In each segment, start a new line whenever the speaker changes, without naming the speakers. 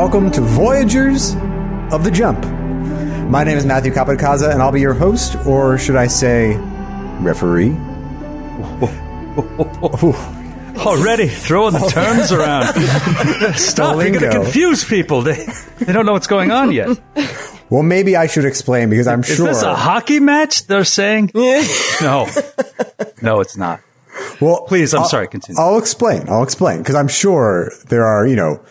Welcome to Voyagers of the Jump. My name is Matthew Capodicasa, and I'll be your host, or should I say, referee?
Already throwing the terms around. Stop, you're going to confuse people. They, they don't know what's going on yet.
Well, maybe I should explain because I'm
Is
sure.
this a hockey match, they're saying? no. No, it's not.
well,
Please, I'm
I'll-
sorry, continue.
I'll explain. I'll explain because I'm sure there are, you know,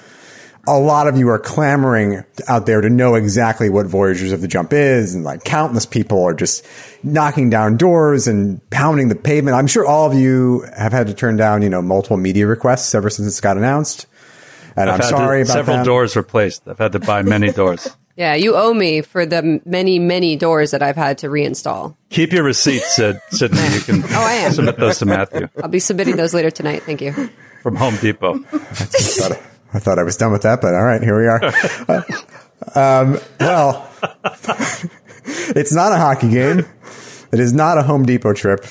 a lot of you are clamoring out there to know exactly what Voyagers of the Jump is, and like countless people are just knocking down doors and pounding the pavement. I'm sure all of you have had to turn down, you know, multiple media requests ever since it's got announced. And
I've
I'm sorry
to-
about
several
that.
doors replaced. I've had to buy many doors.
Yeah, you owe me for the many, many doors that I've had to reinstall.
Keep your receipts, Sid. Sydney. You can
Oh, I am.
submit those to Matthew
I'll be submitting those later tonight. Thank you.
from Home Depot.
I thought I was done with that, but all right, here we are. Uh, um, well, it's not a hockey game. It is not a Home Depot trip.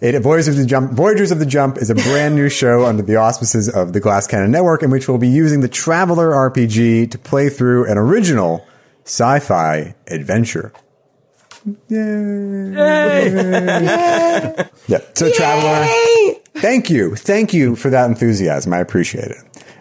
It, Voyagers of the Jump, Voyagers of the Jump is a brand new show under the auspices of the Glass Cannon Network, in which we'll be using the Traveller RPG to play through an original sci-fi adventure. Yay! Yeah. So, Traveller, thank you. Thank you for that enthusiasm. I appreciate it.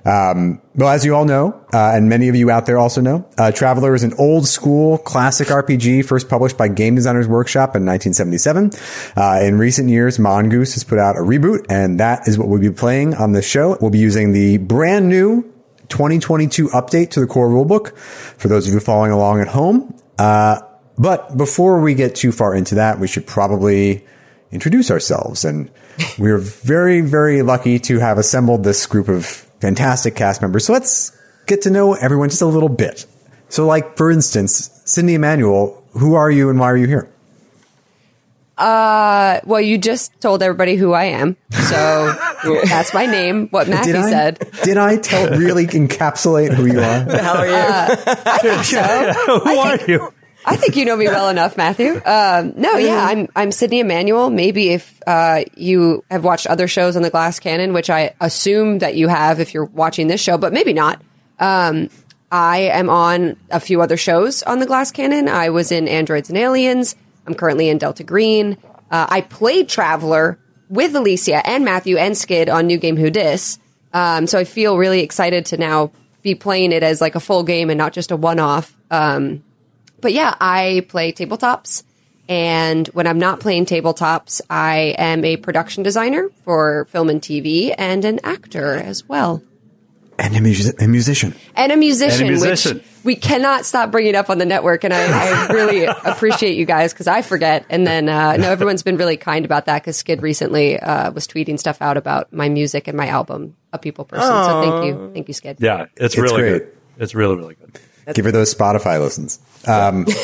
Um, well, as you all know, uh, and many of you out there also know, uh, Traveller is an old school classic RPG first published by Game Designers Workshop in 1977. Uh, in recent years, Mongoose has put out a reboot, and that is what we'll be playing on this show. We'll be using the brand new 2022 update to the core rulebook for those of you following along at home. Uh, but before we get too far into that, we should probably introduce ourselves. And we're very, very lucky to have assembled this group of fantastic cast members. So let's get to know everyone just a little bit. So, like, for instance, Sydney Amanuel, who are you and why are you here?
Uh, well, you just told everybody who I am, so that's my name. What Matthew
Did I,
said.
did I tell, really encapsulate who you are?
How are you?
So
Who are you?
I think you know me well enough, Matthew. Um, no, yeah, I'm I'm Sydney Amanuel. Maybe if uh, you have watched other shows on the Glass Cannon, which I assume that you have if you're watching this show, but maybe not. Um, I am on a few other shows on the Glass Cannon. I was in Androids and Aliens. I'm currently in Delta Green. Uh, I played Traveller with Alicia and Matthew and Skid on New Game Who Dis. Um, so I feel really excited to now be playing it as like a full game and not just a one off. Um, but yeah, I play tabletops. And when I'm not playing tabletops, I am a production designer for film and TV and an actor as well.
And a, mus- a musician.
And a musician,
And a musician.
which we cannot stop bringing up on the network. And I, I really appreciate you guys because I forget. And then, uh, no, everyone's been really kind about that because Skid recently uh, was tweeting stuff out about my music and my album, A People Person. So thank you. Thank you, Skid.
Yeah, it's,
It's
really
great.
good. It's really, really good.
Give her those Spotify listens. Um,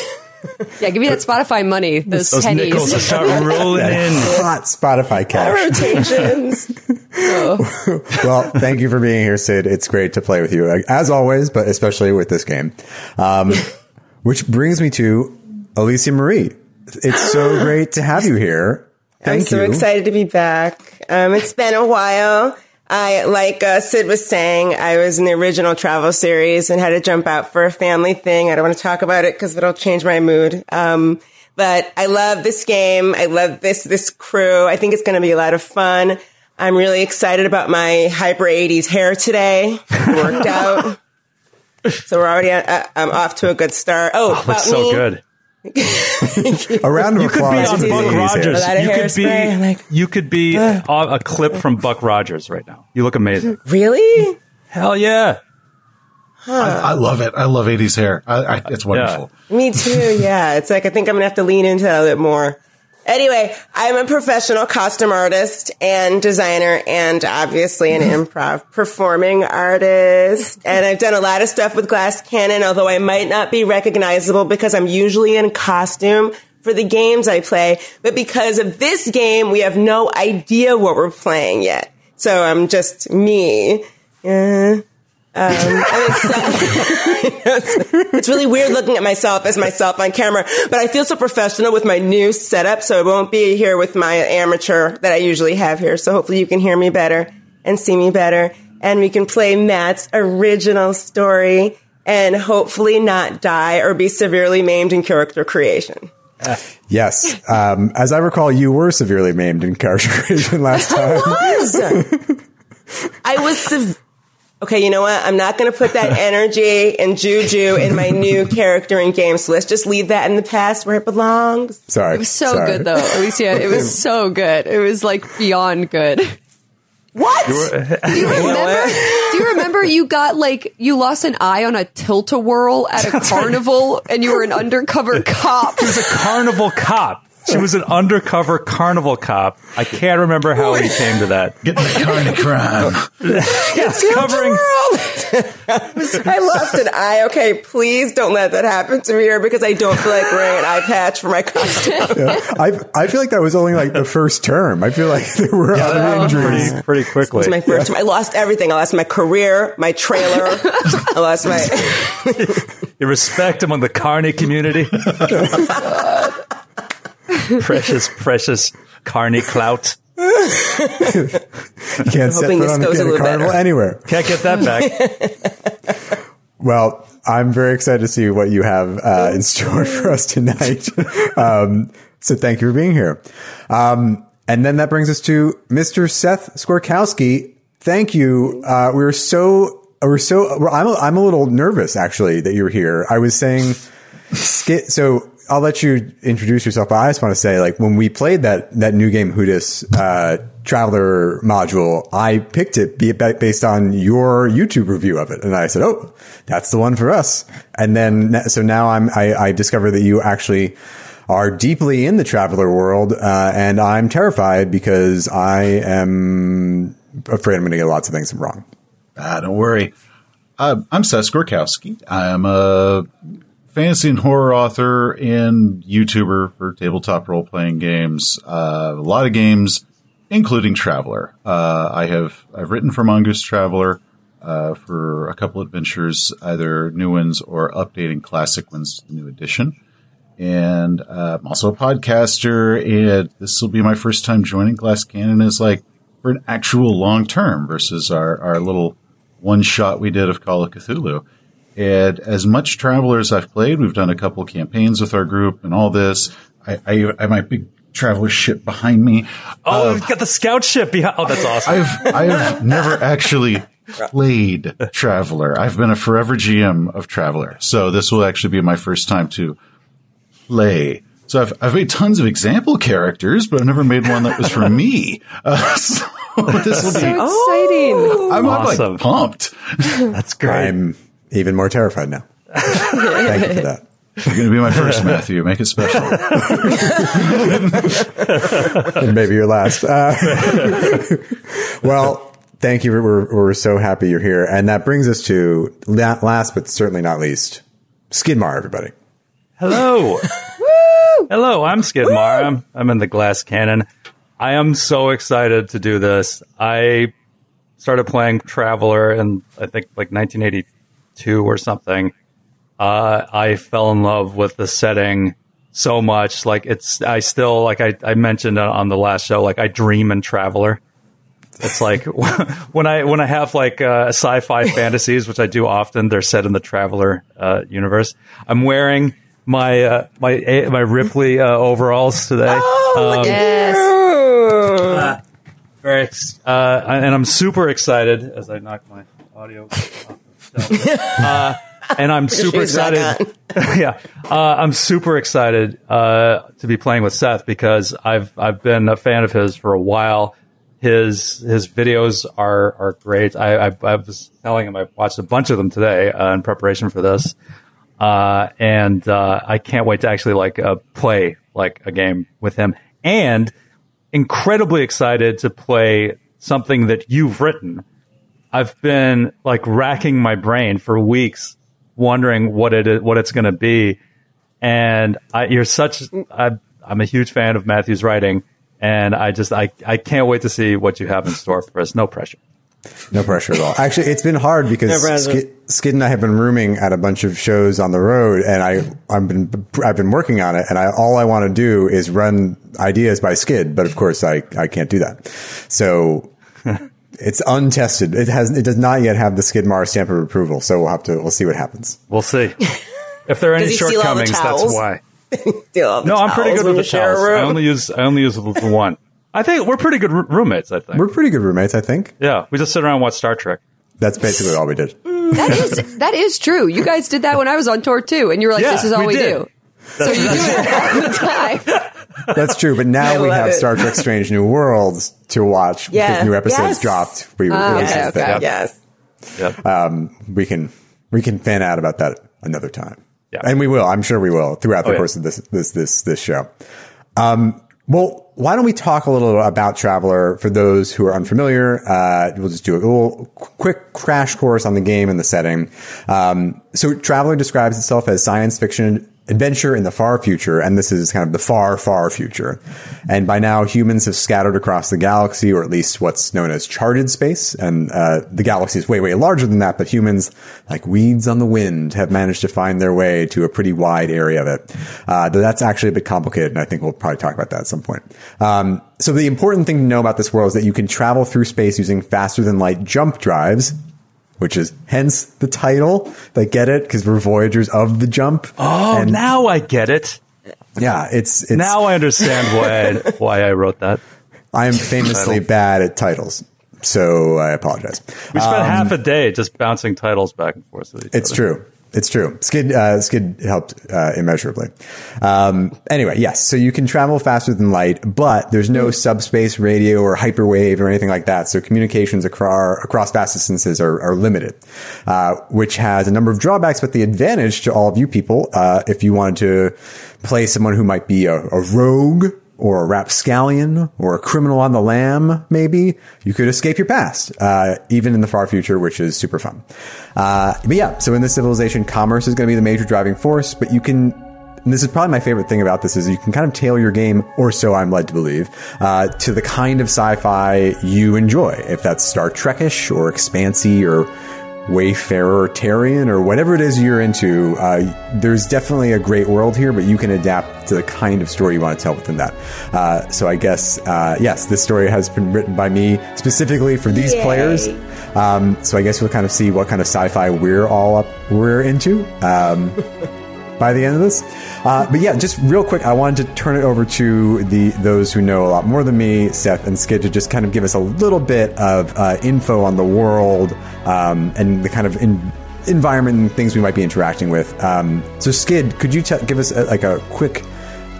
Yeah, give me that Spotify money, those,
Those
pennies.
nickels will start rolling in.
hot Spotify cash.
Rotations.
well, thank you for being here, Sid. It's great to play with you, as always, but especially with this game. Um, which brings me to Alicia Marie. It's so great to have you here. Thank
I'm so
you.
excited to be back. Um, it's been a while. I, like uh, Sid was saying, I was in the original travel series and had to jump out for a family thing. I don't want to talk about it because it'll change my mood. Um, but I love this game. I love this this crew. I think it's going to be a lot of fun. I'm really excited about my hyper 80s hair today. It worked out. So we're already uh, I'm off to a good start. Oh,
Looks so
me.
good.
A round of
You could be on Buck
Amy's
Rogers.
here.
A lot of
You could be.
hairspray, like-
You could be a, a clip from Buck Rogers right now. You look amazing.
Really?
Hell yeah!
I, I love it. I love 80s hair. I, I, it's wonderful.
Me too. Yeah. It's like, I think I'm going to have to lean into that a bit more. Anyway, I'm a professional costume artist and designer and obviously an improv performing artist. And I've done a lot of stuff with Glass Cannon, although I might not be recognizable because I'm usually in costume for the games I play. But because of this game, we have no idea what we're playing yet. So I'm just me. Yeah. Um, it's really weird looking at myself as myself on camera, but I feel so professional with my new setup, so I won't be here with my amateur that I usually have here. So hopefully you can hear me better and see me better, and we can play Matt's original story and hopefully not die or be severely maimed in character creation.
Yes. Um, as I recall, you were severely maimed in character creation last time.
I was. I was sev- okay, you know what? I'm not going to put that energy and juju in my new character in game. So let's just leave that in the past where it belongs.
Sorry.
It was so
Sorry.
good though, Alicia. It was so good. It was like beyond good.
What?
Do you remember? do you remember you got like you lost an eye on a tilt a whirl at a carnival and you were an undercover cop?
She was a carnival cop. She was an undercover carnival cop. I can't remember how we came to that.
Getting the carny crime.
Yes, covering.
I lost an eye. Okay, please don't let that happen to me here because I don't feel like wearing an eye patch for my costume.
I, I feel like that was only like the first term. I feel like there were other injuries.
pretty, pretty quickly.
It was my first time. I lost everything. I lost my career, my trailer. I lost my.
Your respect among the Carney community. precious, precious Carney clout.
You can't set
hoping
foot on a,
goes a
in a
little
carnival
better.
anywhere.
Can't get that back.
Well, I'm very excited to see what you have uh, in store for us tonight. um, so thank you for being here. Um, and then that brings us to Mr. Seth Skorkowsky. Thank you. Uh, we were so, we're so, well, I'm, a, I'm a little nervous actually that you're here. I was saying, Skid, so I'll let you introduce yourself, but I just want to say, like, when we played that, that new game, Who Dis, uh, Traveller module, I picked it based on your YouTube review of it. And I said, Oh, that's the one for us. And then, so now I'm, I, I discovered that you actually are deeply in the Traveller world. Uh, and I'm terrified because I am afraid I'm going to get lots of things wrong.
Ah, don't worry. Uh, I'm Seth Skorkowsky. I'm a fantasy and horror author and YouTuber for tabletop role playing games. Uh, a lot of games, including Traveller. Uh, I have I've written for Mongoose Traveller uh, for a couple adventures, either new ones or updating classic ones to the new edition. And uh, I'm also a podcaster, and this will be my first time joining Glass Cannon as like for an actual long term versus our, our little one shot we did of Call of Cthulhu. And as much Traveller as I've played, we've done a couple campaigns with our group and all this. I, I, I have my big Traveller ship behind me.
Oh, we've got the scout ship behind. Oh, that's awesome.
I've I've never actually played Traveller. I've been a forever GM of Traveller, so this will actually be my first time to play. So I've I've made tons of example characters, but I've never made one that was for me. Uh, so this will be.
Exciting.
I'm, I'm
Awesome.
like pumped.
That's great.
I'm even more terrified now. Thank you for that.
You're going to be my first, Matthew. Make it special.
and maybe your last. Uh, well, thank you. We're, we're so happy you're here. And that brings us to last, but certainly not least, Skid Maher, everybody.
Hello. Hello, I'm Skid Maher. I'm, I'm in the glass cannon. I am so excited to do this. I started playing Traveller in, I think, like 1982 or something. Uh, I fell in love with the setting so much. Like, it's, I still, like I, I mentioned on the last show, like, I dream in Traveller. It's like when I when I have like uh, sci-fi fantasies, which I do often, they're set in the Traveller uh, universe. I'm wearing my uh, my my Ripley uh, overalls today.
Oh,
Um,
at
uh, very ex- uh, and I'm super excited as I knock my audio off. Uh, and I'm super excited. yeah, uh, I'm super excited uh, to be playing with Seth because I've I've been a fan of his for a while. His his videos are are great. I I, I was telling him I watched a bunch of them today uh, in preparation for this, uh, and uh, I can't wait to actually like uh, play like a game with him. and incredibly excited to play something that you've written. I've been like racking my brain for weeks, wondering what it is, what it's going to be. And I, you're such, I, I'm a huge fan of Matthew's writing, and I just, I, I can't wait to see what you have in store for us. No pressure.
No pressure at all. Actually, it's been hard because
No.
Skid, Skid and I have been rooming at a bunch of shows on the road, and I I've been I've been working on it, and I all I want to do is run ideas by Skid, but of course I I can't do that. So it's untested. It has it does not yet have the Skid Maher stamp of approval. So we'll have to we'll see what happens.
We'll see. If there are any
Does he steal all the
shortcomings, that's why.
Steal all the
No, I'm pretty good with the
share a
towels. I only use I only use the one. I think we're pretty good r- roommates. I think.
We're pretty good roommates, I think.
yeah, we just sit around and watch Star Trek.
That's basically all we did.
That is that is true. You guys did that when I was on tour too, and you were like,
Yeah,
"This is all
we
we,
did.
do." So you do it all the time.
That's true, but now we have
it.
Star Trek: Strange New Worlds to watch
Yeah.
because new episodes
Yes.
dropped. We
Ah,
released
okay, okay.
thing.
Yes.
Yep.
we can we can fan out about that another time.
Yeah.
And we will. I'm sure we will throughout the
Oh, yeah.
course of this this this this show. Um, well, why don't we talk a little about Traveller for those who are unfamiliar? Uh, we'll just do a little quick crash course on the game and the setting. Um, so Traveller describes itself as science fiction adventure in the far future, and this is kind of the far, far future. And by now, humans have scattered across the galaxy, or at least what's known as charted space. And uh, the galaxy is way, way larger than that, but humans, like weeds on the wind, have managed to find their way to a pretty wide area of it. Uh, though that's actually a bit complicated, and I think we'll probably talk about that at some point. Um, so the important thing to know about this world is that you can travel through space using faster than light jump drives. Which is hence the title. They get it because we're voyagers of the jump.
Oh,
And-
now I get it.
yeah, it's, it's
Now I understand why I, why I wrote that.
I am famously bad at titles, so I apologize.
We spent um, half a day just bouncing titles back and forth. With each
It's
other.
true. It's true. Skid uh, Skid helped uh, immeasurably. Um, anyway, yes. So you can travel faster than light, but there's no subspace radio or hyperwave or anything like that. So communications across across vast distances are, are limited, uh, which has a number of drawbacks. But the advantage to all of you people, uh, if you wanted to play someone who might be a, a rogue or a rapscallion or a criminal on the lam, maybe you could escape your past, uh, even in the far future, which is super fun. Uh, but yeah, so in this civilization, commerce is going to be the major driving force, but you can, and this is probably my favorite thing about this is you can kind of tailor your game, or so I'm led to believe, uh, to the kind of sci-fi you enjoy. If that's Star Trekish or Expansy or Wayfarer, Tarian, or whatever it is you're into, uh, there's definitely a great world here, but you can adapt to the kind of story you want to tell within that. Uh, so I guess, uh, yes, this story has been written by me specifically for these
Yay.
players. Um, so I guess we'll kind of see what kind of sci-fi we're all up, we're into. Um, by the end of this. Uh, but yeah, just real quick, I wanted to turn it over to the those who know a lot more than me, Seth and Skid, to just kind of give us a little bit of uh, info on the world um, and the kind of in, environment and things we might be interacting with. Um, so, Skid, could you t- give us a, like a quick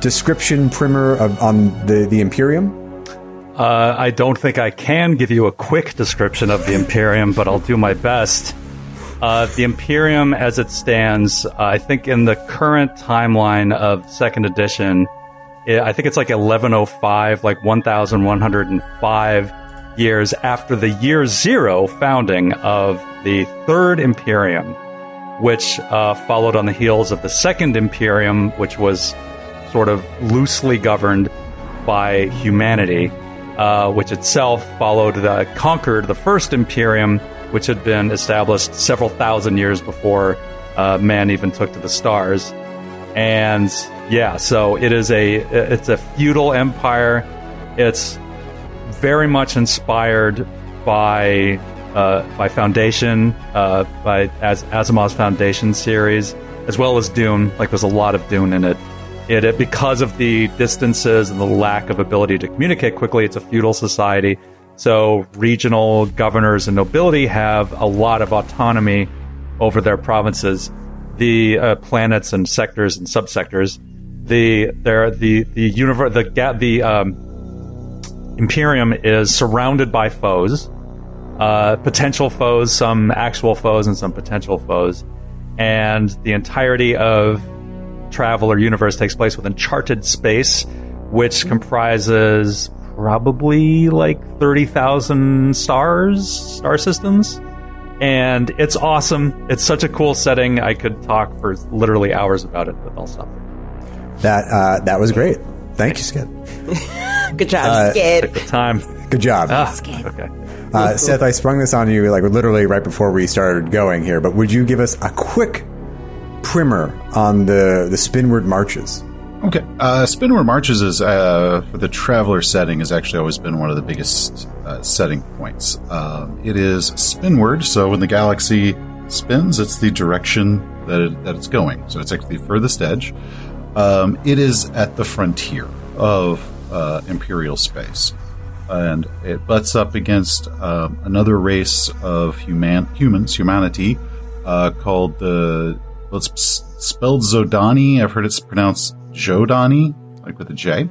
description primer of on the the Imperium?
Uh, I don't think I can give you a quick description of the Imperium, but I'll do my best. Uh, the Imperium, as it stands, uh, I think in the current timeline of second edition, i I think it's like 1105, like 1105 years after the year zero founding of the third Imperium, which uh, followed on the heels of the second Imperium, which was sort of loosely governed by humanity, uh, which itself followed the conquered the first Imperium, which had been established several thousand years before uh, man even took to the stars. And yeah, so it is a it's a feudal empire. It's very much inspired by uh, by Foundation, uh, by as Asimov's Foundation series, as well as Dune. Like there's a lot of Dune in it. It, it because of the distances and the lack of ability to communicate quickly. It's a feudal society, so regional governors and nobility have a lot of autonomy over their provinces, the uh, planets and sectors and subsectors. The there the the universe the the um, Imperium is surrounded by foes, uh, potential foes, some actual foes, and some potential foes. And the entirety of Traveller universe takes place within charted space, which comprises probably like 30,000 stars, star systems. And it's awesome. It's such a cool setting. I could talk for literally hours about it, but I'll stop.
That uh, that was great. Thank you, Skid.
Good job,
Uh,
Skid.
Took the time.
Good job.
Ah, okay.
Uh, Seth, I sprung this on you like literally right before we started going here, but would you give us a quick primer on the the Spinward marches?
Okay. Uh, Spinward Marches is uh, for the traveller setting has actually always been one of the biggest uh, setting points. Um, it is spinward, so when the galaxy spins, it's the direction that, it, that it's going. So it's actually the furthest edge. Um, it is at the frontier of uh, Imperial space, and it butts up against um, another race of human humans, humanity, uh, called the well, it's spelled Zhodani. I've heard it's pronounced Jodani, like with a J,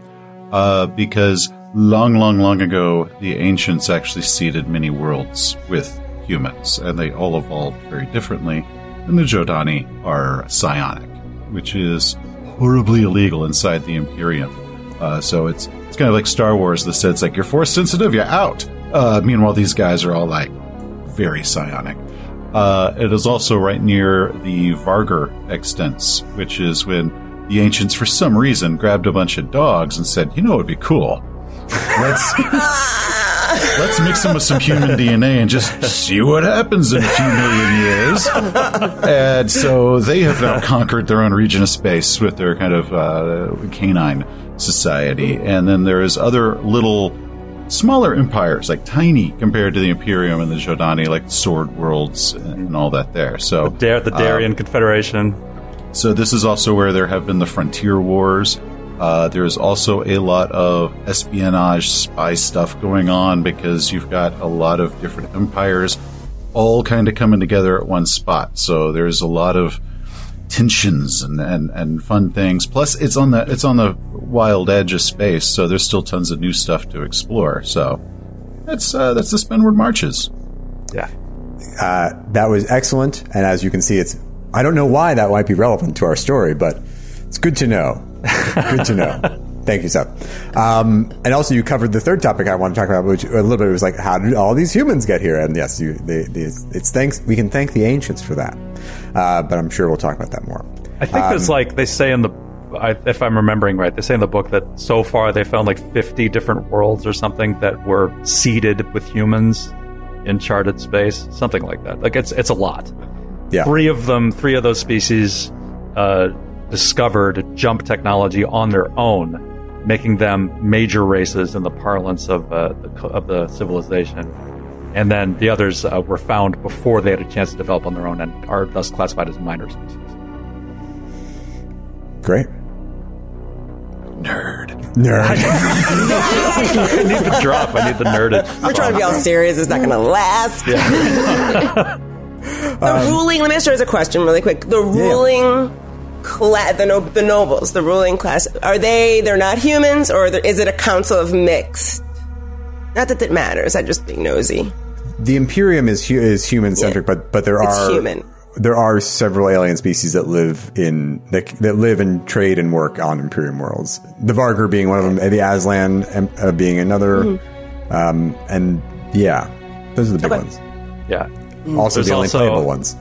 uh, because long, long, long ago, the ancients actually seeded many worlds with humans, and they all evolved very differently. And the Zhodani are psionic, which is horribly illegal inside the Imperium. Uh, so it's it's kind of like Star Wars. The says like you're force sensitive, you're out. Uh, meanwhile, these guys are all like very psionic. Uh, it is also right near the Vargr extents, which is when the ancients, for some reason, grabbed a bunch of dogs and said, "You know, it'd be cool. Let's let's mix them with some human DNA and just see what happens in a few million years." and so they have now conquered their own region of space with their kind of uh, canine society, and then there is other little smaller empires, like tiny compared to the Imperium and the Zhodani, like Sword Worlds and, and all that there. So
Dar- the Darrian Confederation.
So this is also where there have been the frontier wars. Uh, there's also a lot of espionage, spy stuff going on because you've got a lot of different empires all kind of coming together at one spot. So there's a lot of tensions and, and, and fun things. Plus, it's on the it's on the wild edge of space, so there's still tons of new stuff to explore. So that's uh, that's the Spinward Marches.
Yeah.
That was excellent, and as you can see, it's I don't know why that might be relevant to our story, but it's good to know. good to know. Thank you, Seth. Um, and also, you covered the third topic I want to talk about, which a little bit was like, how did all these humans get here? And yes, you, they, they, it's thanks. We can thank the ancients for that, uh, but I'm sure we'll talk about that more.
I think there's like they say in the, I, if I'm remembering right, they say in the book that so far they found like 50 different worlds or something that were seeded with humans in charted space, something like that. Like it's it's a lot.
Yeah,
Three of them, three of those species, uh, discovered jump technology on their own, making them major races in the parlance of uh, the, of the civilization. And then the others uh, were found before they had a chance to develop on their own and are thus classified as minor species.
great.
Nerd.
Nerd.
I need the drop. I need the nerdage.
We're trying to be all serious. It's not going to last. the ruling. Let me ask you a question really quick. The ruling class, the, no, the nobles, the ruling class, are they? They're not humans, or there- is it a council of mixed? Not that that matters. I'm just being nosy.
the Imperium is hu- is human centric, but but there
It's
are
human.
there are several alien species that live in that, that live and trade and work on Imperium worlds. The Vargr being one of them, the Aslan um, uh, being another,
Mm-hmm.
um, and yeah, those are the big
Okay.
ones.
Yeah,
Also,
There's
the only
also-
playable ones.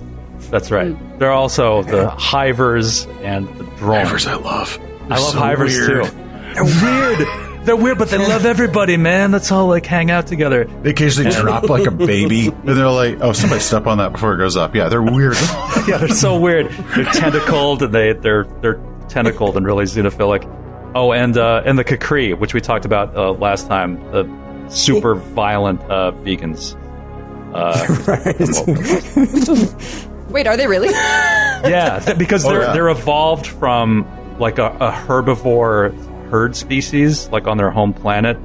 that's right. There are also the hivers and the drones.
Hivers I love.
I love
so
hivers
weird.
too. They're weird. They're weird, but they love everybody, man. Let's all like hang out together.
They occasionally drop like a baby, and they're like, "Oh, somebody step on that before it goes up." Yeah, they're weird.
Yeah, they're so weird. They're tentacled and they they're they're tentacled and really xenophilic. Oh, and uh, and the K'kree, which we talked about uh, last time, the super violent uh, vegans.
Uh, Wait, are they really?
Yeah, th- because oh, they're
yeah.
they're evolved from like a, a herbivore herd species, like on their home planet.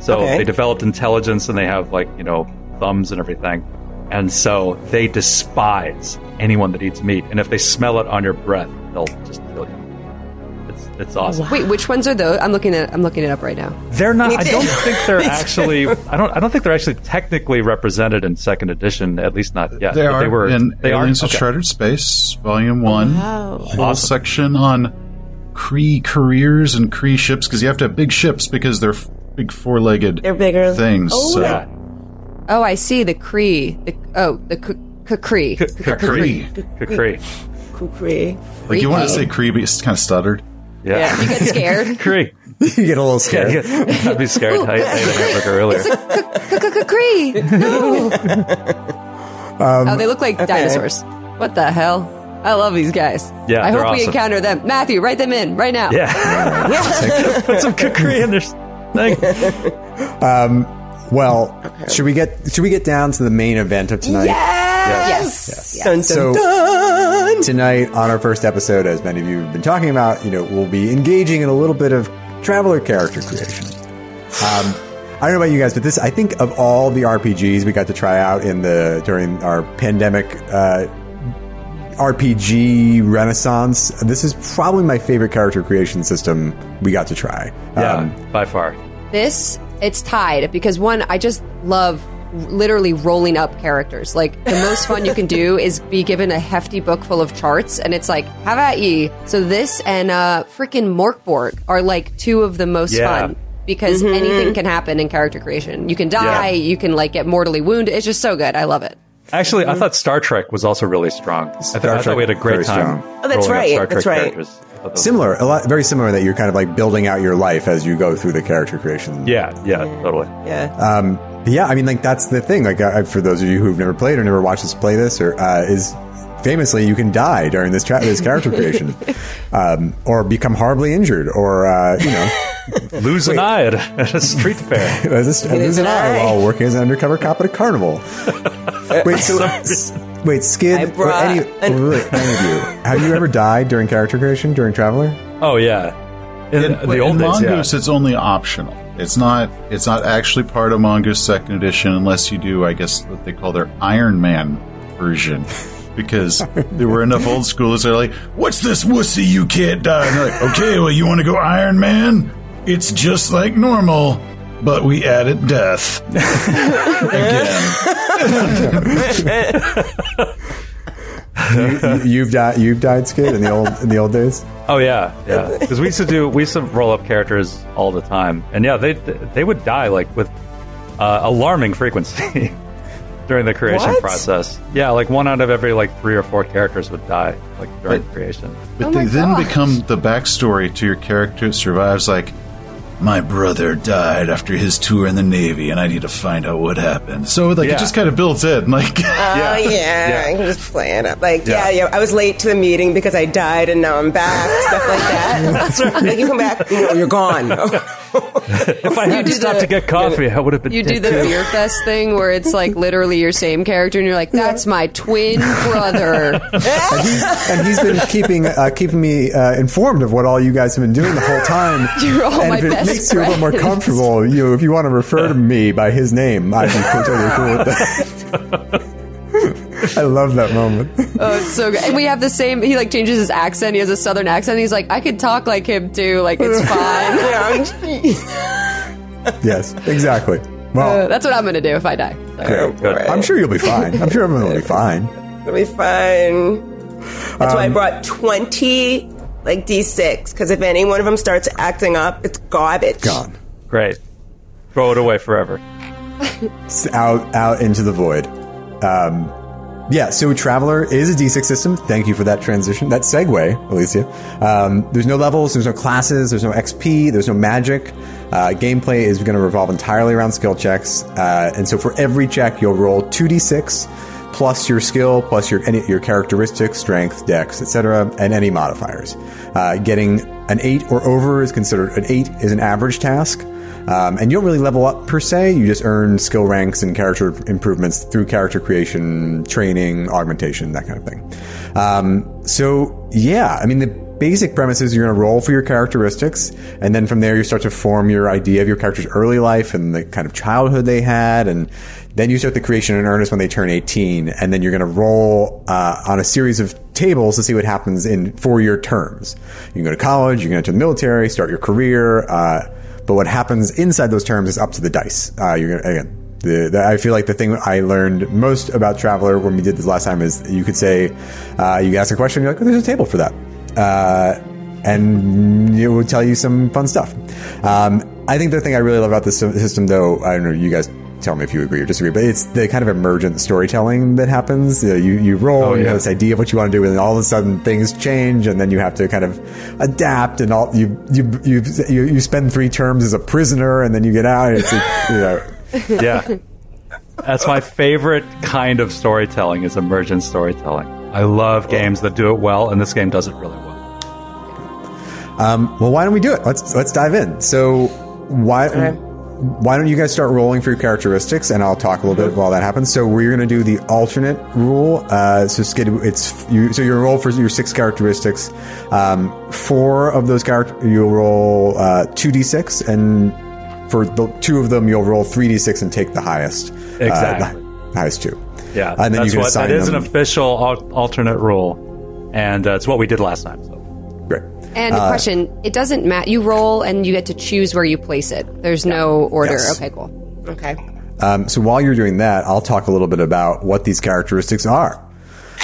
So
Okay.
they developed intelligence and they have like you know thumbs and everything, and so they despise anyone that eats meat. And if they smell it on your breath, they'll just kill you. It's it's awesome.
Wait, which ones are those? I'm looking at I'm looking it up right now.
They're not. I don't think they're actually. I don't. I don't think they're actually technically represented in second edition. At least not yet.
They
But
are
They were.
in
they
Aliens
are.
of
Okay.
Chartered Space, Volume One.
Wow.
Whole
Awesome.
section on Cree careers and Cree ships because you have to have big ships because they're big four legged
They're bigger.
things. so.
Yeah.
Oh, I see the Cree. The, oh, the Cree.
Cree.
Cree.
K'kree.
Like you want to say Cree, but it's kind of stuttered.
Yeah.
You get scared.
Cree.
you get a little
Yeah,
scared.
I'd be scared. I, I ate a hamburger earlier.
Cree. No. Um, oh, they look like dinosaurs. What the hell? I love these guys.
Yeah,
I
they're
hope we encounter them. Matthew, write them in right now.
Yeah. Put some Cree in their thing.
Um, well, should we get should we get down to the main event of tonight?
Yes.
Dun, dun,
So-
dun.
Tonight on our first episode, as many of you have been talking about, you know, we'll be engaging in a little bit of traveller character creation. Um, I don't know about you guys, but this I think of all the RPGs we got to try out in the during our pandemic uh, RPG renaissance. This is probably my favorite character creation system we got to try.
Yeah,
Um,
by far.
This it's tied because one, I just love literally rolling up characters. Like the most fun you can do is be given a hefty book full of charts, and it's like, have at ye. So this and uh, freaking Mörk Borg are like two of the most
Yeah.
fun because mm-hmm, anything mm-hmm. can happen in character creation. You can die,
Yeah.
you can like get mortally wounded. It's just so good. I love it.
Actually, I mm-hmm. thought Star Trek was also really strong. I, th- I thought we had a great time.
strong.
Oh, that's
rolling up
right,
Star Trek
that's right.
characters.
Similar, a lot very similar that you're kind of like building out your life as you go through the character creation
Yeah, yeah, totally.
Yeah.
But yeah, I mean, like that's the thing. Like, uh, for those of you who've never played or never watched us play this, or uh, is famously you can die during this tra- this character creation, um, or become horribly injured, or uh, you know,
Lose an eye at a, street fair.
as this, lose an
an
eye
eye.
while working as an undercover cop at a carnival. wait, so s- wait, Skid, or any,
an-
or really, any of you, have you ever died during character creation during Traveller?
Oh yeah, in,
In,
the old
in
days.
Mongoose,
yeah.
it's only optional. It's not. It's not actually part of Mongoose Second Edition unless you do, I guess, what they call their Iron Man version. Because there were enough old schoolers that are like, "What's this wussy you can't die?" And they're like, "Okay, well, you want to go Iron Man? It's just like normal, but we added death again."
You, you've died. You've died, Skid, in the old in the old days.
Oh yeah, yeah. Because we used to do we used to roll up characters all the time, and yeah, they they would die like with uh, alarming frequency during the creation
What?
process. Yeah, like one out of every like three or four characters would die like during
But-
creation.
But
Oh
they
my
then become the backstory to your character that survives. Like, my brother died after his tour in the Navy, and I need to find out what happened. So, like,
Yeah.
it just kind of builds in. Like,
Oh yeah,
Yeah.
I can just play it up. Like
Yeah.
yeah. yeah, I was late to the meeting because I died and now I'm back. Stuff like that. Like you come back, no, you're gone. Oh.
If I had to stop
the-
to get coffee, I would have been.
You do the
too.
beer fest thing where it's like literally your same character, and you're like, "That's my twin brother."
and he's, and he's been keeping uh, keeping me uh, informed of what all you guys have been doing the whole time.
You're all
and
my
if it
best
makes you a little more comfortable, you know, if you want to refer to me by his name, I'd be totally cool with that. I love that moment.
Oh, it's so good. And we have the same. He like changes his accent. He has a southern accent. He's like, I could talk like him too. Like it's fine.
yes, exactly.
Uh,
Well,
that's what I'm gonna do if I die. So.
great. I'm sure you'll be fine. I'm sure everyone will be fine.
It'll be fine. That's
Um,
why I brought twenty like D6 because if any one of them starts acting up, it's garbage.
Gone.
Great. Throw it away forever.
Out out into the void. Um, yeah, so Traveller is a D6 system. Thank you for that transition, that segue, Alicia. Um, there's no levels, there's no classes, there's no XP, there's no magic. Uh, gameplay is going to revolve entirely around skill checks, uh, and so for every check, you'll roll two D6 plus your skill, plus your any, your characteristics, strength, dex, etc., and any modifiers. Uh, getting an eight or over is considered an eight is an average task. Um, and you don't really level up per se. You just earn skill ranks and character improvements through character creation, training, augmentation, that kind of thing. Um, so, yeah, I mean, the basic premise is you're going to roll for your characteristics, and then from there you start to form your idea of your character's early life and the kind of childhood they had, and then you start the creation in earnest when they turn 18, and then you're going to roll uh, on a series of tables to see what happens in four-year terms. You can go to college, you can enter the military, start your career. Uh, but what happens inside those terms is up to the dice. Uh, you're gonna, again, the, the, I feel like the thing I learned most about Traveller when we did this last time is you could say, uh, you ask a question, you're like, oh, there's a table for that. Uh, and it will tell you some fun stuff. Um, I think the thing I really love about this system, though, I don't know, you guys tell me if you agree or disagree, but it's the kind of emergent storytelling that happens. You, know, you, you roll,
Oh,
you have this idea of what you want to do, and then all of a sudden things change, and then you have to kind of adapt, and all you you you you, you spend three terms as a prisoner, and then you get out. And it's like, you know,
yeah. That's my favorite kind of storytelling is emergent storytelling. I love games that do it well, and this game does it really well.
Um, well, why don't we do it? Let's let's dive in. So why? Why don't you guys start rolling for your characteristics, and I'll talk a little bit while that happens. So we're going to do the alternate rule. Uh, so Skid, it's you. So you roll for your six characteristics. Um, four of those character you'll roll uh, two d six, and for the two of them you'll roll three d six and take the highest. uh,
Exactly.
the highest two.
Yeah,
and then
that's
you can
what
assign
that is
them.
an official al- alternate rule, and uh, it's what we did last time.
And the question: It doesn't matter. You roll, and you get to choose where you place it. There's no order.
Yes.
Okay, cool.
Okay.
Um, so while you're doing that, I'll talk a little bit about what these characteristics are.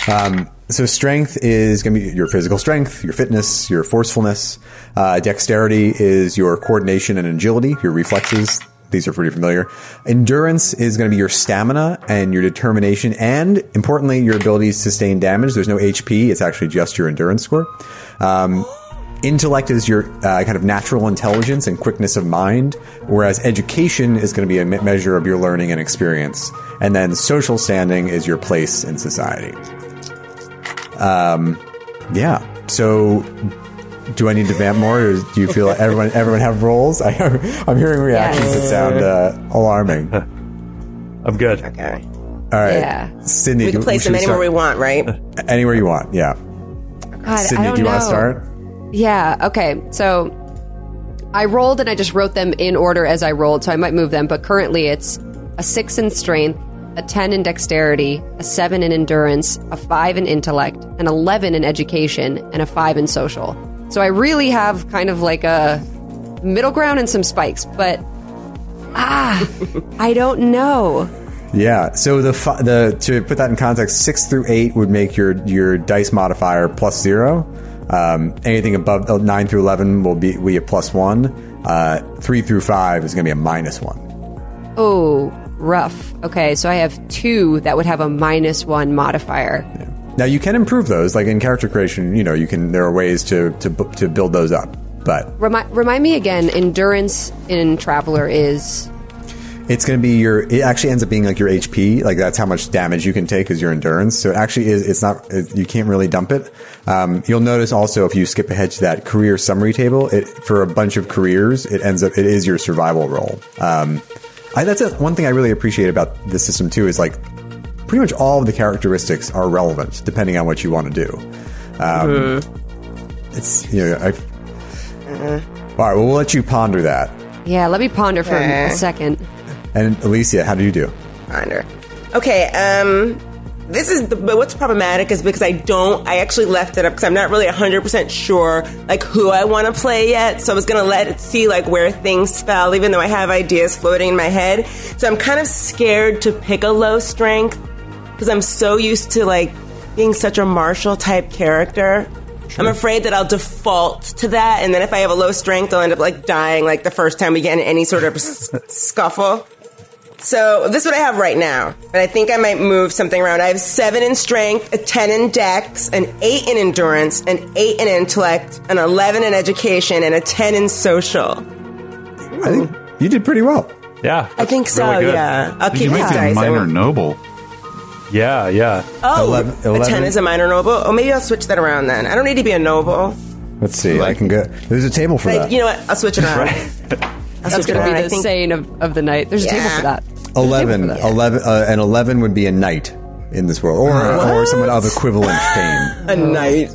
Um, so strength is going to be your physical strength, your fitness, your forcefulness. Uh, dexterity is your coordination and agility, your reflexes. These are pretty familiar. Endurance is going to be your stamina and your determination, and importantly, your ability to sustain damage. There's no HP; it's actually just your endurance score. Um, Intellect is your uh, kind of natural intelligence and quickness of mind, whereas education is going to be a measure of your learning and experience. And then social standing is your place in society. Um, yeah. So, do I need to vamp more, or do you feel like everyone everyone have roles? I, I'm hearing reactions that sound uh, alarming.
I'm good.
Okay.
All right.
Yeah.
Sydney,
We can place them anywhere we want, right?
Anywhere you want. Yeah.
God,
Sydney,
I don't
do you
know.
want to start?
Yeah. Okay. So I rolled and I just wrote them in order as I rolled, so I might move them. But currently, it's a six in strength, a ten in dexterity, a seven in endurance, a five in intellect, an eleven in education, and a five in social. So I really have kind of like a middle ground and some spikes, but ah, I don't know.
Yeah. So the the to put that in context, six through eight would make your your dice modifier plus zero. Um, anything above nine through eleven will be we a plus one. Uh, three through five is going to be a minus one.
Oh, rough. Okay, so I have two that would have a minus one modifier.
Now you can improve those, like in character creation. You know, you can. There are ways to to to build those up, but
Remind, remind me again, endurance in Traveller is.
It's going to be your. It actually ends up being like your HP. Like that's how much damage you can take is your endurance. So it actually is. It's not. It, you can't really dump it. Um, you'll notice also if you skip ahead to that career summary table, it for a bunch of careers, it ends up. It is your survival role. Um, I, that's a, one thing I really appreciate about this system too. Is like pretty much all of the characteristics are relevant depending on what you want to do. Um, It's you know. I, All right. Well, we'll let you ponder that.
Yeah, let me ponder for
Okay.
a second.
And Alicia, how do you do?
Ponder. Okay, um, this is the, but what's problematic is because I don't, I actually left it up because I'm not really 100% sure, like, who I want to play yet. So I was going to let it see, like, where things fell, even though I have ideas floating in my head. So I'm kind of scared to pick a low strength because I'm so used to, like, being such a martial type character. I'm afraid that I'll default to that, and then if I have a low strength, I'll end up like dying like the first time we get in any sort of s- scuffle. So this is what I have right now, but I think I might move something around. I have seven in strength, a ten in dex, an eight in endurance, an eight in intellect, an eleven in education, and a ten in social.
I think you did pretty well.
Yeah,
I think so.
really
yeah, I'll
You
keep
might
these
be a
dice.
Minor noble.
Yeah, yeah.
Oh,
Eleven-
a ten
eleven.
is a minor noble. Oh, maybe I'll switch that around then. I don't need to be a noble.
Let's see. I can go. There's a table for
I,
that.
you know what? I'll switch it around. I'll
That's
switch
going to
around.
be
I
the
think-
saying of, of the night. There's a table for that.
11, 11 uh, and 11 would be a knight in this world, or, or someone of equivalent fame.
a knight.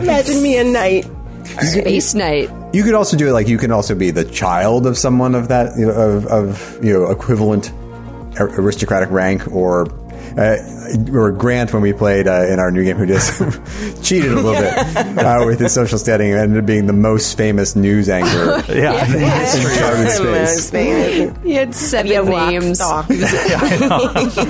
Imagine me a knight.
Space Knight.
You could also do it like you can also be the child of someone of that, you know, of, of you know, equivalent aristocratic rank, or or Grant when we played uh, in our new game who just cheated a little bit uh, with his social standing and ended up being the most famous news anchor.
Yeah.
in charted space.
He had seven
You rock
names.
star.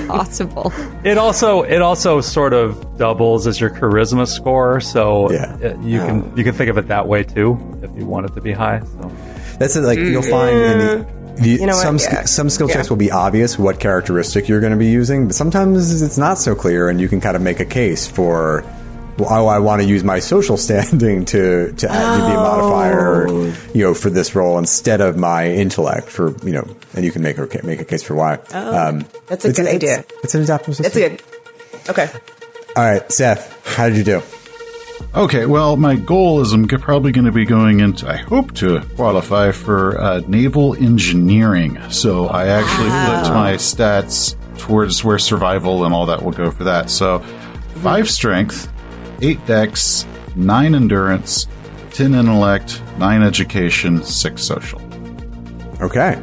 Possible.
It also it also sort of doubles as your charisma score, so
Yeah.
it- you can you can think of it that way too if you want it to be high. So
That's it. Like you'll find in the, the
You know
some
Yeah.
some skill checks
Yeah.
will be obvious what characteristic you're going to be using, but sometimes it's not so clear, and you can kind of make a case for. Well, oh, I want to use my social standing to to, add, to be a modifier, you know, for this role instead of my intellect for you know, and you can make a make a case for why. Um,
That's a good
it's-
idea.
It's an adaptive system.
That's good. Okay.
All right, Seth, how did you do?
Okay, well, my goal is I'm probably going to be going into, I hope to qualify for uh, naval engineering. So I actually flipped my stats towards where survival and all that will go for that. So five strength, eight dex, nine endurance, 10 intellect, nine education, six social.
Okay.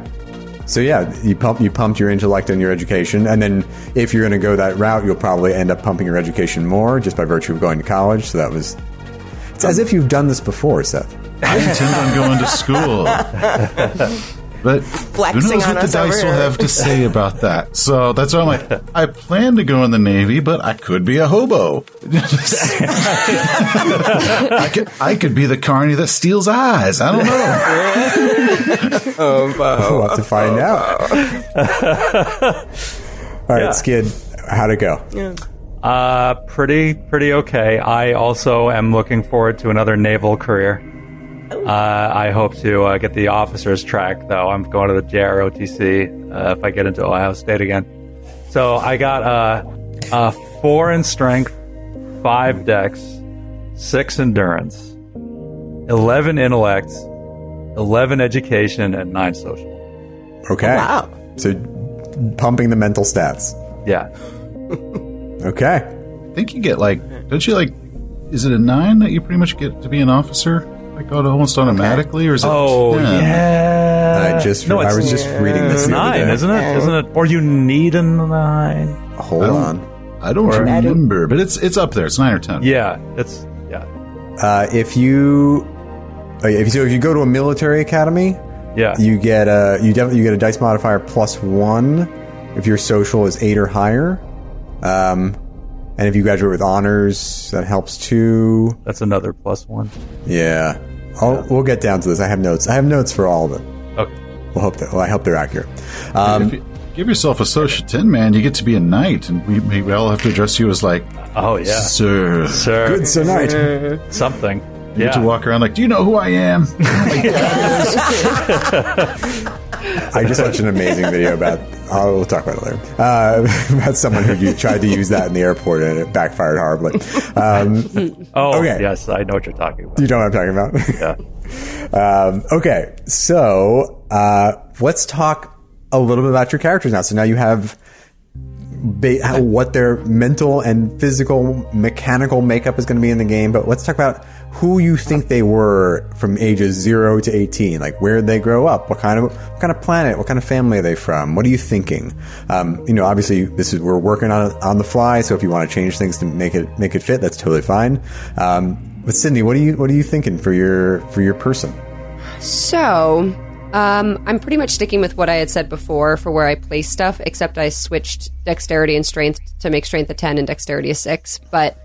So yeah, you pump you pumped your intellect and your education, and then if you're going to go that route, you'll probably end up pumping your education more just by virtue of going to college. So that was. It's as if you've done this before, Seth.
I intend on going to school. But who knows what the dice will have to say about that? So that's why I'm like, I plan to go in the Navy, but I could be a hobo. I could, I could be the carny that steals eyes. I don't know.
We'll have to find out. All right,
Yeah.
Skid, how'd it go?
uh, pretty pretty okay. I also am looking forward to another naval career. Uh, I hope to uh, get the officers track though. I'm going to the JROTC uh, if I get into Ohio State again. So I got uh, uh, four in strength, five dex, six endurance, eleven intellect, eleven education, and nine social.
Okay.
Wow.
So pumping the mental stats.
Yeah.
Okay.
I think you get like, don't you like, is it a nine that you pretty much get to be an officer? Like almost automatically, or is it?
Oh
10?
yeah.
I just
no,
I was just reading this
it's
the other
nine,
day.
isn't it? Isn't it? Or you need a nine?
Hold
I
on.
I don't remember, but it's it's up there. It's nine or ten.
Yeah, it's yeah,
Uh, if you if you so if you go to a military academy,
yeah.
you get a you definitely you get a dice modifier plus one if your social is eight or higher. Um, and if you graduate with honors, that helps too.
That's another plus one.
Yeah, I'll, we'll get down to this. I have notes. I have notes for all of it.
Okay.
We'll hope that. Well, I hope they're accurate. Um,
you give yourself a social ten, man, you get to be a knight, and we maybe all have to address you as like,
Oh yeah,
sir.
sir.
good sir knight,
Something.
You
Yeah.
get to walk around like, do you know who I am?
I just watched an amazing video about. Oh, we'll talk about it later. Uh, about someone who u- tried to use that in the airport and it backfired horribly. Um,
oh
Okay.
yes, I know what you're talking about.
you know what I'm talking about.
Yeah.
Um, okay, so uh, let's talk a little bit about your characters now. So now you have ba- how, what their mental and physical, mechanical makeup is going to be in the game. But let's talk about who you think they were from ages zero to eighteen. Like where did they grow up? What kind of what kind of planet? What kind of family are they from? What are you thinking? Um, you know, obviously this is we're working on on the fly. So if you want to change things to make it make it fit, that's totally fine. Um, but Sydney, what are you what are you thinking for your for your person?
So, um, I'm pretty much sticking with what I had said before for where I place stuff, except I switched dexterity and strength to make strength a 10 and dexterity a 6. But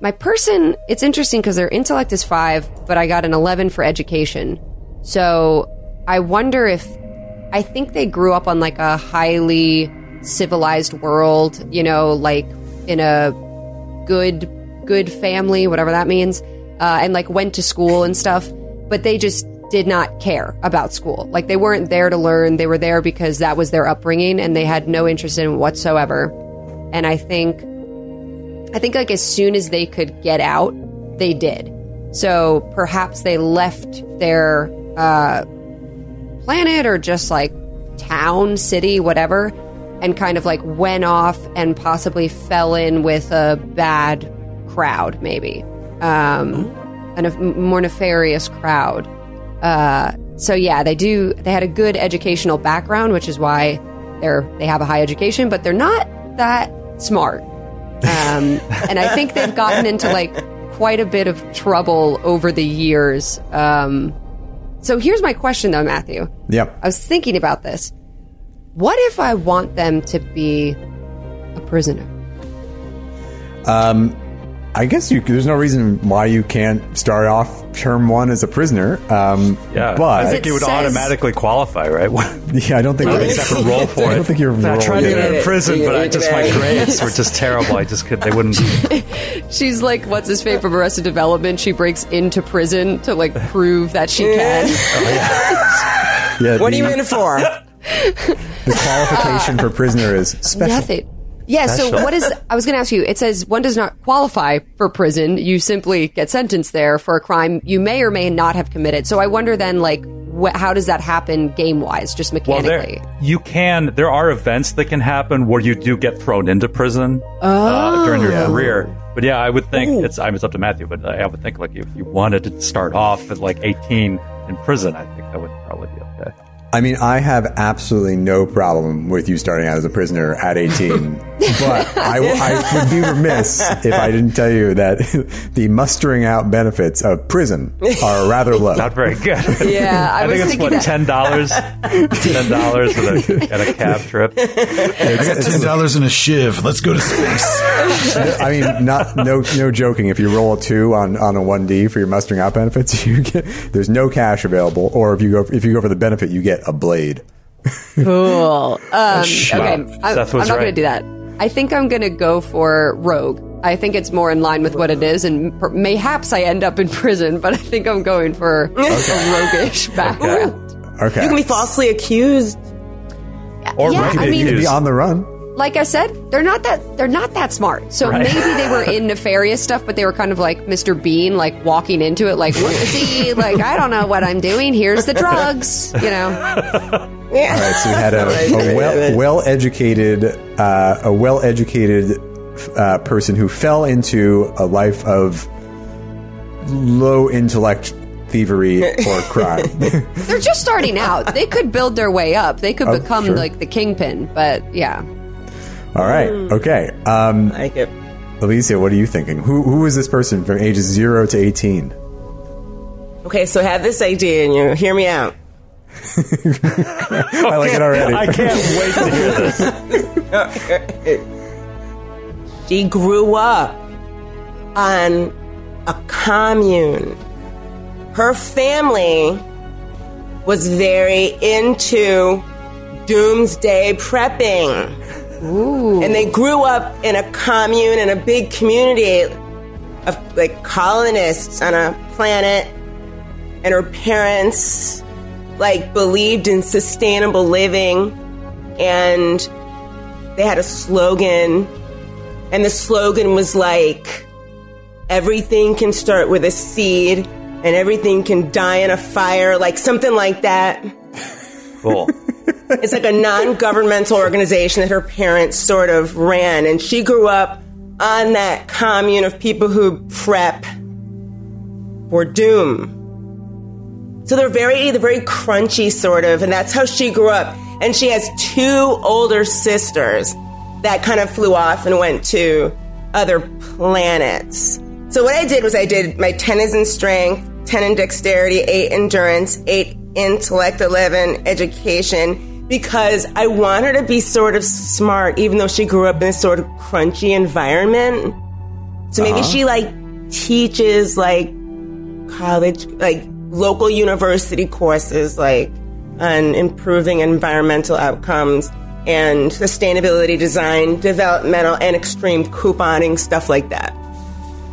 my person, it's interesting because their intellect is 5, but I got an 11 for education. So I wonder if. I think they grew up on like a highly civilized world, you know, like in a good good family, whatever that means, uh, and like went to school and stuff. But they just did not care about school. Like they weren't there to learn. They were there because that was their upbringing, and they had no interest in whatsoever. And I think, I think like as soon as they could get out, they did. So perhaps they left their uh, planet or just like town, city, whatever, and kind of like went off and possibly fell in with a bad crowd, maybe. Um, a nef- more nefarious crowd. Uh, so yeah, they do. They had a good educational background, which is why they're they have a high education, but they're not that smart. Um, and I think they've gotten into like quite a bit of trouble over the years. Um, so here's my question though, Matthew.
Yep.
I was thinking about this. What if I want them to be a prisoner?
I guess you, there's no reason why you can't start off term one as a prisoner. Um,
Yeah,
but
I think you would
says-
automatically qualify, right?
yeah, I don't think
Really separate role for it.
I
it.
don't think you're.
I
rolling
tried to
it.
get in prison,
You
but I just my
it.
grades were just terrible. I just could. They wouldn't.
She's like, what's his fate from Arrested Development? She breaks into prison to like prove that she can.
Yeah,
What
the,
are you in for?
the qualification for prisoner is special.
Nothing. Yeah, so what is, I was going to ask you, it says one does not qualify for prison. You simply get sentenced there for a crime you may or may not have committed. So I wonder then, like, wh- how does that happen game wise, just mechanically?
Well, there you can. There are events that can happen where you do get thrown into prison uh, during your career. But yeah, I would think it's. I mean, it's up to Matthew, but I would think like if you wanted to start off at like 18 in prison, I think that would probably be okay.
I mean, I have absolutely no problem with you starting out as a prisoner at 18, but I, I would be remiss if I didn't tell you that the mustering out benefits of prison are rather low.
Not very good.
Yeah, I
I, think it's what
that-
ten dollars, ten dollars at a cab trip.
I got ten dollars in a shiv. Let's go to space.
I mean, not no no joking. If you roll a two on, on a one D for your mustering out benefits, you get there's no cash available. Or if you go if you go for the benefit, you get a blade.
Cool. Um, okay. I'm, I'm
was
not going to do that. I think I'm going to go for rogue. I think it's more in line with what it is, and per- mayhaps I end up in prison. But I think I'm going for a roguish background.
Okay,
You can be falsely accused.
Or
Yeah,
you
I mean-
You could be on the run.
Like I said, they're not that they're not that smart. So
Right.
maybe they were in nefarious stuff, but they were kind of like Mr. Bean, like walking into it, like see, like I don't know what I'm doing. Here's the drugs, you know.
Yeah.
All right, so you had a, a well well educated uh, a well educated uh, person who fell into a life of low intellect thievery or crime.
They're just starting out. They could build their way up. They could
Oh,
become
sure.
like the kingpin. But yeah,
All right, okay. Um,
Like it.
Alicia, what are you thinking? Who who is this person from ages zero to eighteen?
Okay, so I have this idea, and you hear me out.
I like it already.
I can't wait to hear this.
She grew up on a commune. Her family was very into doomsday prepping. And they grew up in a commune in a big community of like colonists on a planet. And her parents like believed in sustainable living and they had a slogan and the slogan was like everything can start with a seed and everything can die in a fire like something like that
Cool.
it's like a non-governmental organization that her parents sort of ran. And she grew up on that commune of people who prep for doom. So they're very they're very crunchy sort of. And that's how she grew up. And she has two older sisters that kind of flew off and went to other planets. So what i did was i did my 10 is in strength 10 in dexterity 8 endurance 8 intellect 11 education because i want her to be sort of smart even though she grew up in this sort of crunchy environment so maybe uh-huh. she like teaches like college, like local university courses, like on improving environmental outcomes and sustainability design, developmental and extreme couponing, stuff like that.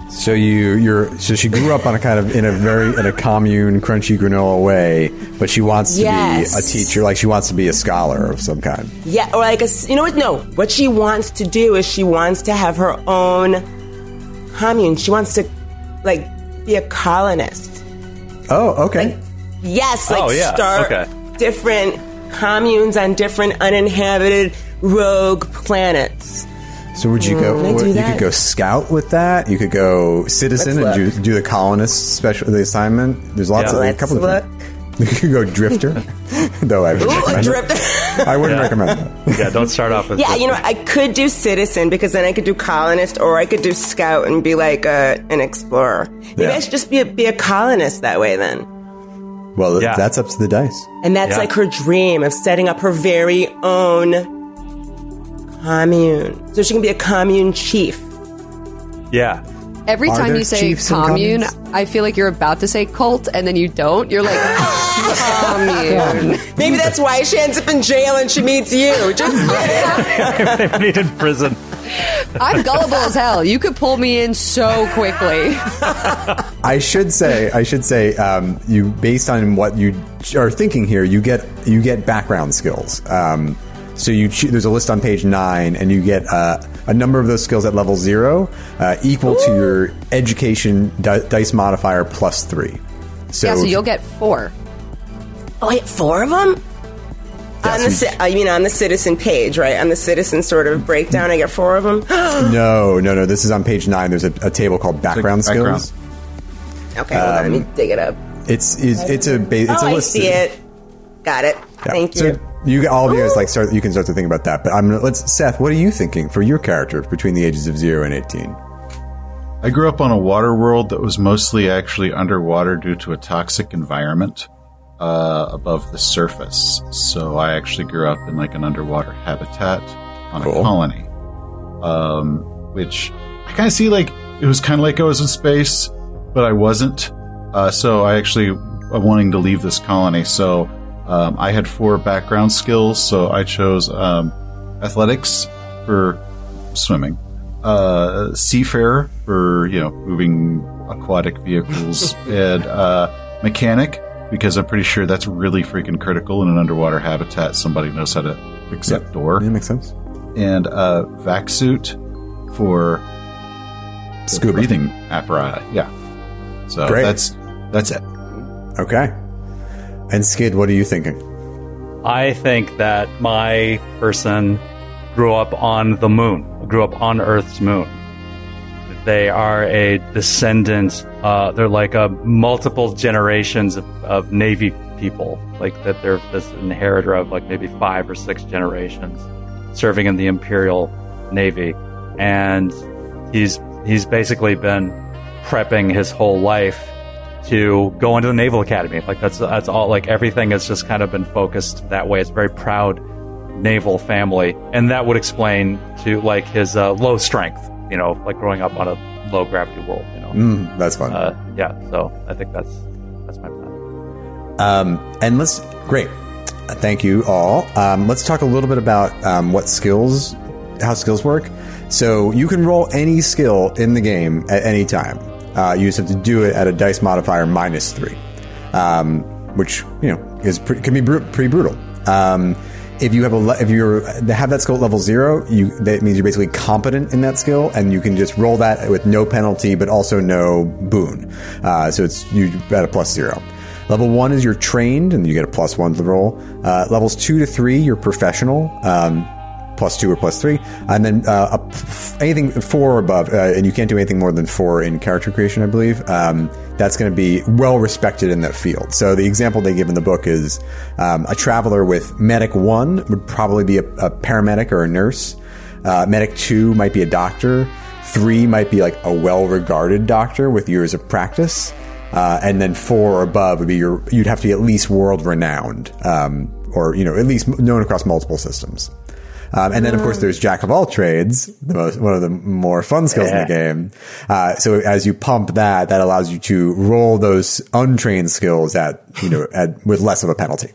So you you're so she grew up on a kind of in a very in a commune crunchy granola way, but she wants to
Yes.
be a teacher, like she wants to be a scholar of some kind.
Yeah, or like a you know what? No, what she wants to do is she wants to have her own commune. She wants to like be a colonist.
Oh, okay.
Yes, like
Oh, yeah,
start
okay.
different communes on different uninhabited rogue planets.
So would you go?
I
you could go scout with that. You could go citizen
Let's
and do, do the colonist special the assignment. There's lots
Yeah.
of a
Let's
couple
look.
of You could go drifter, though I, would
Ooh, a drifter.
I wouldn't
Yeah.
recommend that.
Yeah, don't start off with
Yeah, you know, I could do citizen because then I could do colonist, or I could do scout and be like a, an explorer. Maybe
Yeah.
I should just be a, be a colonist that way then.
Well,
Yeah.
that's up to the dice.
And that's
Yeah.
like her dream of setting up her very own commune. So she can be a commune chief.
Yeah.
Every
Are
time you say commune. I feel like you're about to say cult, and then you don't. You're like commune.
Maybe that's why she ends up in jail and she meets you. Just kidding.
they meet in prison.
I'm gullible as hell. You could pull me in so quickly.
I should say, I should say, um, you based on what you are thinking here, you get you get background skills. Um, so you choo- there's a list on page nine, and you get uh, a number of those skills at level zero, uh, equal to your education di- dice modifier plus three. So,
yeah, so you'll get four.
Oh, wait, four of them?
Yeah,
on the
so
ci- you mean on the citizen page, right? On the citizen sort of breakdown, I get four of them.
no, no, no. This is on page nine. There's a, a table called background
background.
skills.
Okay, hold on, let me dig it up.
It's it's, it's a ba- it's
oh,
a
I
list.
see it. Got it.
Yeah.
Thank
So
you.
you all of you guys like start. You can start to think about that. But I'm gonna let's Seth. What are you thinking for your character between the ages of zero and eighteen?
I grew up on a water world that was mostly actually underwater due to a toxic environment uh, above the surface. So I actually grew up in like an underwater habitat on
Cool.
a colony, um, which I kind of see like it was kind of like I was in space, but I wasn't. Uh, so I actually uh, wanting to leave this colony. So um, I had four background skills. So I chose um, athletics for swimming uh, seafarer for you know moving aquatic vehicles and uh, mechanic because I'm pretty sure that's really freaking critical in an underwater habitat. Somebody knows how to fix that door
That makes sense.
and uh, vac suit for
Scuba.
breathing apparatus. Yeah, so
Great.
that's that's it.
Okay. And Skid, what are you thinking?
I think that my person grew up on the moon, grew up on Earth's moon. They are a descendant, uh, they're like a multiple generations of, of Navy people, like that they're this inheritor of like maybe five or six generations serving in the Imperial Navy. And he's, he's basically been prepping his whole life to go into the Naval Academy. Like that's that's all. Like everything has just kind of been focused that way. It's a very proud naval family, and that would explain to like his uh, low strength. You know, like growing up on a low gravity world. You know,
Mm, that's fun.
uh, yeah. So I think that's that's my plan.
Um, and let's great. Thank you all. Um, let's talk a little bit about um, what skills, how skills work. So you can roll any skill in the game at any time. Uh, you just have to do it at a dice modifier minus three, um, which you know is pre- can be bru- pretty brutal. Um, if you have a le- if you're have that skill at level zero, you that means you're basically competent in that skill, and you can just roll that with no penalty, but also no boon. Uh, so it's you at a plus zero. Level one is you're trained, and you get a plus one to the roll. Uh, levels two to three, you're professional. Um, plus two or plus three, and then uh, p- anything four or above, uh, and you can't do anything more than four in character creation, I believe. Um, that's going to be well respected in that field. So the example they give in the book is um, a traveler with medic one would probably be a, a paramedic or a nurse. Uh, medic two might be a doctor. Three might be like a well-regarded doctor with years of practice. Uh, and then four or above would be your, you'd have to be at least world renowned, um, or, you know, at least known across multiple systems. Um, and then, of course, there's Jack of all trades, the most, one of the more fun skills in the game. Uh, so as you pump that, that allows you to roll those untrained skills at, you know, at, with less of a penalty.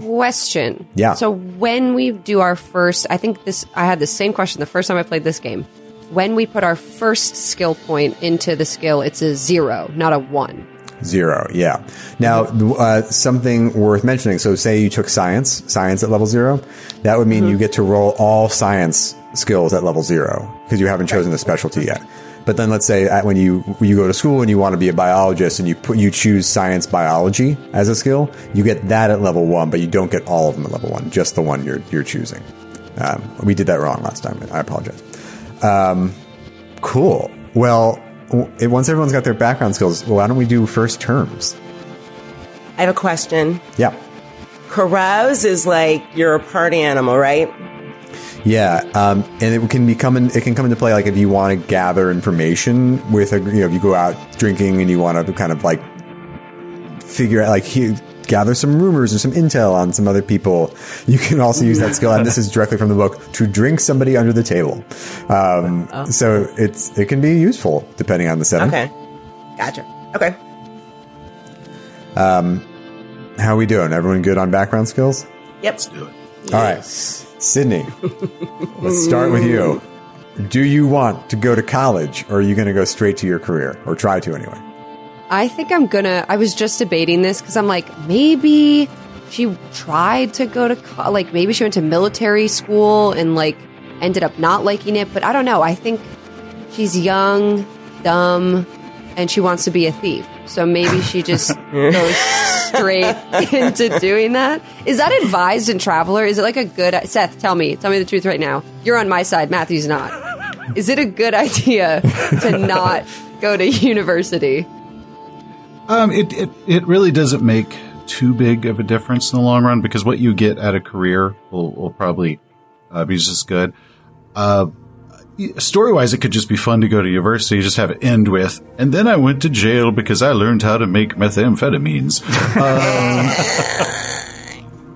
Question.
Yeah.
So when we do our first, I think this, I had the same question the first time I played this game. When we put our first skill point into the skill, it's a zero, not a one.
Zero, yeah. Now, uh, something worth mentioning. So, say you took science, science at level zero, that would mean you get to roll all science skills at level zero because you haven't chosen a specialty yet. But then, let's say at, when you you go to school and you want to be a biologist and you put you choose science biology as a skill, you get that at level one, but you don't get all of them at level one, just the one you're you're choosing. Um, we did that wrong last time. I apologize. Um, cool. Well, once everyone's got their background skills, why don't we do first terms?
I have a question.
Yeah.
Carouse is like you're a party animal, right?
Yeah, um, and it can become in, it can come into play like if you want to gather information with a you know if you go out drinking and you want to kind of like figure out like he, gather some rumors or some intel on some other people. You can also use that skill, and this is directly from the book to drink somebody under the table. Um, So it's it can be useful depending on the setting.
Okay. Gotcha. Okay.
Um, How are we doing? Everyone good on background skills?
Yep.
Do it.
All right, Sydney. let's start with you. Do you want to go to college, or are you going to go straight to your career, or try to anyway?
I think I'm gonna. I was just debating this because I'm like, maybe she tried to go to co- like maybe she went to military school and like ended up not liking it. But I don't know. I think she's young, dumb, and she wants to be a thief. So maybe she just goes straight into doing that. Is that advised in Traveller? Is it like a good Seth? Tell me. Tell me the truth right now. You're on my side. Matthew's not. Is it a good idea to not go to university?
Um, it, it it really doesn't make too big of a difference in the long run because what you get at a career will, will probably uh, be just good. Uh, story wise, it could just be fun to go to university, just have it end with, and then I went to jail because I learned how to make methamphetamines.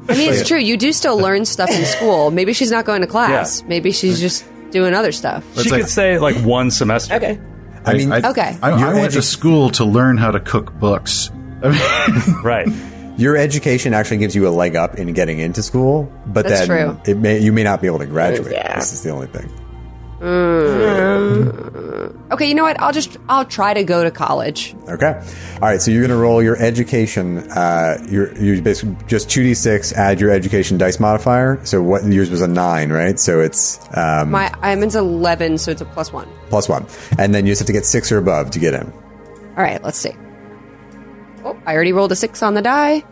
I mean, it's true. You do still learn stuff in school. Maybe she's not going to class.
Yeah.
Maybe she's just doing other stuff.
She
like-
could say like one semester.
Okay.
I mean,
Okay.
I, I
Your
went to school to learn how to cook books.
Right.
your education actually gives you a leg up in getting into school, but
That's
then
true.
it may you may not be able to graduate.
Yeah.
This is the only thing.
Okay, you know what? I'll just I'll try to go to college.
Okay. All right. So you're going to roll your education. Uh, you're you basically just two d six. Add your education dice modifier. So what yours was a nine, right? So it's um,
My I'm in eleven, so it's a plus one.
plus one, and then you just have to get six or above to get in.
All right, let's see. Oh, I already rolled a six on the die,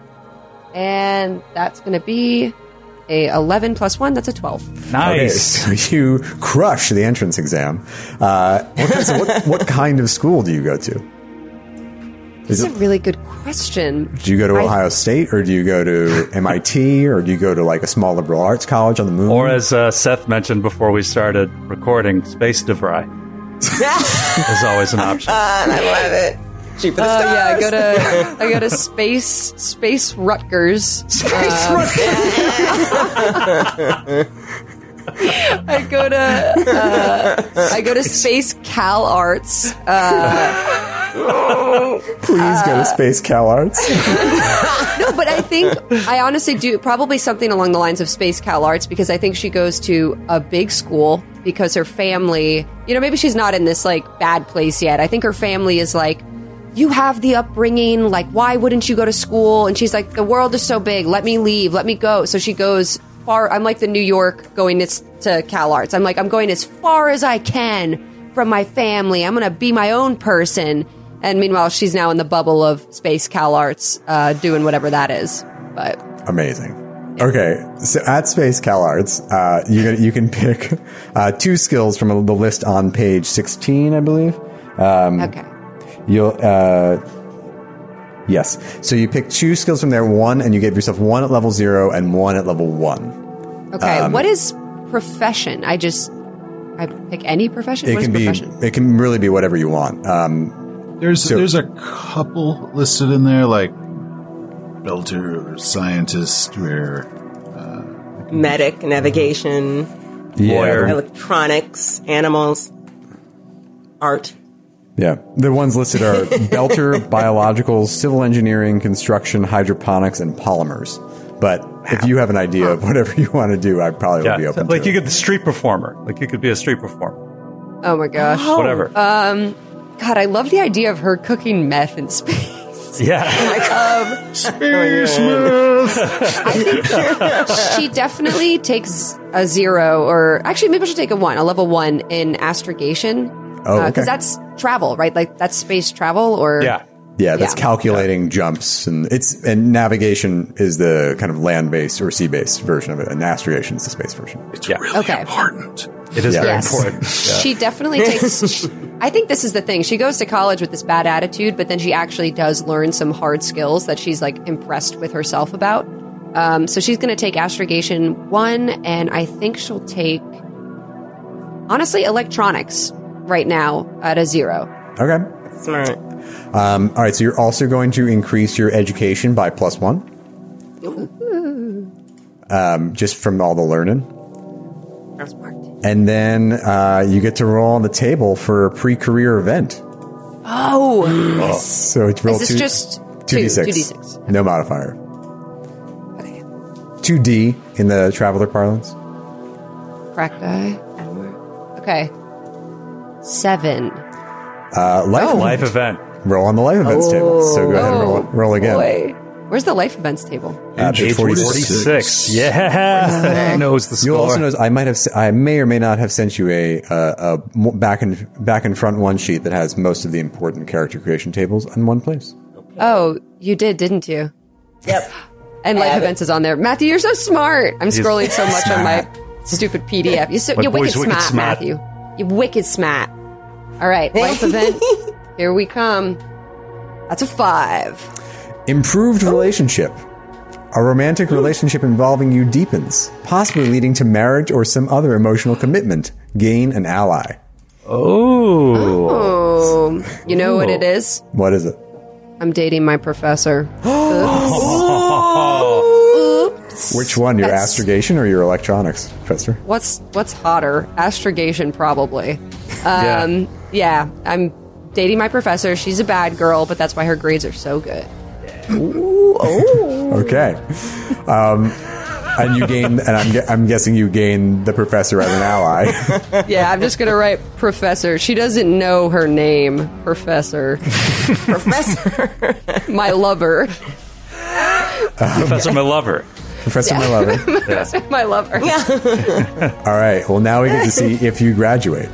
and that's going to be a eleven plus one. That's a twelve.
Okay,
Nice.
so you crush the entrance exam. Uh, what, so what, what kind of school do you go to?
This is a really good question.
Do you go to
I-
Ohio State, or do you go to MIT, or do you go to like a small liberal arts college on the moon?
Or as uh, Seth mentioned before we started recording, Space DeVry is always an option.
I love it. Shoot for the
Oh
stars.
yeah, I go to I go to space space Rutgers.
Space
I go to uh, I go to Space Cal Arts. Uh,
Please go to Space Cal Arts.
no, but I think I honestly do probably something along the lines of Space Cal Arts because I think she goes to a big school because her family, you know, maybe she's not in this like bad place yet. I think her family is like, you have the upbringing, like why wouldn't you go to school? And she's like, the world is so big, let me leave, let me go. So she goes far. I'm like the New York going to, to Cal Arts. I'm like, I'm going as far as I can from my family. I'm going to be my own person. And meanwhile, she's now in the bubble of Space Cal Arts, uh, doing whatever that is. But
Amazing. Okay, so at Space Cal Arts, uh, you can, you can pick uh, two skills from the list on page sixteen, I believe.
okay,
You'll uh, yes. So you pick two skills from there. One, and you give yourself one at level zero and one at level one.
okay.
Um,
what is profession? I just I pick any profession.
It
what is
can be.
profession?
It can really be whatever you want. Um,
There's
So-
there's a couple listed in there like belter, scientist, or
Medic, navigation,
Lawyer.
electronics, animals, art.
Yeah. The ones listed are Belter, Biologicals, Civil Engineering, Construction, Hydroponics, and Polymers. But if you have an idea of whatever you want to do, I probably
Yeah,
would be open
like
to
you
it.
could the street performer. Like you could be a street performer.
Oh my gosh,
Whatever.
Um, God, I love the idea of her cooking meth in space.
yeah. Oh um, Space Smith.
she definitely takes a zero, or actually, maybe she'll take a one, a level one in astrogation.
Oh, okay.
because that's travel, right? Like that's space travel, or
Yeah.
Yeah, that's
Yeah.
calculating jumps and it's and navigation is the kind of land based or sea based version of it, and astrogation is the space version.
It's
Yeah.
really
Okay.
important.
It is
Yeah.
very
Yes.
important.
She definitely takes. I think this is the thing. She goes to college with this bad attitude, but then she actually does learn some hard skills that she's like impressed with herself about. Um, so she's going to take astrogation one, and I think she'll take, honestly, electronics right now at a zero.
Okay.
Smart.
Um, all right, so you're also going to increase your education by plus one, um, just from all the learning.
That's Smart.
And then uh, you get to roll on the table for a pre-career event.
Oh,
So it's roll
is this
two,
just
two d six,
Two d six.
no modifier.
Okay.
Two D in the traveller parlance.
Crack die. Okay. Seven.
Uh, life, event.
Life event.
roll on the life events table. So go ahead and roll, roll again.
Oh, Boy. Where's the life events table?
Uh,
Page
46.
46. Yeah. knows the score.
You'll also notice I might have, s- I may or may not have sent you a, a, a back and back and front one sheet that has most of the important character creation tables in one place.
Oh, you did, didn't you?
Yep.
And life events is on there. Matthew, you're so smart. I'm scrolling so much on my stupid PDF. You're, so,
My
you're wicked,
wicked
smart,
smart.
Matthew. You're wicked smart. All right, life event. Here we come. That's a five.
Improved relationship. A romantic relationship involving you deepens, possibly leading to marriage or some other emotional commitment. Gain an ally.
Oh.
Oh, you know what it is?
What is it?
I'm dating my professor.
Which one? Your
That's-
astrogation or your electronics, Professor?
What's what's hotter? Astrogation, probably.
Yeah.
Um, yeah, I'm dating my professor. She's a bad girl, but that's why her grades are so good.
Okay. Um, and you gain, and I'm, I'm guessing you gain the professor as an ally.
Yeah, I'm just gonna write professor. She doesn't know her name, professor.
Professor.
My lover,
Professor, my lover.
Professor, my lover.
my lover.
All right. Well, now we get to see if you graduate.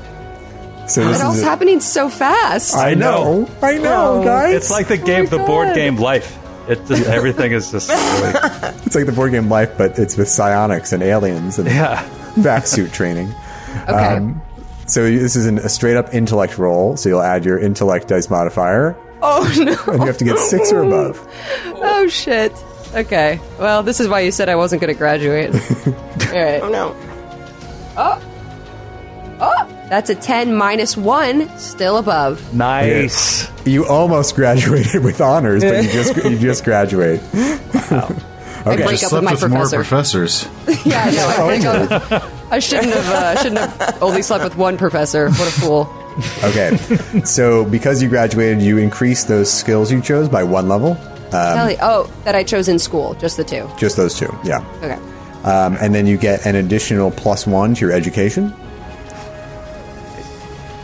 So this
It all's
is. a-
happening so fast.
I know. I know, guys.
It's like the oh game, the board game life. It just everything is just really,
It's like the board game life, but it's with psionics and aliens and
yeah.
vac suit training.
okay.
Um, so this is an, a straight up intellect roll. So you'll add your intellect dice modifier,
oh no.
and you have to get six or above.
Oh shit. Okay. Well, this is why you said I wasn't gonna graduate. All right.
Oh no. Oh. Oh.
That's a ten minus one, still above.
Nice.
You almost graduated with honors, but you just you just graduate.
I
Okay.
break
Just
up with
slept
my
with more
professor.
professors.
yeah, I know. I, break up- I shouldn't have. Uh, shouldn't have only slept with one professor. What a fool.
Okay. So because you graduated, you increase those skills you chose by one level.
Hell yeah. oh, that I chose in school, just the two.
Just those two. Yeah.
Okay.
Um, and then you get an additional plus one to your education.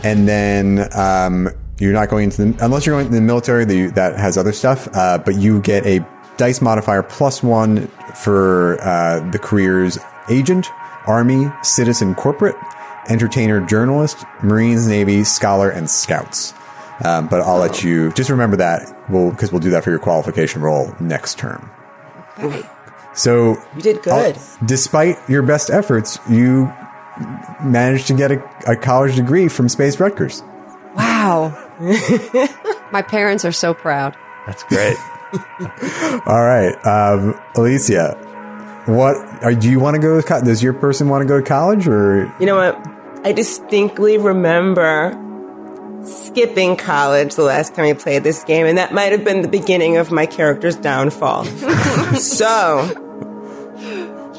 And then um, you're not going into the unless you're going to the military the, that has other stuff, uh, but you get a dice modifier plus one for uh, the careers agent, army, citizen, corporate, entertainer, journalist, Marines, Navy, scholar, and scouts. Um, but I'll let you just remember that we'll because we'll do that for your qualification roll next term. So
You did good.
uh, despite your best efforts, you managed to get a, a college degree from Space Rutgers.
Wow. my parents are so proud.
That's great.
All right, um, Alicia, what are, do you want to go? To co- does your person want to go to college, or
You know what? I distinctly remember skipping college the last time we played this game, and that might have been the beginning of my character's downfall. so,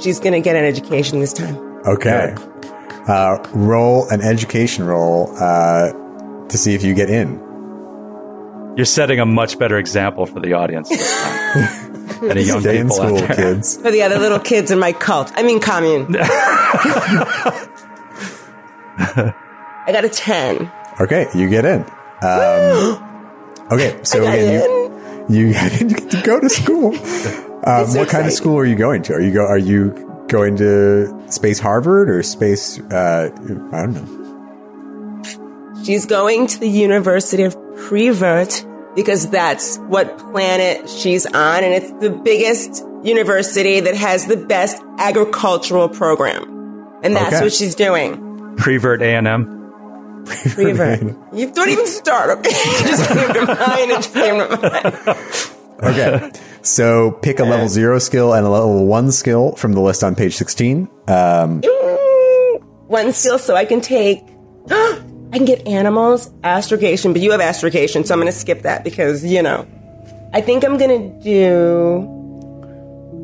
she's going to get an education this time.
okay? Uh, roll an education roll uh, to see if you get in.
You're setting a much better example for the audience this time. Any young
Stay in school, kids.
For the other little kids in my cult. I mean, commune. I got a 10.
Okay, you get in. Um, okay, so again, you, you get you get to go to school. Um,
so
what kind of school are you going to? Are you go? Are you going to Space Harvard or Space? Uh, I don't know.
She's going to the University of Prevert because that's what planet she's on. And it's the biggest university that has the best agricultural program. And that's
Okay.
what she's doing.
Prevert A&M.
Reaver. You don't even start, okay? Just came to mind. It just came to mind.
Okay. So pick a level zero skill and a level one skill from the list on page 16. Um,
One skill so I can take. I can get animals, astrogation, but you have astrogation, so I'm going to skip that because, you know. I think I'm going to do.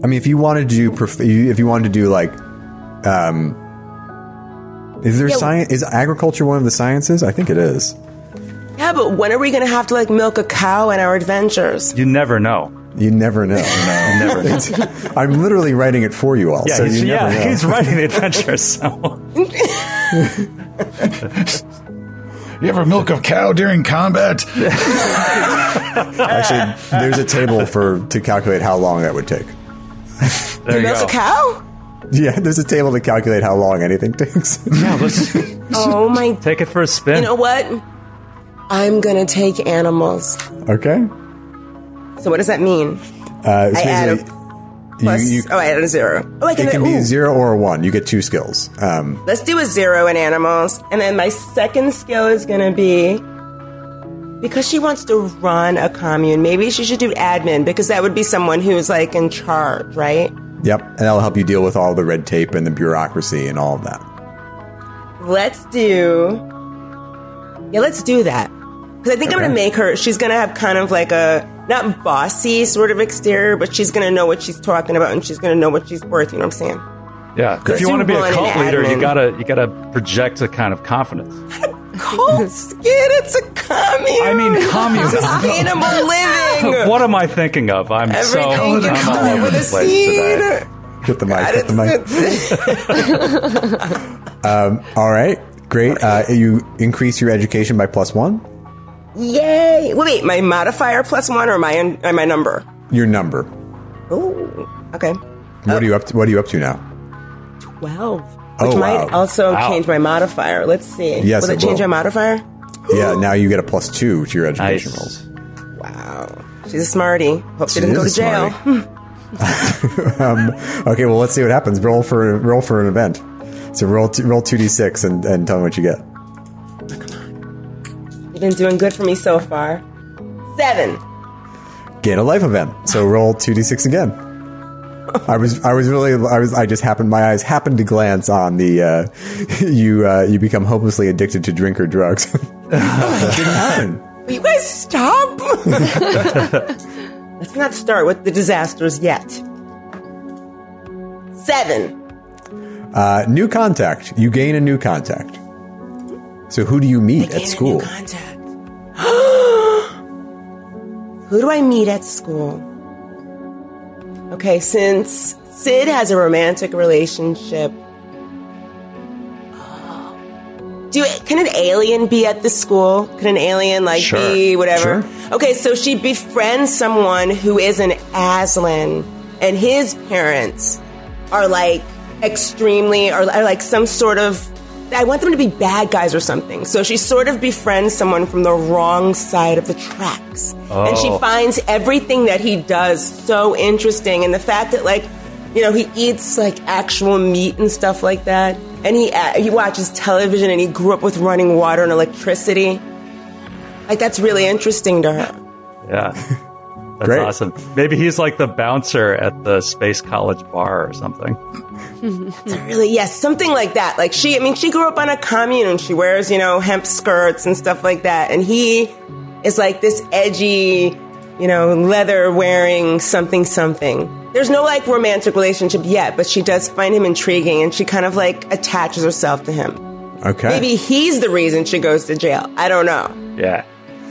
I mean, if you wanted to do, prof- if you wanted to do like, um, is there
Yeah.
science? Is agriculture one of the sciences? I think it is.
Yeah, but when are we going to have to like milk a cow in our adventures?
You never know.
You never know.
You never know.
It's- I'm literally writing it for you all,
Yeah,
so
he's,
you never
yeah
know.
he's writing the adventure, so
You ever milk a cow during combat?
Actually, there's a table for to calculate how long that would take.
there you
Milk
go.
a cow?
Yeah, there's a table to calculate how long anything takes.
Yeah, let's
Oh my.
take it for a spin.
You know what? I'm going to take animals.
okay.
So what does that mean?
Uh, it's
I add
basically-
a plus.
you, you,
oh, I added a zero. Oh, I can,
it can be
ooh.
a zero or a one. You get two skills. Um,
Let's do a zero in animals. And then my second skill is going to be because she wants to run a commune, maybe she should do admin because that would be someone who's like in charge, right?
Yep, and that'll help you deal with all the red tape and the bureaucracy and all of that.
Let's do. Yeah, let's do that. Because I think I'm going to make her, she's going to have kind of like a, not bossy sort of exterior, but she's going to know what she's talking about and she's going to know what she's worth. You know what I'm saying?
yeah, if you want to be a cult leader, you gotta you gotta project a kind of confidence.
Cold skin, it's a commune.
I mean, commune.
Sustainable living.
what am I thinking of? I'm so
Everything you
I'm all over
with
the
a
place today.
seed.
Hit the mic.
God,
Hit the mic. Um, all right, great. Uh, you increase your education by plus one.
Yay! Wait, wait, my modifier plus one or my or my number?
Your number.
Ooh, okay.
What are you up? To, what are you up to now?
Twelve.
Oh,
Which might
wow.
also
Wow.
change my modifier. Let's see.
Yes,
will
it
it change
will.
my modifier?
Yeah, now you get a plus two to your education
Nice.
rolls.
Wow. She's a smarty. Hope she,
She
didn't go to jail.
smarty. Um, okay, well, let's see what happens. Roll for roll for an event. So roll two, roll two d six and, and tell me what you get.
You've been doing good for me so far. Seven.
Get a life event. So roll two d six again. I was I was really I was I just happened my eyes happened to glance on the uh, you uh, you become hopelessly addicted to drink or drugs. didn't
you guys stop? Let's not start with the disasters yet. Seven.
Uh, new contact. You gain a new contact. So who do you meet at school?
new contact. Who do I meet at school? Okay, since Sid has a romantic relationship, do it, can an alien be at the school? Can an alien like
Sure.
be whatever?
Sure.
Okay, so she befriends someone who is an Aslan, and his parents are like extremely are like some sort of I want them to be bad guys or something. So she sort of befriends someone from the wrong side of the tracks. And she
Oh.
finds everything that he does so interesting and the fact that like you know he eats like actual meat and stuff like that and he uh, he watches television and he grew up with running water and electricity. Like that's really interesting to her.
Yeah. That's
Great.
awesome. Maybe he's like the bouncer at the Space College bar or something.
Really, yes, something like that. Like she, I mean, she grew up on a commune and she wears, you know, hemp skirts and stuff like that. And he is like this edgy, you know, leather wearing something something. There's no like romantic relationship yet, but she does find him intriguing and she kind of like attaches herself to him.
Okay.
Maybe he's the reason she goes to jail. I don't know.
Yeah.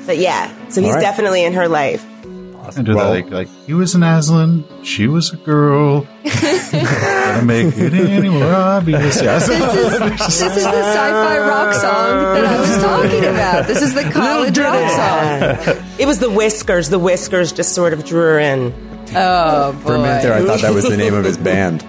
But yeah, so he's
All right.
definitely in her life.
And do
Well-
that like, like he was an Aslan, she was a girl. Gonna make it any more obvious. Yeah.
This is this is the sci-fi rock song that I was talking about. This is the college rock song.
It was the whiskers. The whiskers just sort of drew her in.
Oh
For a minute there, I thought that was the name of his band.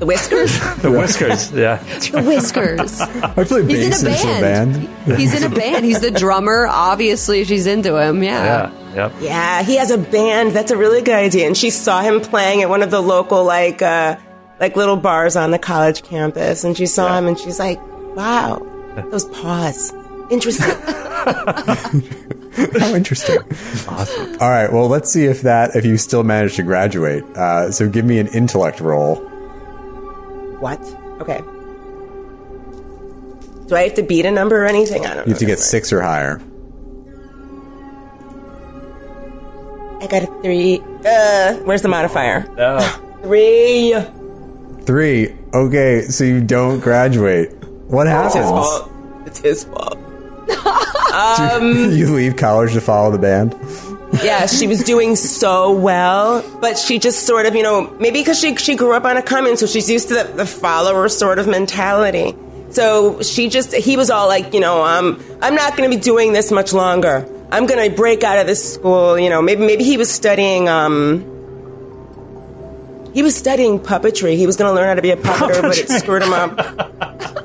The whiskers?
The whiskers. Yeah.
the whiskers.
I play
He's
bass
in a
in
band.
band.
He's in a band. He's the drummer. Obviously, she's into him. Yeah.
Yeah. Yep.
Yeah, he has a band. That's a really good idea. And she saw him playing at one of the local like uh like little bars on the college campus and she saw him and she's like, "Wow, those paws. Interesting."
How interesting. awesome. All right. Well, let's see if that if you still manage to graduate. Uh, so give me an intellect roll.
what? Okay. Do I have to beat a number or anything? I don't.
You have to get six or higher.
I got a 3. Uh, where's the modifier?
Oh.
3.
Three. Okay. So you don't graduate. What
It's his
happens?
fault. It's his fault.
you leave college to follow the band.
Yeah, she was doing so well, but she just sort of, you know, maybe because she she grew up on a common, so she's used to the, the follower sort of mentality. So she just, he was all like, you know, um, I'm not going to be doing this much longer. I'm going to break out of this school. You know, maybe maybe he was studying. Um, he was studying puppetry. He was going to learn how to be a puppeter, but it screwed him up.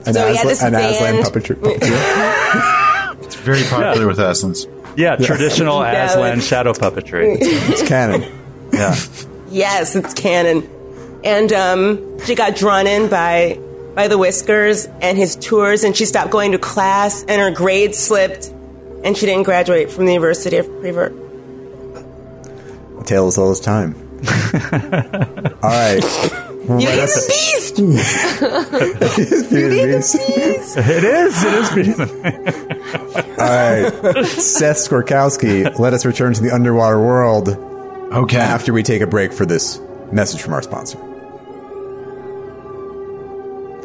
An,
So he had this
an Aslan
band.
puppetry. puppetry.
It's very popular with Aslan's.
Yeah, traditional
Yeah,
Aslan shadow puppetry.
it's canon.
Yeah.
Yes, it's canon. And um, she got drawn in by by the whiskers and his tours, and she stopped going to class, and her grades slipped, and she didn't graduate from the University of Prevert.
A tale as old as time. All right. Well,
You
let
need
us-
the beast.
It is. It is. Beauty and the
All right. Seth Skorkowsky, let us return to the underwater world
Okay.
after we take a break for this message from our sponsor.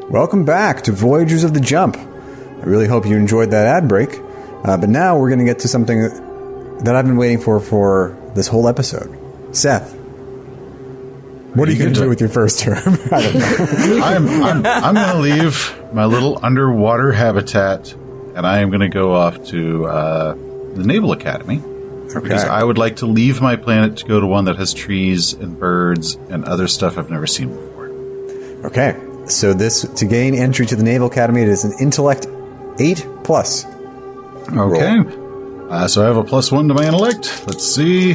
Welcome back to Voyagers of the Jump. I really hope you enjoyed that ad break. Uh, but now we're going to get to something that I've been waiting for for this whole episode. Seth, what are you going to do with your first term? I don't know.
I'm I'm, I'm going to leave my little underwater habitat, and I am going to go off to uh, the Naval Academy because I would like to leave my planet to go to one that has trees and birds and other stuff I've never seen before.
Okay, so this to gain entry to the Naval Academy, it is an intellect eight plus.
Okay. Uh, so I have a plus one to my intellect. Let's see.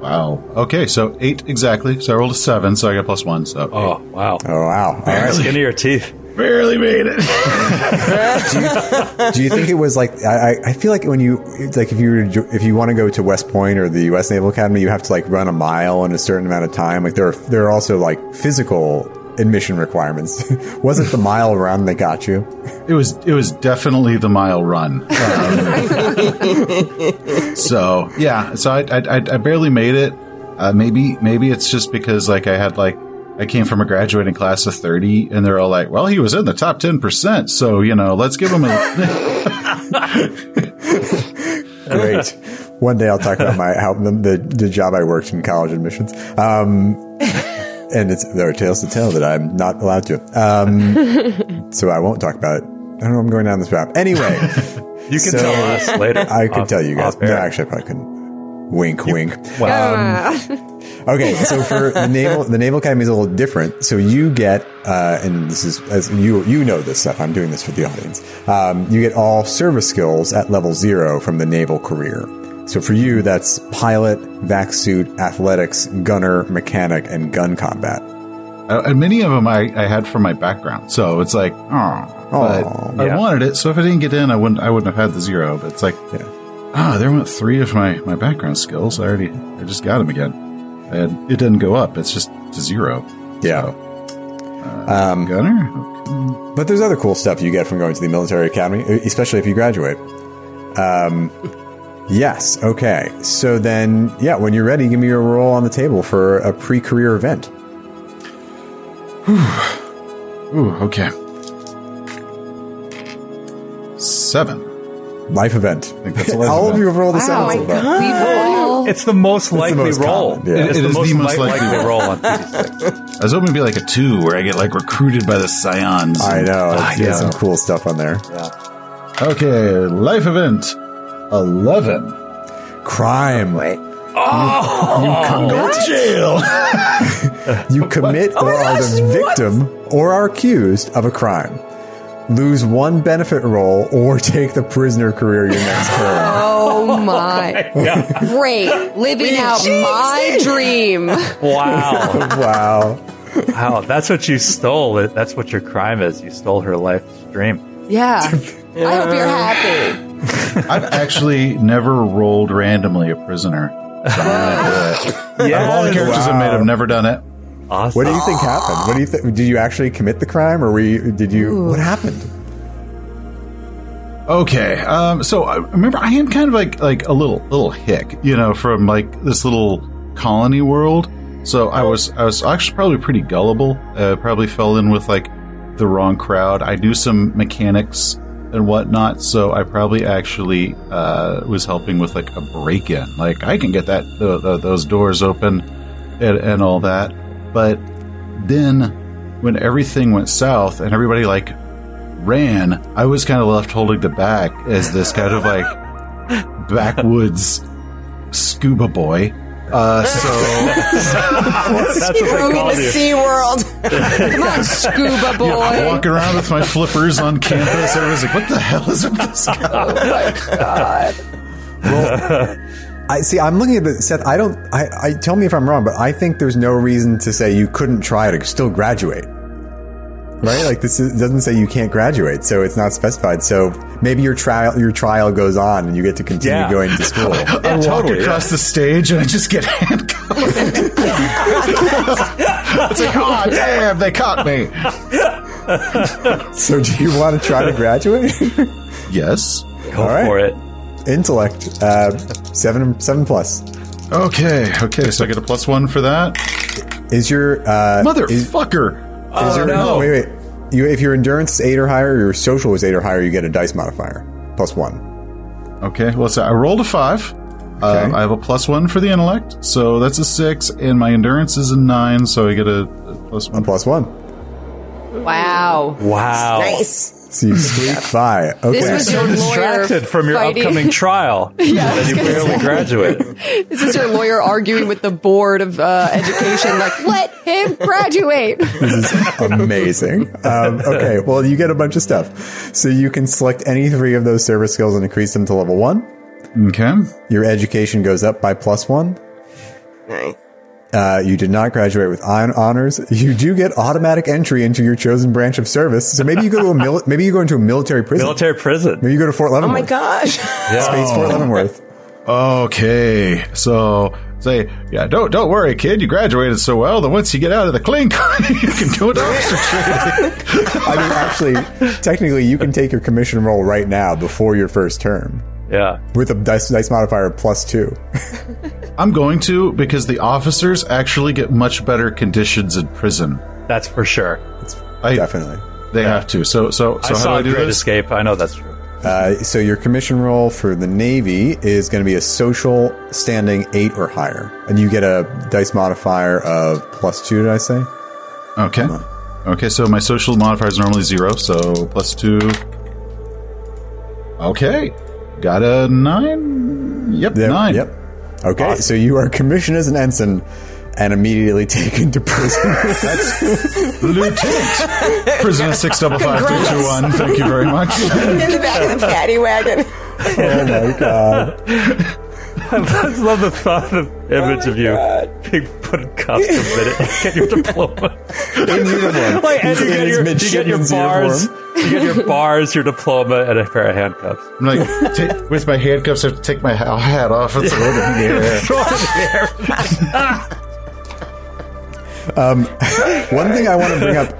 Wow. Okay, so eight exactly. So I rolled a seven, so I got plus one. So
Oh wow.
Oh wow! All right.
Skin of your teeth.
barely made it.
Do you think it was like I, I- I feel like when you it's like if you were if you want to go to West Point or the U.S. Naval Academy, you have to like run a mile in a certain amount of time. Like there are there are also like physical admission requirements. was it the mile run that got you?
It was it was definitely the mile run. Um, so yeah, so I, I I barely made it. Uh, maybe maybe it's just because like I had like I came from a graduating class of thirty, and they're all like, "Well, he was in the top ten percent, so you know, let's give him a."
Great. One day I'll talk about my how the, the, the job I worked in college admissions. Um, and it's there are tales to tell that I'm not allowed to. Um, so I won't talk about it. I don't know. I'm going down this path anyway.
You can
So,
tell us later.
I could
Off-
tell you guys. No, actually, I probably couldn't. Wink, wink.
Ah.
Okay, so for the naval, the Naval Academy is a little different. So you get, uh, and this is as you you know this stuff. I'm doing this for the audience. Um, you get all service skills at level zero from the naval career. So for you, that's pilot, vac suit, athletics, gunner, mechanic, and gun combat.
Uh, and many of them I, I had from my background, so it's like, oh, but
Aw.
I wanted it. So if I didn't get in, I wouldn't I wouldn't have had the zero. But it's like,
Yeah.
ah, there went three of my, my background skills. I already I just got them again, and it didn't go up. It's just to zero.
Yeah.
Um, Gunner.
But there's other cool stuff you get from going to the military academy, especially if you graduate. Um, yes. Okay. So then, yeah, when you're ready, give me your roll on the table for a pre-career event.
Ooh, okay. Seven.
Life event.
think that's a life
All of you have rolled a seven
Oh my
so far.
God.
We've all
It's the most likely
most
roll.
common, yeah.
It's the most, li-
likely
likely
roll.
roll on
I was hoping to be like a two, where I get like recruited by the Scions.
I know.
Ah,
It's, there's
yeah.
some cool stuff on there.
Okay, life event. Eleven.
Crime.
Wait.
Go oh, to jail.
You commit oh or are the victim or are accused of a crime. Lose one benefit roll or take the prisoner career your next turn.
Oh, oh my. Great. Living out my dream.
Wow.
Wow.
Wow. That's what you stole. That's what your crime is. You stole her life's dream.
Yeah. I hope you're happy.
I've actually never rolled randomly a prisoner. So I'm gonna do it. Out of all the characters I've made, I've never done it.
Awesome.
What do you think happened? What do you think? Did you actually commit the crime, or were you? Did you? What happened?
Okay, um, so I remember I am kind of like like a little little hick, you know, from like this little colony world. So I was I was actually probably pretty gullible. Uh, probably fell in with like the wrong crowd. I knew some mechanics and whatnot, so I probably actually uh, was helping with like a break in. Like I can get that the, the, those doors open and, and all that. But then when everything went south and everybody like ran, I was kind of left holding the back as this kind of like backwoods scuba boy. Uh, so
That's what they call you.
Sea World.
Come on, scuba boy.
I'm walking around with my flippers on campus. Everyone's like, "What the hell is with this guy?" God.
I see. I'm looking at the Seth. I don't. I, I tell me if I'm wrong, but I think there's no reason to say you couldn't try to still graduate. Right? Like this is, doesn't say you can't graduate, so it's not specified. So maybe your trial your trial goes on, and you get to continue
Yeah.
going to school.
I walk
totally,
across the stage and I just get handcuffed. it's like, oh damn, they caught me.
so do you want to try to graduate?
Yes.
Go
All right.
for it.
Intellect uh, seven seven plus
Okay. Okay. So I get a plus one for that.
is your uh,
Motherfucker.
is your,
no.
wait wait. You, if your endurance is eight or higher, your social is eight or higher, you get a dice modifier plus one.
Okay. Well, so I rolled a five. Uh,
Okay.
I have a plus one for the intellect, so that's a six, and my endurance is a nine, so I get a, a plus
A
one.
plus one.
Wow.
Wow.
Nice.
So you squeak by. Okay.
This was your lawyer
Distracted from your
fighting-
upcoming trial.
Yeah,
that you barely
say.
graduated.
This is your lawyer arguing with the board of uh, education, like, let him graduate.
This is amazing. Um, okay, well, you get a bunch of stuff. So you can select any three of those service skills and increase them to level one.
Okay.
Your education goes up by plus one.
Nice.
Uh, you did not graduate with honors. You do get automatic entry into your chosen branch of service. So maybe you go to a mil- maybe you go into a military prison.
Military prison.
maybe you go to Fort Leavenworth.
Oh my gosh. yeah.
Space Fort Leavenworth.
Okay. So say, yeah, don't don't worry, kid. You graduated so well that once you get out of the clink, you can go to officer training.
I mean, actually, technically, you can take your commission role right now before your first term
Yeah.
with a dice, dice modifier of plus two.
I'm going to because the officers actually get much better conditions in prison.
That's for sure.
I,
Definitely.
They have to. So so so
I
how
saw
do I
a
do
Great
this?
Escape. I know that's true.
Uh, so your commission roll for the Navy is going to be a social standing eight or higher, and you get a dice modifier of plus two. Did I say?
Okay. Okay, so my social modifier is normally zero, so plus two. Okay. Got a nine? Yep,
Yep,
nine.
Yep. Okay, so you are commissioned as an ensign and immediately taken to prison.
That's Lieutenant. Prison six double five three two one. Thank you very much.
In the back of the paddy wagon.
oh my god!
I just love the thought of image of you being put in cuffs a minute. Get your diploma.
In uniform.
Like, and you get, your, you get your bars,
uniform.
you get your bars, your diploma, and a pair of handcuffs.
I'm like, with my handcuffs, I have to take my ha- hat off and throw it in the air.
One thing I want to bring up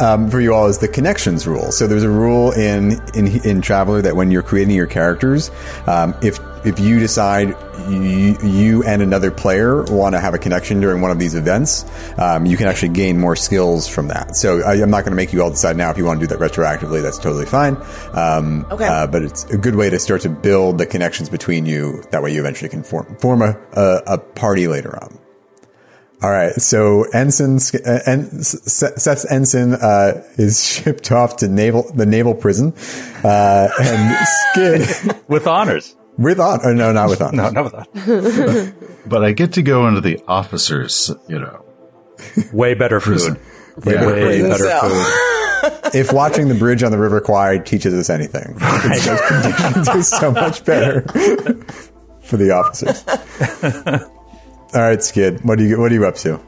um, for you all is the connections rule. So there's a rule in in in Traveller that when you're creating your characters, um, if if you decide you, you and another player want to have a connection during one of these events, um, you can actually gain more skills from that. So I, I'm not going to make you all decide now if you want to do that retroactively. That's totally fine. Um,
Okay.
uh, but it's a good way to start to build the connections between you. That way, you eventually can form form a, a, a party later on. All right, so ensign uh, en, Seth's ensign uh, is shipped off to naval the naval prison, uh, and Skid
With honors.
With on. Oh, no, not with on.
No, not with honors.
But I get to go into the officers, you know.
Way better food.
Yeah.
Way better
cell.
food.
if watching the bridge on the River Kwai teaches us anything, it's those conditions are so much better for the officers. All right, Skid, what do you what are you up to?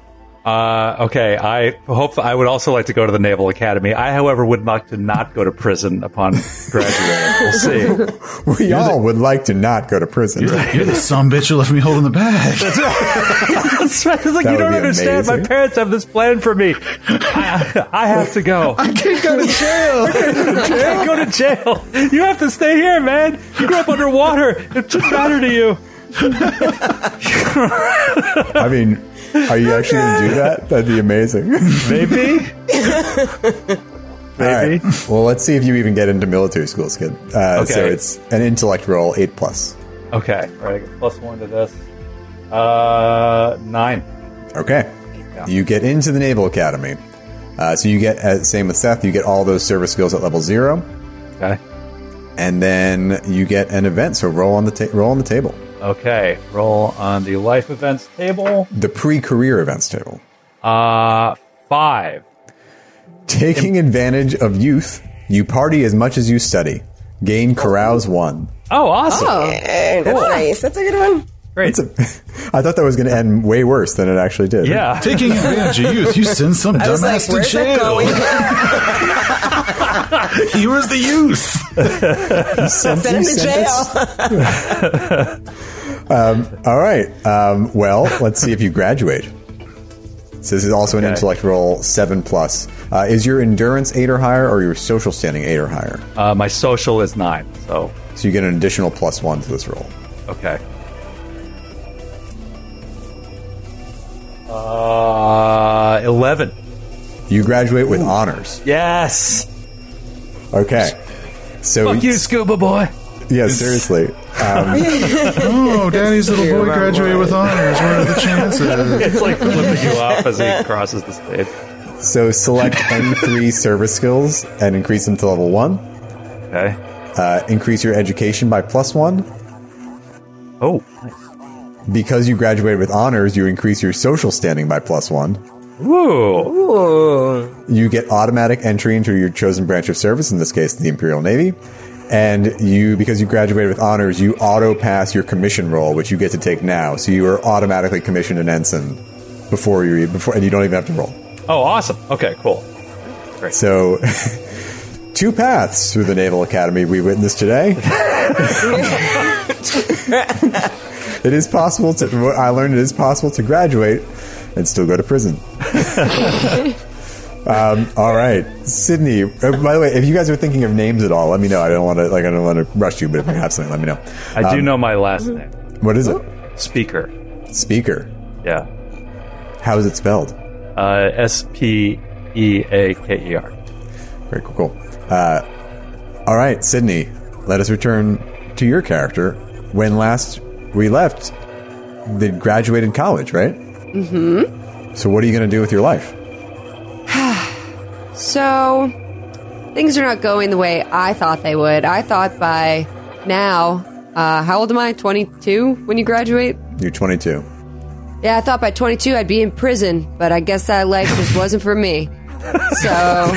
Uh, okay, I hope I would also like to go to the Naval Academy. I, however, would like to not go to prison upon graduating. We'll see.
We all would like to not go to prison.
You're the some bitch who left me holding the bag.
That's right. It's like
That
you don't
be
understand. My parents have this plan for me. I, I have to go. I
can't go to jail.
I can't go to jail. You have to stay here, man. You grew up underwater. It shouldn't matter to you.
I mean, are you actually going to do that? That'd be amazing.
Maybe.
All right. Well, let's see if you even get into military school, Skid. Uh, So it's an intellect roll, eight plus.
Okay. All right. plus One to this. Uh, nine.
Okay. You get into the Naval Academy. Uh, so you get, uh, same with Seth, you get all those service skills at level zero,
Okay.
and then you get an event. So roll on the ta- roll on the table,
Okay. Roll on the life events table.
the pre-career events table.
Uh, five.
Taking advantage of youth, you party as much as you study. Gain carouse one.
Oh, awesome.
Oh,
Hey, that's nice. That's a good one.
Great.
I thought that was going to end way worse than it actually did.
yeah.
Taking advantage of youth, you send some
I was like,
dumbass to jail.
going?
he was the youth.
Sent
Send him to jail.
us- All right. Um, well, let's see if you graduate. So this is also an
Okay.
intellect roll seven plus. Uh, is your endurance eight or higher, or your social standing eight or higher?
Uh, my social is nine. So,
So you get an additional plus one to this roll.
okay. Uh, 11.
You graduate with honors.
Yes.
Okay. So
Fuck you, scuba boy.
yeah, seriously. Um,
Oh, daddy's little boy graduated with honors. What are the chances?
It's like flipping you off as he crosses the stage.
so select N3 service skills and increase them to level one.
Okay.
Uh, increase your education by plus one.
Oh, nice.
Because you graduated with honors, you increase your social standing by plus one.
Woo.
You get automatic entry into your chosen branch of service, in this case, the Imperial Navy. And you, because you graduated with honors, you auto pass your commission roll, which you get to take now. So you are automatically commissioned an ensign before you before, and you don't even have to roll.
Oh, awesome. Okay, cool. Great.
So, two paths through the Naval Academy we witnessed today. it is possible to. what I learned it is possible to graduate and still go to prison. um, all right, Sydney. uh, by the way, if you guys are thinking of names at all, let me know. I don't want to like I don't want to rush you, but if you have something, let me know.
I do know my last name.
What is it?
Speaker.
Speaker.
Yeah.
How is it spelled?
Uh, S P E A K E R.
Very cool. cool. Uh, all right, Sydney, let us return to your character. When last we left, they graduated college, right? Mm-hmm. So what are you going to do with your life?
So, things are not going the way I thought they would. I thought by now, uh, how old am I? 22 when you graduate?
You're 22.
Yeah, I thought by 22 I'd be in prison, but I guess that life just wasn't for me. So,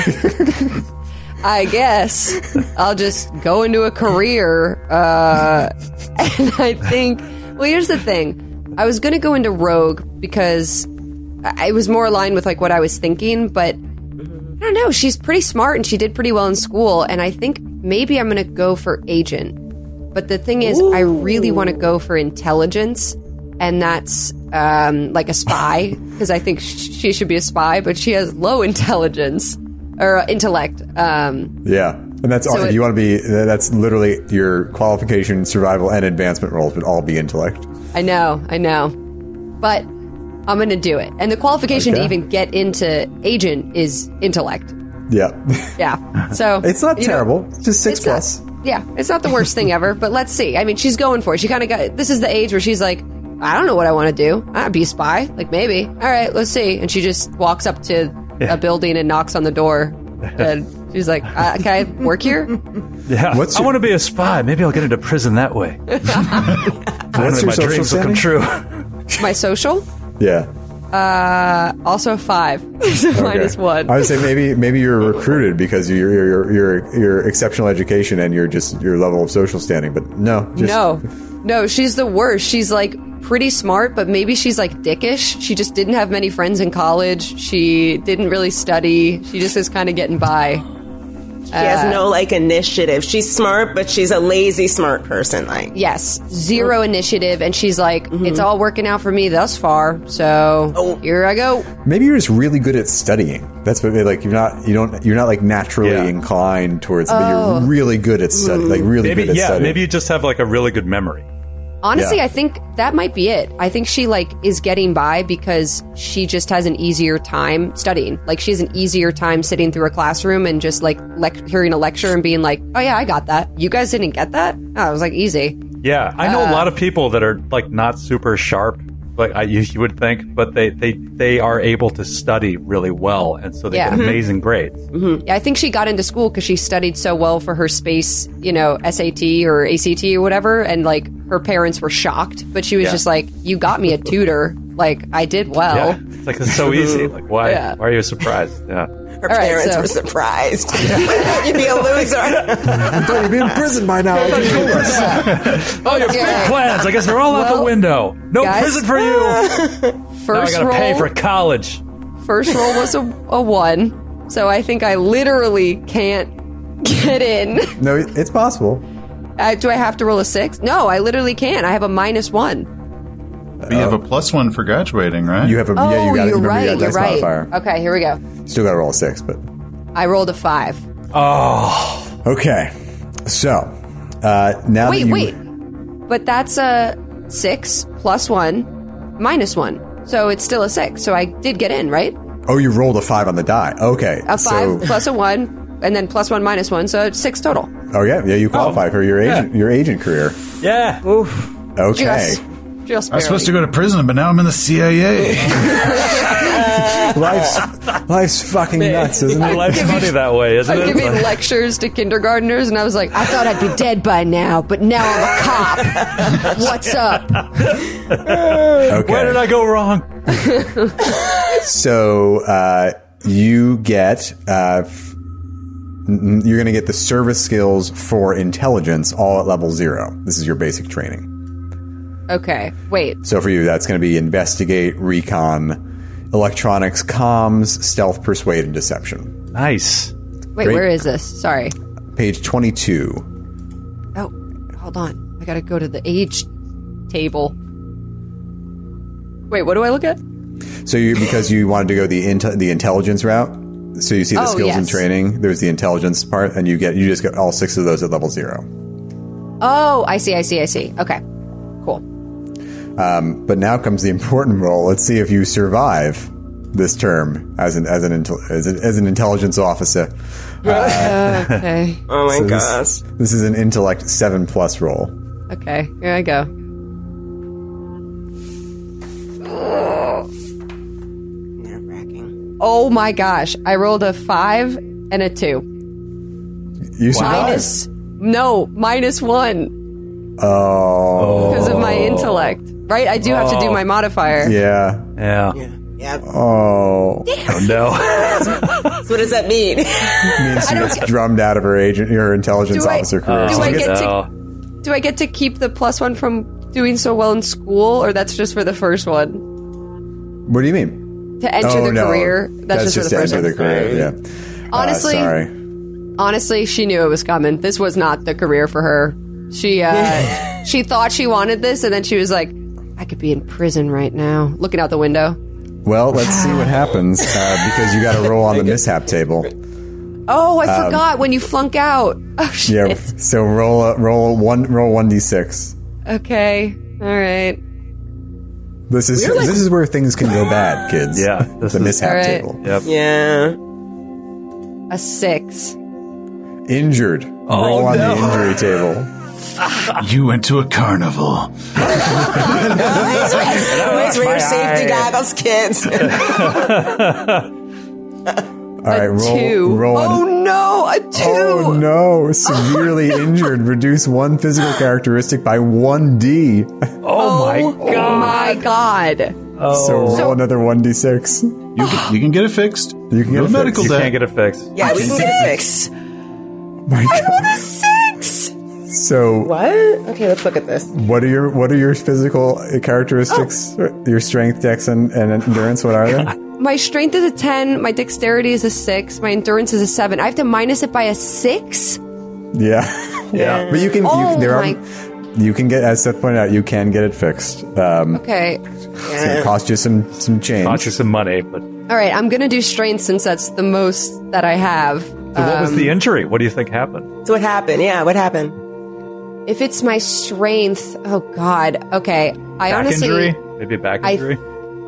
I guess I'll just go into a career. Uh, and I think, well, here's the thing. I was going to go into Rogue because I- it was more aligned with like what I was thinking, but I don't know. She's pretty smart and she did pretty well in school. And I think maybe I'm going to go for agent. But the thing is, I really want to go for intelligence. And that's um, like a spy, because I think sh- she should be a spy, but she has low intelligence or uh, intellect. Um,
Yeah. And that's all.
So
if
it-
you want to be, that's literally your qualification, survival, and advancement roles would all be intellect.
I know, I know. But I'm going to do it. And the qualification to even get into agent is intellect.
Yeah.
Yeah. So
it's not
you know,
terrible. Just six
it's not-
plus.
yeah, it's not the worst thing ever, but let's see. I mean, she's going for it. She kind of got this is the age where she's like, I don't know what I want to do. I'd be a spy. Like maybe. All right, let's see. And she just walks up to a building and knocks on the door. And she's like, uh, "Can I work here?"
Yeah.
What's
I want to be a spy. Maybe I'll get into prison that way.
What's
Finally,
your
my
social
dreams will come
standing?
true.
My social.
Yeah.
Uh, also five. so minus one.
I would say maybe maybe you're recruited because of your your your your exceptional education and your just your level of social standing. But no, just,
no, no, she's the worst. She's like pretty smart, but maybe she's like dickish. She just didn't have many friends in college. She didn't really study. She just is kind of getting by.
She has uh, no like initiative. She's smart, but she's a lazy smart person. Like
Yes, zero mm-hmm. initiative, and she's like, mm-hmm. "It's all working out for me thus far." So oh. here I go.
Maybe you're just really good at studying. That's what they like you're not you don't you're not like naturally
Yeah.
inclined towards, but
Oh.
you're really good at studying. Like really
Maybe
good at
yeah.
studying.
Maybe you just have like a really good memory.
Honestly,
Yeah.
I think that might be it. I think she like is getting by because she just has an easier time studying. Like she has an easier time sitting through a classroom and just like lec- hearing a lecture and being like, "Oh yeah, I got that. You guys didn't get that." Oh, I was like, "Easy."
Yeah, I know a uh, lot of people that are like not super sharp, like I, you, would think, but they, they they are able to study really well, and so they
Yeah.
get mm-hmm. amazing grades. Mm-hmm.
Yeah, I think she got into school because she studied so well for her space, you know, SAT or ACT or whatever, and like her parents were shocked, but she was
Yeah.
just like, "You got me a tutor. Like I did well."
Yeah, it's like it's so easy. Like why why are you surprised? Yeah,
her
right,
parents
so-
were surprised. You'd be a loser.
I thought you'd be in prison by now. Like you told us.
Oh, your
Okay.
big plans. I guess they're all out the window. No
guys-
prison for you. now I
First
gotta
roll,
pay for college.
first roll was a, a one, so I think I literally can't get in.
No, it's possible.
Uh, do I have to roll a six? No, I literally can't. I have a minus one.
But you have a plus one for graduating, right?
You have a
Oh,
yeah. You got
you're
remember
right.
you got
You're
dice
right.
modifier.
Okay, here we go.
Still got to roll a six, but
I rolled a five.
Oh, okay. So uh, now
Wait,
that you,
wait. But that's a six plus one minus one. So it's still a six. So I did get in, right?
Oh, you rolled a five on the die. Okay,
A five
So,
plus a one, and then plus one minus one. So six total.
oh yeah, yeah. You qualify for your
yeah.
agent your agent career.
Yeah. Oof.
Okay.
Just, just
I was supposed to go to prison, but now I'm in the CIA.
life's life's fucking nuts, isn't it?
Life's funny that way, isn't it?
I'm
it?
giving lectures to kindergartners, and I was like, I thought I'd be dead by now, but now I'm a cop. What's up?
Okay.
Where did I go wrong?
So uh, you get uh, you're going to get the service skills for intelligence all at level zero. This is your basic training.
Okay, wait.
So for you, that's going to be investigate, recon, electronics, comms, stealth, persuade, and deception.
Nice.
Wait,
Great.
where is this? Sorry.
Page twenty-two.
Oh, hold on. I gotta go to the age table. Wait, what do I look at?
So you because you wanted to go the inte- the intelligence route. So you see the
Oh,
skills and training. There's the intelligence part, and you get you just get all six of those at level zero.
Oh, I see, I see, I see. Okay, cool.
Um, but now comes the important role. Let's see if you survive this term as an as an as, a, as an intelligence officer.
Okay,
oh my
So
gosh.
this, this is an intellect seven plus roll.
okay, here I go.
Nerve wracking.
Oh my gosh, I rolled a five and a two.
You survive.
Minus, no, minus one
Oh,
because of my intellect. Right? I do have to do my modifier.
yeah.
Yeah.
Yeah. Yeah.
Oh,
Oh, no.
So what does that mean?
means she gets drummed out of her agent, her intelligence
Do I-
officer career.
do
So
I get to-
No.
Do I get to keep the plus one from doing so well in school, or that's just for the first one?
what do you mean?
To enter
oh
the
no,
career, that's, just,
just
for the
to
first
enter
one.
the career. Yeah.
Honestly,
uh, sorry.
honestly, she knew it was coming. This was not the career for her. She uh, she thought she wanted this, and then she was like, "I could be in prison right now, looking out the window."
Well, let's see what happens uh, because you got to roll on the mishap table.
Oh, I forgot when you flunk out. Oh shit.
Um, Yeah. So roll a, roll one roll one d six.
Okay. All right.
This is this is where things can go bad, kids.
Yeah, this
the
is-
mishap
All right.
table.
Yep.
yeah.
A six.
Injured. roll on
no.
the injury table.
You went to a carnival.
Always wear your safety goggles, kids.
All right, roll
Two.
roll on.
oh no, a two.
Oh no! Severely injured. Reduce one physical characteristic by one D.
Oh, oh my
Oh
god.
my god.
So oh. roll
So-
another 1d6.
You can, you can get it fixed.
You can get
No
it fixed.
medical
You
debt.
can't get it fixed.
Yeah, we can get it fixed.
My God.
Six.
So
What? Okay, let's look at this.
what are your what are your physical characteristics? Your strength, dex, and, and endurance. What are they?
My strength is a 10, my dexterity is a 6, my endurance is a 7. I have to minus it by a 6?
yeah,
Yeah.
but you can. you,
Oh
can- there
my-
are. You can get, as Seth pointed out, you can get it fixed. Um,
Okay.
It's gonna cost you some some change.
Cost you some money, but
All right, I'm going to do strength since that's the most that I have.
so what was the injury? What do you think happened?
So what happened? Yeah, what happened?
If it's my strength, oh god. Okay. I
Back
honestly
injury? Maybe a back
I-
injury?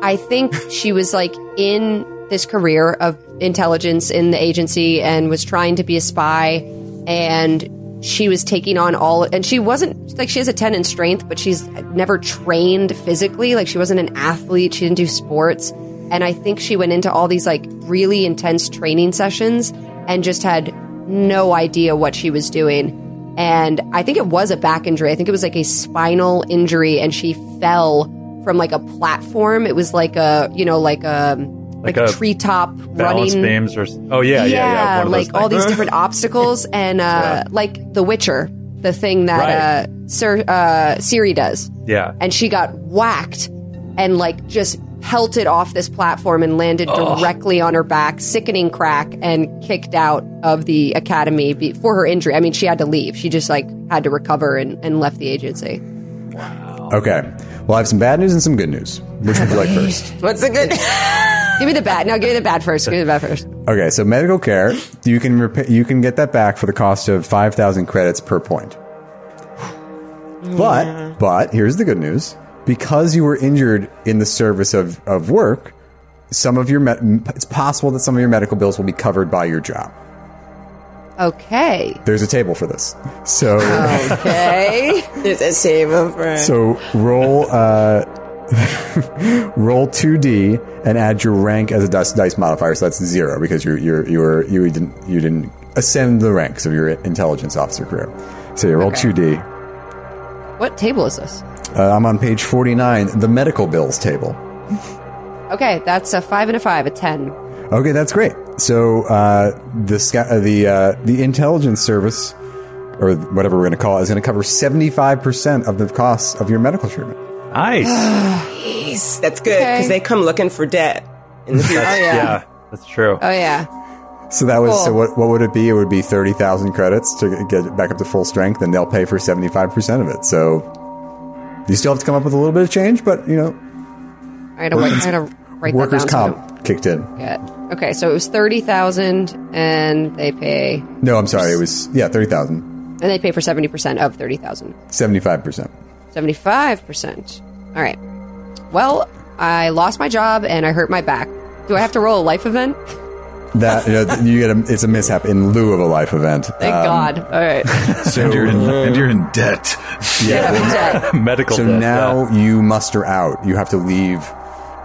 I think she was like in this career of intelligence in the agency and was trying to be a spy and she was taking on all and she wasn't like she has a 10 in strength but she's never trained physically like she wasn't an athlete she didn't do sports and I think she went into all these like really intense training sessions and just had no idea what she was doing and I think it was a back injury. I think it was like a spinal injury, and she fell from like a platform. It was like a you know like a like,
Like
a,
a
treetop running.
beams or oh yeah, yeah, yeah. those
like all
things.
these different obstacles, and uh, like The Witcher, the thing that
Right.
uh, Sir uh, Ciri does,
yeah.
and she got whacked and like just pelted off this platform and landed directly on her back, sickening crack, and kicked out of the academy be- for her injury. I mean, she had to leave. She just like had to recover and, and left the agency. Wow.
Okay. Well, I have some bad news and some good news. Which would you like first?
What's the good?
Give me the bad. No, give me the bad first. Give me the bad first.
Okay, so medical care, you can repa you can get that back for the cost of five thousand credits per point. But but here's the good news: because you were injured in the service of, of work, some of your me- it's possible that some of your medical bills will be covered by your job.
Okay.
There's a table for this, so
Okay.
There's a table for.
so roll uh, roll two d and add your rank as a dice, dice modifier. So that's zero because you you you were you didn't you didn't ascend the ranks of your intelligence officer career. So you roll
Okay.
two d.
what table is this?
Uh, I'm on page 49, the medical bills table.
Okay, that's a five and a five, a ten.
Okay, that's great. So uh, the sca- uh, the uh, the intelligence service, or whatever we're going to call it, is going to cover 75 percent of the costs of your medical treatment.
Nice.
Jeez, that's good because
Okay.
they come looking for debt in the future.
Oh yeah.
yeah, that's true.
Oh yeah.
So that was so.
Cool.
What what would it be? It would be 30,000 credits to get it back up to full strength, and they'll pay for 75 percent of it. So you still have to come up with a little bit of change, but you know,
I had to, write, I had to write
workers'
that down.
comp kicked in.
don't. Okay, so it was thirty thousand, and they pay,
No, I'm sorry. It was yeah, 30,000, And
they pay for seventy percent of thirty thousand.
75 percent.
75%. All right. Well, I lost my job and I hurt my back. Do I have to roll a life event?
That you, know, you get a, it's a mishap in lieu of a life event.
Thank
Um,
God. All right.
So,
and, you're in, and you're in debt.
Yeah, I'm dead.
Medical.
so
debt,
now
yeah.
you muster out. You have to leave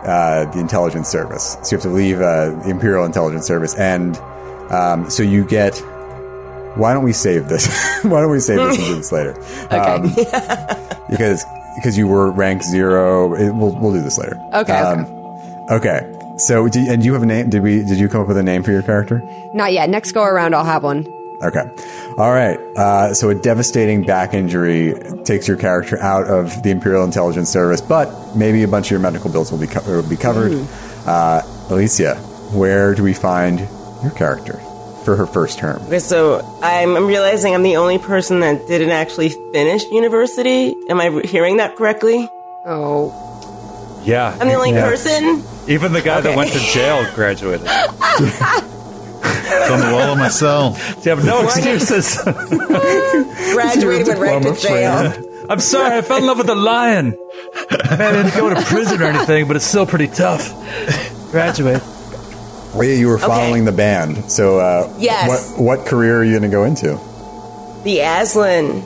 uh, the intelligence service. So you have to leave uh, the Imperial Intelligence Service, and um, so you get. Why don't we save this? why don't we save this and do this later? Um, because because you were rank zero. It, we'll we'll do this later.
Okay,
Um, okay. So do, and you have a name? Did we? Did you come up with a name for your character?
Not yet. Next go around, I'll have one.
Okay. All right. Uh, so a devastating back injury takes your character out of the Imperial Intelligence Service, but maybe a bunch of your medical bills will be, co- will be covered. Uh, Alicia, where do we find your character for her first term?
Okay, so I'm, I'm realizing I'm the only person that didn't actually finish university. Am I hearing that correctly?
Oh.
Yeah.
I'm the only
Yeah.
person.
Even the guy
Okay.
that went to jail graduated.
It's on the wall of my cell.
You have no excuses.
Graduated but right to jail.
I'm sorry, I fell in love with a lion. Man, I didn't go to prison or anything, but it's still pretty tough. Graduate.
Well, yeah, you were following the band. So, uh,
Yes.
what, what career are you going to go into?
The Aslan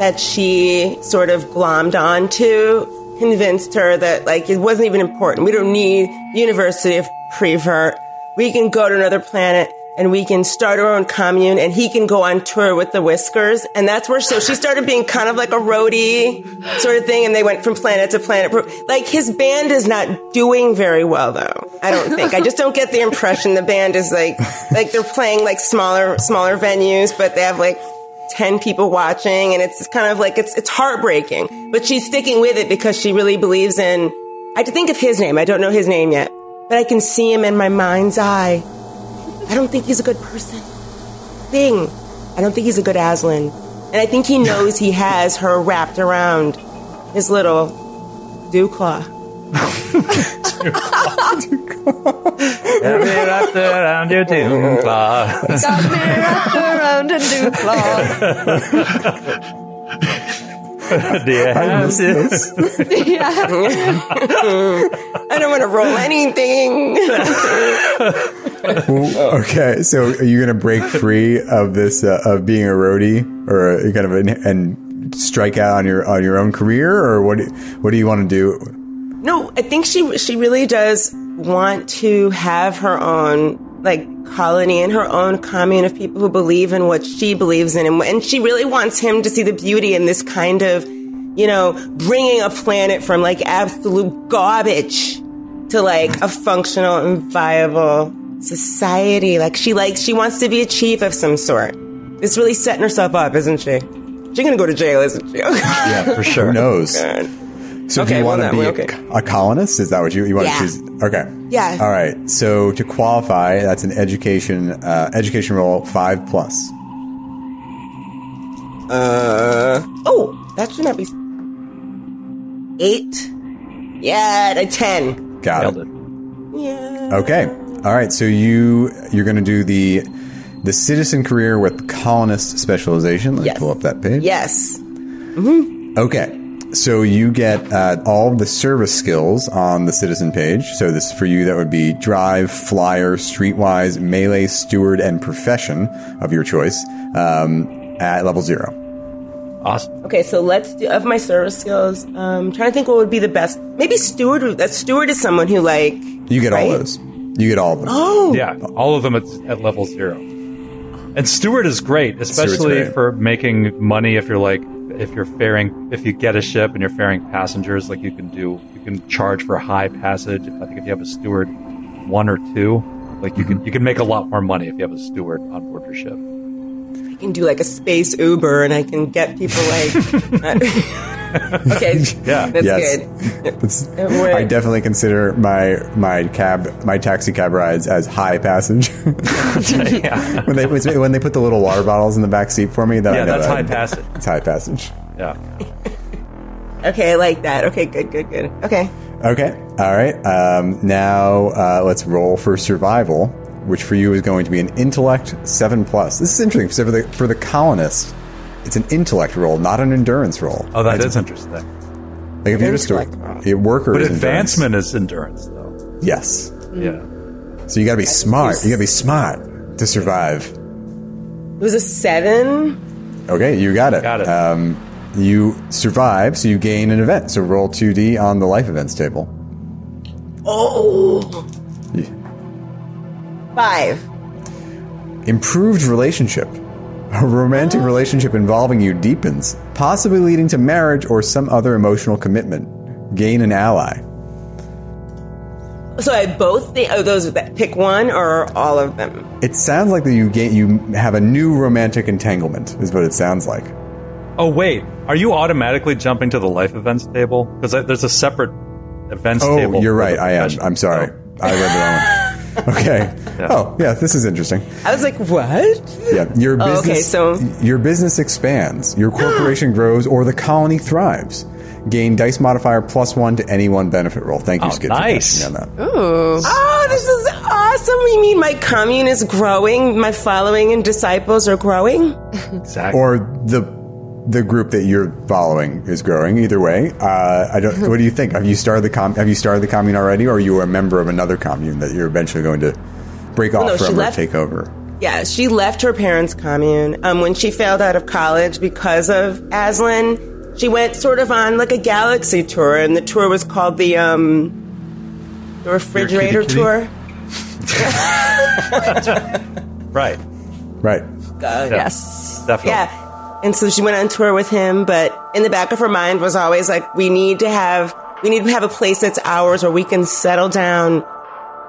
that she sort of glommed onto convinced her that like it wasn't even important. We don't need University of Prevert. We can go to another planet and we can start our own commune and he can go on tour with the Whiskers. And that's where, so she started being kind of like a roadie sort of thing. And they went from planet to planet. Like his band is not doing very well though. I don't think. I just don't get the impression the band is like, like they're playing like smaller, smaller venues, but they have like 10 people watching and it's kind of like, it's, it's heartbreaking, but she's sticking with it because she really believes in, I have to think of his name. I don't know his name yet, but I can see him in my mind's eye I don't think he's a good person. Thing. I don't think he's a good Aslan. And I think he knows he has her wrapped around his little dew claw.
Have me wrapped around your dew claw.
Got me wrapped around a dew claw.
Do you have this?
yeah.
I don't want to roll anything.
Okay, so are you going to break free of this uh, of being a roadie, or uh, kind of an, and strike out on your on your own career, or what? What do you want to do?
No, I think she she really does want to have her own like colony and her own commune of people who believe in what she believes in, and, and she really wants him to see the beauty in this kind of, you know, bringing a planet from like absolute garbage to like a functional and viable society. Like she likes, she wants to be a chief of some sort. It's really setting herself up, isn't she? She's gonna go to jail, isn't she?
Yeah, for sure.
Who knows?
Oh, God.
So do
Okay,
you want
well
to be
then,
a,
okay.
co- a colonist? Is that what you you want
Yeah.
to choose? Okay.
Yeah.
All right. So to qualify, that's an education uh, education roll five plus.
Uh, oh, that should not be eight. Yeah, a ten.
Got it.
it.
Yeah.
Okay. All right. So you you're going to do the the citizen career with colonist specialization. Let me
Yes.
pull up that page.
Yes.
Okay. So you get uh, all the service skills on the citizen page. So this for you that would be drive, flyer, streetwise, melee, steward, and profession of your choice um, at level zero.
Awesome.
Okay, so let's do of my service skills. Um, trying to think what would be the best. Maybe steward. That steward is someone who like
You get all those. You get all of them.
Oh,
Yeah, all of them at, at level zero. And Steward is great, especially
great.
for making money if you're like if you're faring if you get a ship and you're faring passengers, like you can do you can charge for high passage. I think if you have a steward one or two, like you can mm-hmm. you can make a lot more money if you have a steward on board your ship.
I can do like a space Uber, and I can get people like. Uh, okay,
Yeah.
that's
Yes.
good.
It's- I definitely consider my my cab my taxi cab rides as high passage.
yeah,
when they when they put the little water bottles in the back seat for me, that I know
that's
that
high passage.
It's high passage.
Yeah,
Okay, I like that. Okay, good, good, good. Okay.
Okay. All right. Um, now uh, let's roll for survival, which for you is going to be an intellect seven plus. This is interesting. For the for the colonist, it's an intellect role, not an endurance role.
oh, that
It's-
is interesting.
Like if you're just a,
Intellect
a worker,
But
is endurance.
advancement is endurance, though.
Yes.
Yeah,
So you got to be smart. You got to be smart to survive.
It was a seven.
Okay, you got it.
Got it.
Um, you survive, so you gain an event. So roll two d on the life events table.
Oh, five.
Improved relationship. A romantic relationship involving you deepens, possibly leading to marriage or some other emotional commitment. Gain an ally.
So I both think. Oh, those that pick one or all of them.
It sounds like that you gain, you have a new romantic entanglement. Is what it sounds like.
Oh wait, are you automatically jumping to the life events table? Because there's a separate events
Oh,
table.
you're right. I am. I'm sorry.
Oh.
I read the wrong one. Okay. Oh, yeah. This is interesting.
I was like, what?
Yeah, your
Oh,
business.
okay, so-
your business expands, your corporation grows, or the colony thrives. Gain dice modifier plus one to any one benefit roll. Thank you,
Oh,
Skid,
nice.
for catching me on that.
Ooh.
Oh, this is awesome. You mean my commune is growing? My following and disciples are growing?
Exactly.
Or the the group that you're following is growing. Either way, uh, I don't. What do you think? Have you started the com- Have you started the commune already, or are you a member of another commune that you're eventually going to break off
no,
from or
left-
take over?
Yeah, she left her parents' commune um, when she failed out of college because of Aslan. She went sort of on like a galaxy tour, and the tour was called the um, the refrigerator
kitty.
tour.
Right.
Right.
Yes.
Definitely.
Yeah. And so she went on tour with him, but in the back of her mind was always like, we need to have, we need to have a place that's ours where we can settle down.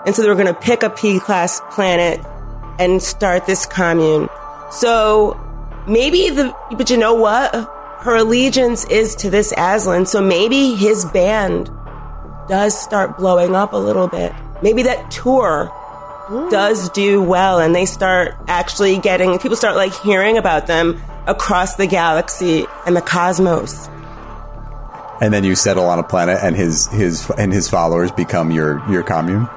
And so they were going to pick a P class planet and start this commune. So maybe the, but you know what? Her allegiance is to this Aslan. So maybe his band does start blowing up a little bit. Maybe that tour does do well and they start actually getting, people start like hearing about them across the galaxy and the cosmos.
And then you settle on a planet, and his his and his followers become your your commune.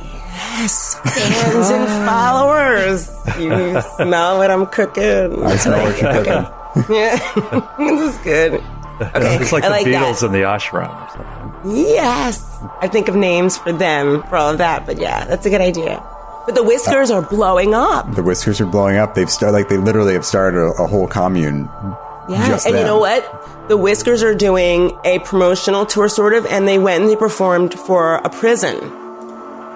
Yes, fans and followers. You smell what I'm cooking.
I smell what you're cooking.
Yeah, this is good. Okay,
It's like
I
the
like
Beatles
that.
in the ashram or something.
Yes, I think of names for them for all of that, but yeah, that's a good idea. But the whiskers are blowing up.
The whiskers are blowing up. They've started like they literally have started a, a whole commune.
Yeah,
Just
and you know what? The Whiskers are doing a promotional tour, sort of, and they went and they performed for a prison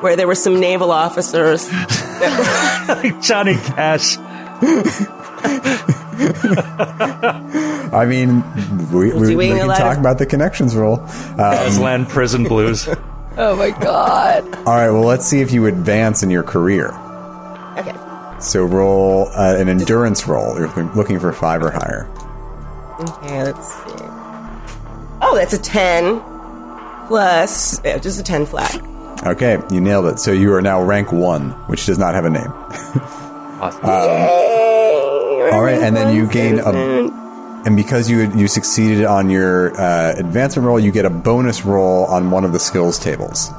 where there were some naval officers.
Johnny Cash.
I mean, we, we, we can talk
of-
about the connections roll. Uh,
Aslan Prison Blues.
Oh my god.
all right, well, let's see if you advance in your career.
Okay.
So roll uh, an endurance roll. You're looking- looking for five or higher.
Okay, let's see. Oh, that's a 10 plus, yeah, just a 10 flat.
Okay, you nailed it. So you are now rank one, which does not have a name.
Awesome.
All right, and then you gain a, and because you you succeeded on your uh, advancement roll, you get a bonus roll on one of the skills tables.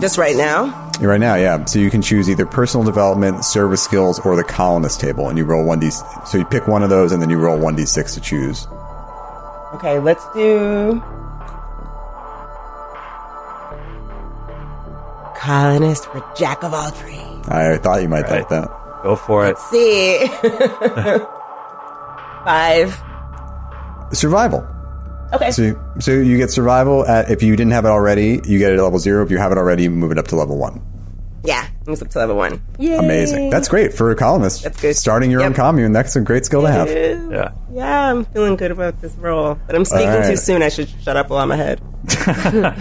Just right now?
Right now, yeah. So you can choose either personal development, service skills, or the colonist table, and you roll one d. So you pick one of those, and then you roll one d six to choose.
Okay, let's do. Colonist for Jack of all trades.
I thought you might like
Right.
that.
Go for it.
see. Five.
Survival.
Okay.
So you, so you get survival at if you didn't have it already, you get it at level zero. If you have it already, you move it up to level one.
yeah, moves up to level one. Yay.
Amazing. That's great for a columnist.
That's good.
Starting your own commune. That's a great skill to have.
Yeah.
Yeah, I'm feeling good about this role. But I'm speaking
All right.
too soon. I should shut up while I'm ahead.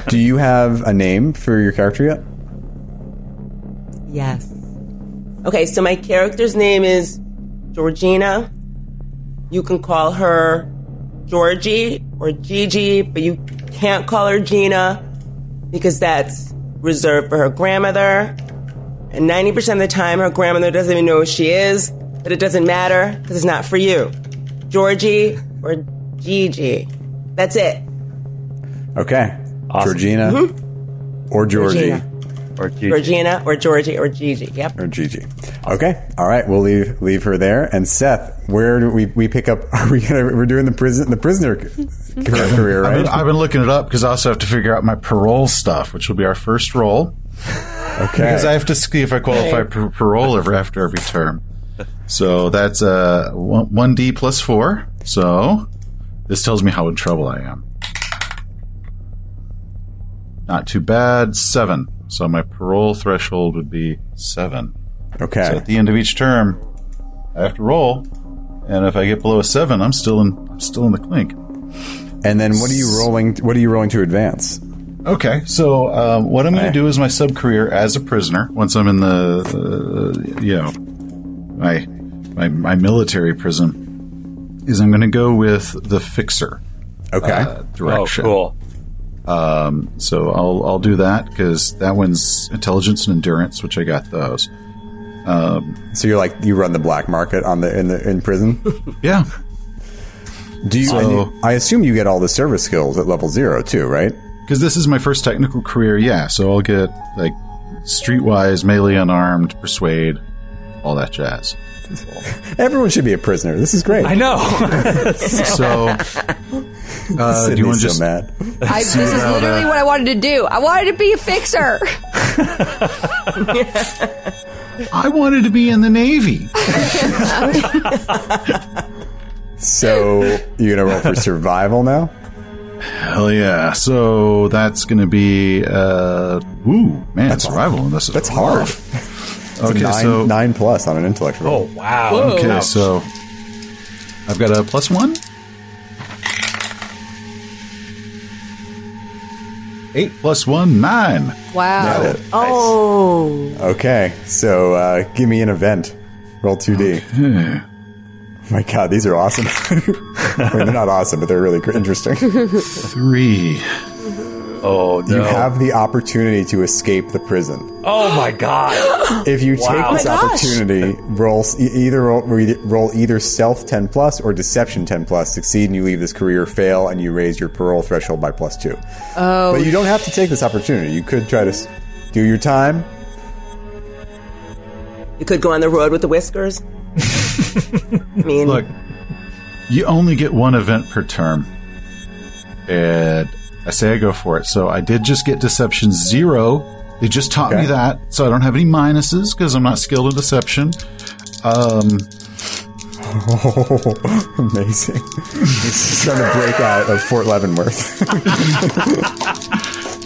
Do you have a name for your character yet?
Yes. Okay, so my character's name is Georgina. You can call her Georgie or Gigi, but you can't call her Gina because that's reserved for her grandmother. And 90% of the time, her grandmother doesn't even know who she is, but it doesn't matter because it's not for you. Georgie or Gigi. That's it.
Okay.
Awesome.
Georgina mm-hmm. or Georgie
Georgina.
Or Gigi.
Georgina or Georgie or Gigi. Yep.
or Gigi. Okay. All right. We'll leave leave her there. And Seth, where do we we pick up? Are we gonna we're doing the prison the prisoner c- career
I've been, I've been looking it up because I also have to figure out my parole stuff, which will be our first roll.
Okay.
Because I have to see if I qualify for parole ever after every term. So that's uh, one D plus four. So this tells me how in trouble I am. Not too bad. Seven. So my parole threshold would be seven.
Okay.
So at the end of each term, I have to roll, and if I get below a seven, I'm still in. I'm still in the clink.
And then what are you rolling? What are you rolling to advance?
Okay, so um, what I'm going to do is my sub career as a prisoner. Once I'm in the, uh, you know, my, my my military prison, is I'm going to go with the fixer
Okay.
uh,
Oh,
direction.
Cool.
So I'll I'll do that because that one's intelligence and endurance, which I got those.
Um, so you're like you run the black market on the in the in prison.
Yeah,
Do you?
So-
and you- I assume you get all the service skills at level zero too, right?
because this is my first technical career. Yeah, so I'll get like streetwise, melee, unarmed, persuade, all that jazz.
Everyone should be a prisoner. This is great.
I know.
So, uh, do you want
Sydney's
to just
so mad?
I, this is literally what I wanted to do. I wanted to be a fixer.
I wanted to be in the Navy.
So you're gonna roll for survival now?
Hell yeah. So that's going to be, uh, ooh, man, that's survival. And this is
That's hard.
rough. Okay,
nine,
so-
nine plus on an intellect roll.
Oh wow.
Okay,
Ouch.
so I've got a plus one. Eight plus one, nine.
Wow.
Got it.
Oh,
Okay, so uh, give me an event. Roll 2D. Oh my god, these are awesome. I mean, they're not awesome, but they're really interesting.
Three.
Oh no.
You have the opportunity to escape the prison.
oh my god.
If you
Wow.
take this
Oh my gosh.
opportunity, roll s- either roll, roll either stealth 10 plus or deception 10 plus. Succeed and you leave this career. Fail and you raise your parole threshold by plus two.
Oh,
But you don't have to take this opportunity. You could try to do your time.
you could go on the road with the whiskers. I mean,
Look, you only get one event per term. And I say I go for it. So I did just get deception zero. They just taught
Okay.
me that. So I don't have any minuses because I'm not skilled in deception. Um,
Oh, amazing. He's trying to break out of Fort Leavenworth.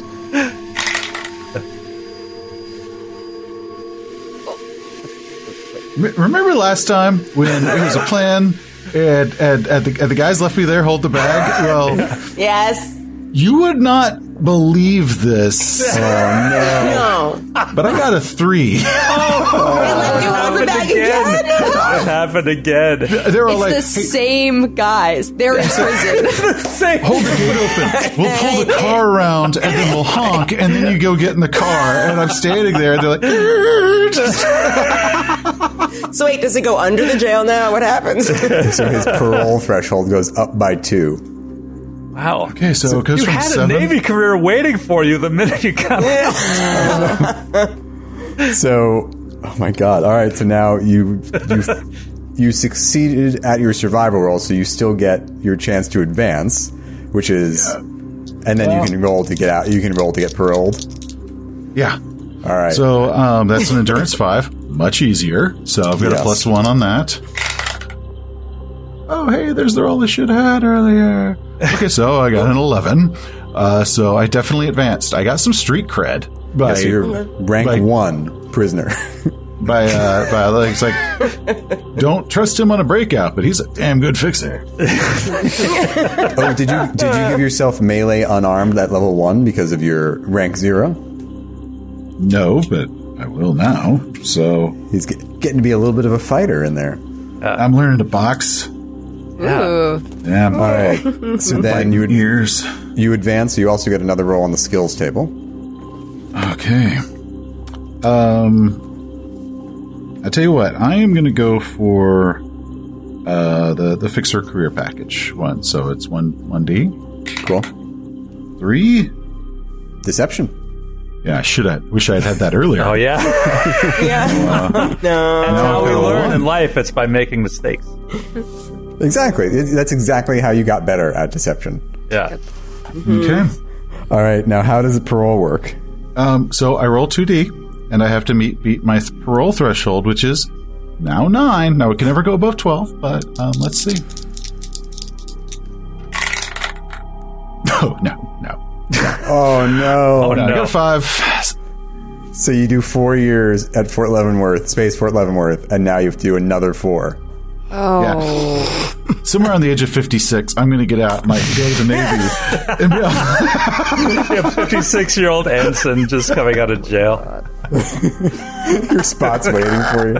remember last time when it was a plan and, and, and, the, and the guys left me there, hold the bag? Well,
yes,
you would not believe this, oh,
no.
but I got a three. Oh.
They let you hold the bag again.
It happened again.
They were
it's
like,
the
"Hey,
same guys. They're in prison.
hold the gate open. We'll pull the car around and then we'll honk and then you go get in the car. And I'm standing there. They're like,
So wait, does it go under the jail now? What happens?
so his parole threshold goes up by two.
Wow.
okay, so it goes
You
from
had
seven.
a Navy career waiting for you the minute you got
So, oh my god! All right, so now you you you succeeded at your survival roll, so you still get your chance to advance, which is, and then you can roll to get out. You can roll to get paroled.
Yeah.
All right.
So um, that's an endurance five. Much easier. So I've got
Yes.
a plus one on that. Oh, hey, there's the roll I should have had earlier. Okay, so I got an 11. Uh, so I definitely advanced. I got some street cred. By,
Yeah, so you're rank
by-
one prisoner.
by, uh, by like, it's like, don't trust him on a breakout, but he's a damn good fixer.
oh, did you did you give yourself melee unarmed at level one because of your rank zero?
No, but I will now. So
He's get, getting to be a little bit of a fighter in there.
I'm learning to box.
Ooh.
Yeah,
All right. So then you would,
ears.
you advance. So you also get another roll on the skills table.
Okay. Um, I tell you what, I am going to go for uh, the the fixer career package one. So it's one one D
Cool.
three.
Deception.
Yeah, I should have. Wish I had had that earlier.
Oh yeah.
yeah. no.
That's how we
I've got a
learn
one.
in life. It's by making mistakes.
Exactly. That's exactly how you got better at deception.
Yeah.
Okay.
All right. Now, how does the parole work?
Um, so I roll two D, and I have to meet beat my th- parole threshold, which is now nine. Now it can never go above twelve, but um, let's see. No, no, no.
Oh no!
Oh,
I
no.
got a five.
So you do four years at Fort Leavenworth, Space Fort Leavenworth, and now you have to do another four.
Oh. Yeah.
Somewhere on the age of 56, I'm going to get out, like, go to the Navy. and be
A 56 year old ensign just coming out of jail.
Your spot's waiting for you.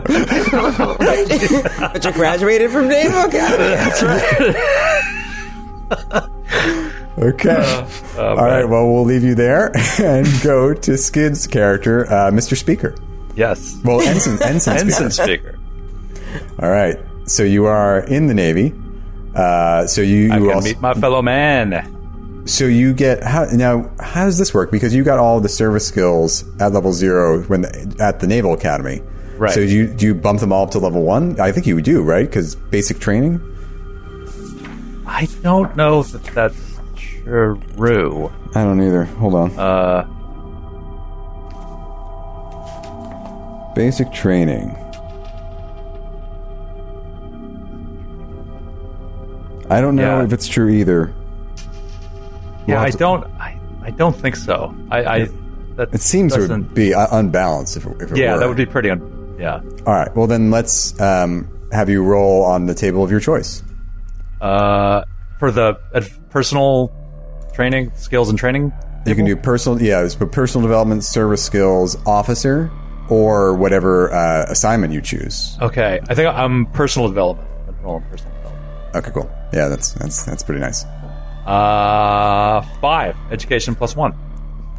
But you graduated from Naval Academy.
Okay. All right. Well, we'll leave you there and go to Skid's character, uh, Mr. Speaker.
Yes.
Well, Ensign, Ensign,
Ensign
Speaker.
speaker.
All right. So you are in the Navy. Uh, so you,
I
you
can
also,
meet my fellow man.
so you get how now? How does this work? Because you got all the service skills at level zero when the, at the Naval Academy.
Right.
So do you do you bump them all up to level one? I think you do, right? Because basic training.
I don't know that that's true.
I don't either. Hold on.
Uh,
Basic training. I don't know
Yeah.
if it's true either.
yeah,
We'll
I don't. I, I don't think so. I, I that
It seems to be unbalanced if it, if it
yeah,
were.
that would be pretty. Un- Yeah.
All right. Well, then let's um, have you roll on the table of your choice.
Uh, for the uh, personal training skills and training.
You can do personal, yeah, it's for personal development, service skills, officer, or whatever uh, assignment you choose.
Okay, I think I'm personal development. I'm personal development.
Okay, cool. Yeah, that's that's that's pretty nice.
Uh, five education plus one.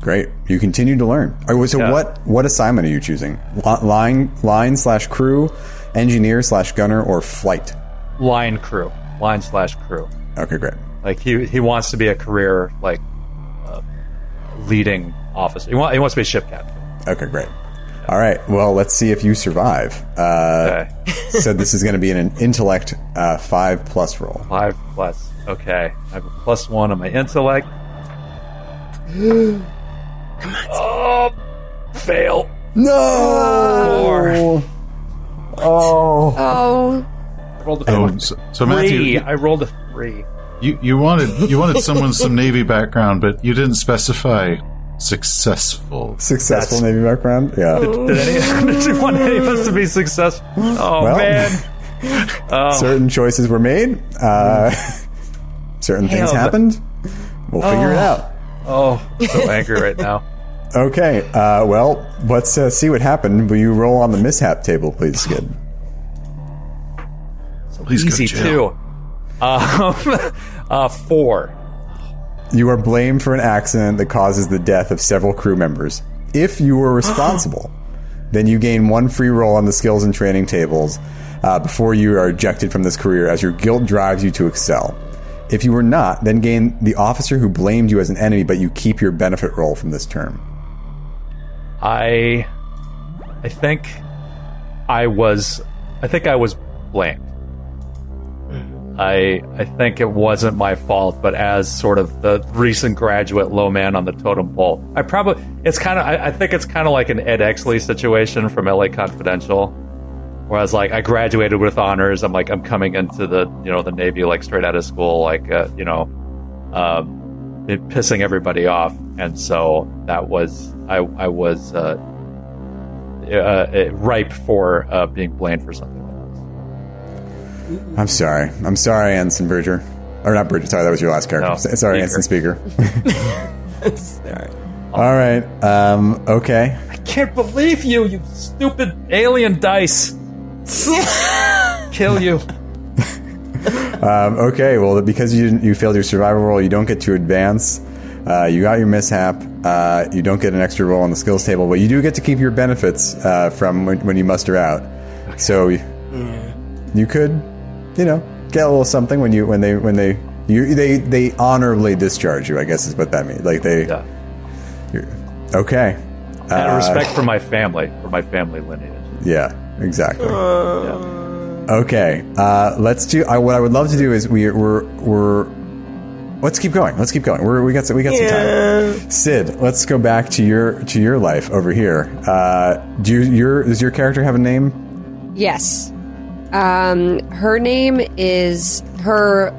Great. You continue to learn. Right, so
Yeah.
what what assignment are you choosing? Line line slash crew, engineer slash gunner, or flight?
Line crew, line slash crew.
Okay, great.
Like he he wants to be a career like uh, leading officer. He, want, he wants to be a ship captain.
Okay, great. All right. Well, let's see if you survive. Uh,
Okay,
so this is going to be an intellect uh, five plus roll.
five plus. Okay, I have a plus one on my intellect. Come on. Oh, fail.
No.
Four.
Oh.
Oh,
I rolled a
Oh, so, so
three.
Matthew,
I rolled a three.
you, you wanted you wanted someone with some Navy background, but you didn't specify successful.
Successful
That's-
Navy background. Yeah.
Did, any, did you want any of us to be successful? Oh
Well.
man.
Certain choices were made. Uh, certain things
Hell, but-
happened. We'll figure it out.
Oh, I'm so angry right now.
Okay. Uh, well, let's uh, see what happened. Will you roll on the mishap table, please, Skid?
So please go to
Easy
jail.
too. Um, uh, four.
You are blamed for an accident that causes the death of several crew members. If you were responsible, then you gain one free roll on the skills and training tables uh, before you are ejected from this career, as your guilt drives you to excel. If you were not, then gain the officer who blamed you as an enemy, but you keep your benefit roll from this term.
I, I think, I was, I think I was blamed. I, I think it wasn't my fault, but as sort of the recent graduate low man on the totem pole, I probably it's kind of I, I think it's kind of like an Ed Exley situation from LA Confidential, where I was like I graduated with honors. I'm like I'm coming into the you know the Navy like straight out of school, like uh, you know, um, pissing everybody off, and so that was I I was uh, uh, ripe for uh, being blamed for something. Like this.
I'm sorry. I'm sorry, Ensign Bridger. Or not Bridger, sorry, that was your last character.
No,
S- sorry,
Speaker.
Ensign Speaker. All right. Um, okay.
I can't believe you, you stupid alien dice. Kill you.
Um, okay, well, because you didn't, you failed your survival roll, you don't get to advance. Uh, you got your mishap. Uh, you don't get an extra roll on the skills table, but you do get to keep your benefits uh, from when, when you muster out. So you, you could, you know, get a little something when you when they when they you they they honorably discharge you. I guess is what that means. Like they,
Yeah.
you're- okay,
Out of
Uh,
respect for my family, for my family lineage.
Yeah, exactly.
Yeah.
Okay, uh, let's do. I, what I would love to do is we, we're we're. Let's keep going. Let's keep going. We're, we got some, we got some time. Sid, let's go back to your to your life over here. Uh, do you, your does your character have a name?
yes. Um, her name is her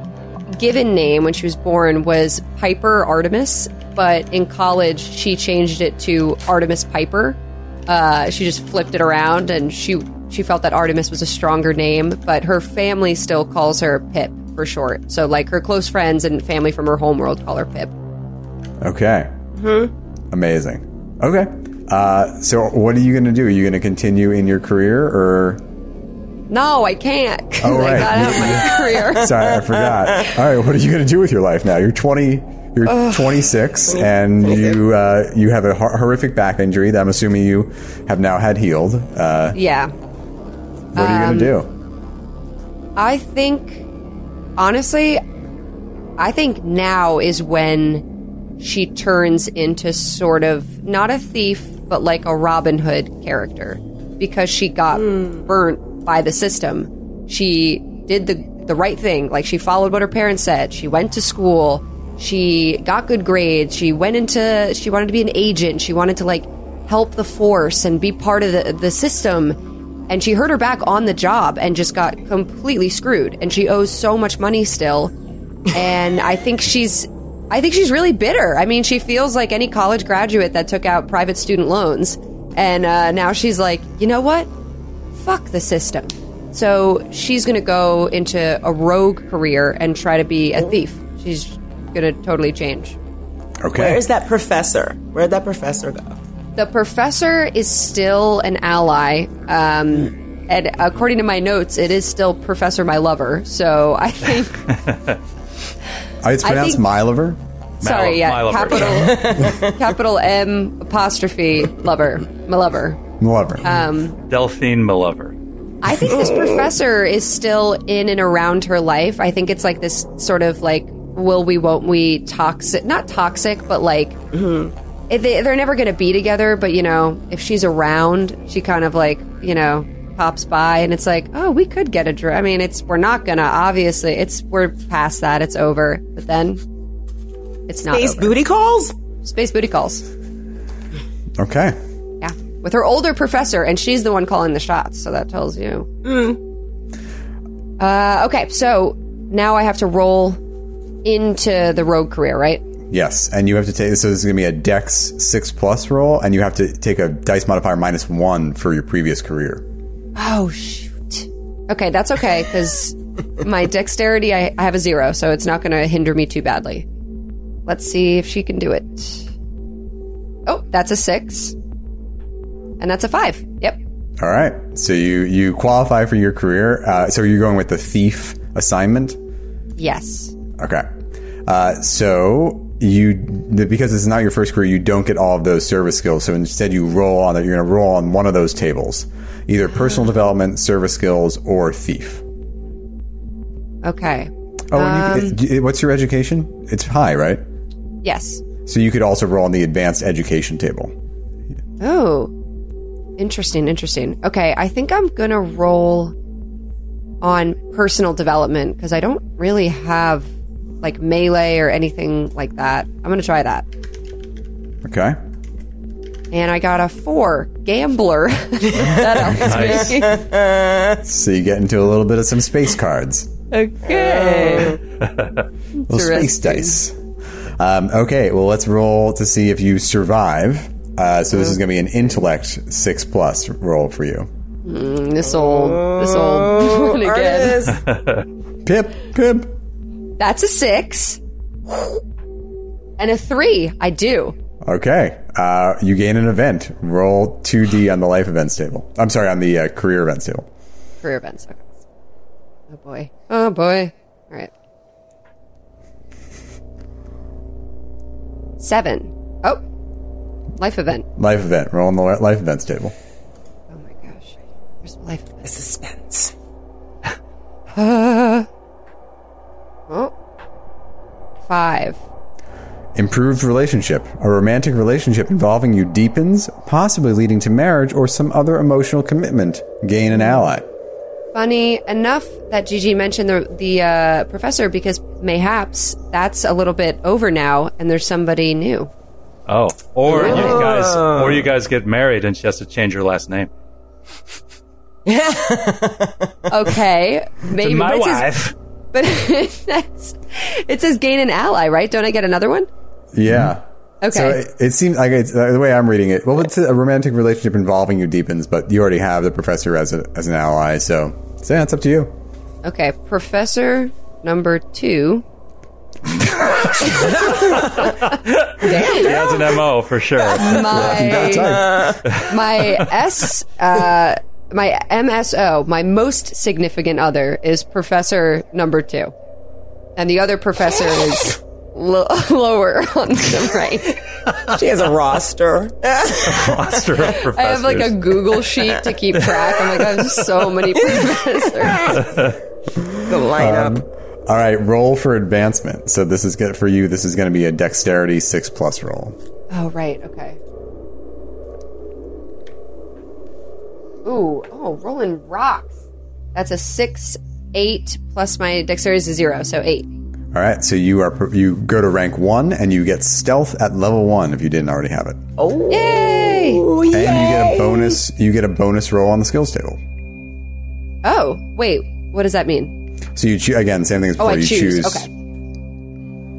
given name when she was born was Piper Artemis, but in college she changed it to Artemis Piper. Uh, she just flipped it around, and she she felt that Artemis was a stronger name, but her family still calls her Pip for short. So like her close friends and family from her homeworld call her Pip.
Okay. Hmm. Amazing. Okay. Uh, so what are you going to do? Are you going to continue in your career or?
No, I can't. 'cause
Oh, right.
I gotta have my career.
Sorry, I forgot. All right, what are you going to do with your life now? You're 20. You're 26, and you uh, you have a hor- horrific back injury that I'm assuming you have now had healed. Uh,
Yeah.
what are you going to do?
I think, honestly, I think now is when she turns into sort of not a thief, but like a Robin Hood character because she got burnt by the system. She did the the right thing, like she followed what her parents said. She went to school. She got good grades. She went into. She wanted to be an agent. She wanted to like help the force and be part of the the system and she hurt her back on the job and just got completely screwed and she owes so much money still and i think she's i think she's really bitter i mean she feels like any college graduate that took out private student loans and uh, now she's like you know what fuck the system. So she's going to go into a rogue career and try to be a thief. She's going to totally change.
Okay.
Where is that professor? Where'd that professor go?
The professor is still an ally. Um, and according to my notes, it is still Professor My Lover. So I think,
Oh, it's pronounced
think-
Mylover?
sorry, yeah,
My Lover.
capital, capital M apostrophe lover, my lover.
Lover.
Um,
Delphine Malover.
I think this professor is still in and around her life. I think it's like this sort of like will we, won't we, toxic, not toxic, but like if they, they're never going to be together. But you know, if she's around, she kind of like you know pops by, and it's like, oh, we could get a drink. I mean, it's we're not gonna obviously. It's we're past that. It's over. But then it's not
Space
over.
booty calls?
Space booty calls.
okay.
Yeah, with her older professor, and she's the one calling the shots. So that tells you. Uh, okay, so now I have to roll into the rogue career, right?
Yes, and you have to take. So this is going to be a Dex six plus roll, and you have to take a dice modifier minus one for your previous career.
Oh shoot. Okay, that's okay because my dexterity I, I have a zero, so it's not going to hinder me too badly. Let's see if she can do it. Oh, that's a six, and that's a five. Yep.
All right, so you you qualify for your career. Uh, so you're going with the thief assignment.
Yes.
Okay, uh, so you because it's not your first career, you don't get all of those service skills. So instead, you roll on that. You're going to roll on one of those tables, either personal development, service skills, or thief.
Okay.
Oh, and you, it- what's your education? It's high, right?
Yes.
So you could also roll on the advanced education table.
Oh, interesting, interesting. Okay, I think I'm gonna roll on personal development because I don't really have like melee or anything like that. I'm gonna try that.
Okay.
And I got a four gambler. that helps me.
So you get into a little bit of some space cards.
Okay.
Little space dice. Um, okay, well, let's roll to see if you survive. Uh, so this is going to be an intellect six plus roll for you.
this old, this old one again.
Pip, pip.
That's a six and a three. I do.
Okay, uh, you gain an event. Roll two D on the life events table. I'm sorry, on the uh, career events table.
Career events. Okay. Oh boy. Oh boy. All right. Seven. Oh. Life event.
Life event. Roll on the life events table.
Oh my gosh. There's life event?
Suspense.
uh, oh. Five.
Improved relationship. A romantic relationship involving you deepens, possibly leading to marriage or some other emotional commitment. Gain an ally.
Funny enough that Gigi mentioned the the uh, professor because mayhaps that's a little bit over now and there's somebody new.
Oh, or you guys, or you guys get married and she has to change her last name.
Okay. Maybe
My
but it says-
wife.
But it says, it says gain an ally, right? Don't I get another one?
Yeah.
Okay.
So it, it seems like it's uh, the way I'm reading it. Well, it's a romantic relationship involving you deepens, but you already have the professor as a, as an ally. So, so yeah, it's up to you.
Okay, Professor number two.
He has an mo for sure.
My my S uh, my MSO, my most significant other is Professor number two, and the other professor is lo- lower on the right.
She has a roster.
Roster of professors.
I have like a. Google sheet to keep track. I'm like, I have so many professors.
the lineup.
All right, roll for advancement. So this is good for you. This is going to be a dexterity six plus roll.
Oh right, okay. Ooh, oh, rolling rocks. That's a six, eight plus my dexterity is a zero, so eight.
All right, so you are you go to rank one and you get stealth at level one if you didn't already have it,
Oh, Yay!
And you get a bonus. You get a bonus roll on the skills table.
Oh, wait, what does that mean?
So you choose again, same thing as
Oh,
before.
I
you
choose.
choose.
Okay.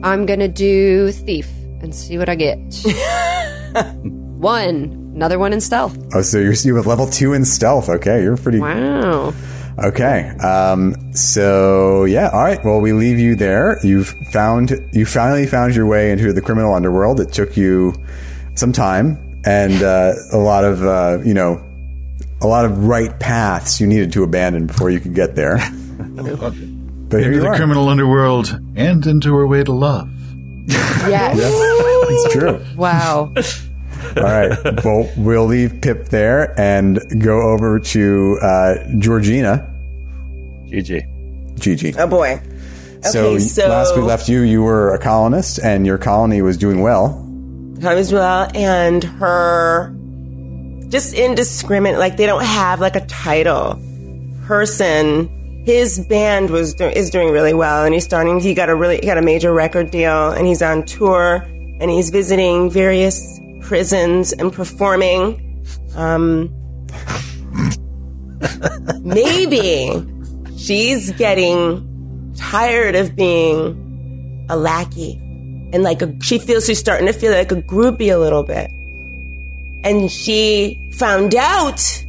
I'm gonna do thief and see what I get. One another one in stealth.
Oh, so you're you have level two in stealth. Okay, you're pretty.
Wow.
Okay. Um, so yeah, all right. Well, we leave you there. You've found you finally found your way into the criminal underworld. It took you some time and uh, a lot of uh, you know a lot of right paths you needed to abandon before you could get there. but here
Into the
are.
criminal underworld and into her way to love.
Yes.
It's true.
wow.
All right. Well, we'll leave Pip there and go over to uh, Georgina.
GG.
Gigi.
Oh boy.
so,
Okay, so
last we left you, you were a colonist, and your colony was doing well.
Time as well, and her just indiscriminate. Like they don't have like a title person. His band was do- is doing really well, and he's starting. He got a really got a major record deal, and he's on tour, and he's visiting various prisons and performing. Um, maybe she's getting tired of being a lackey and like a, she feels she's starting to feel like a groupie a little bit. And she found out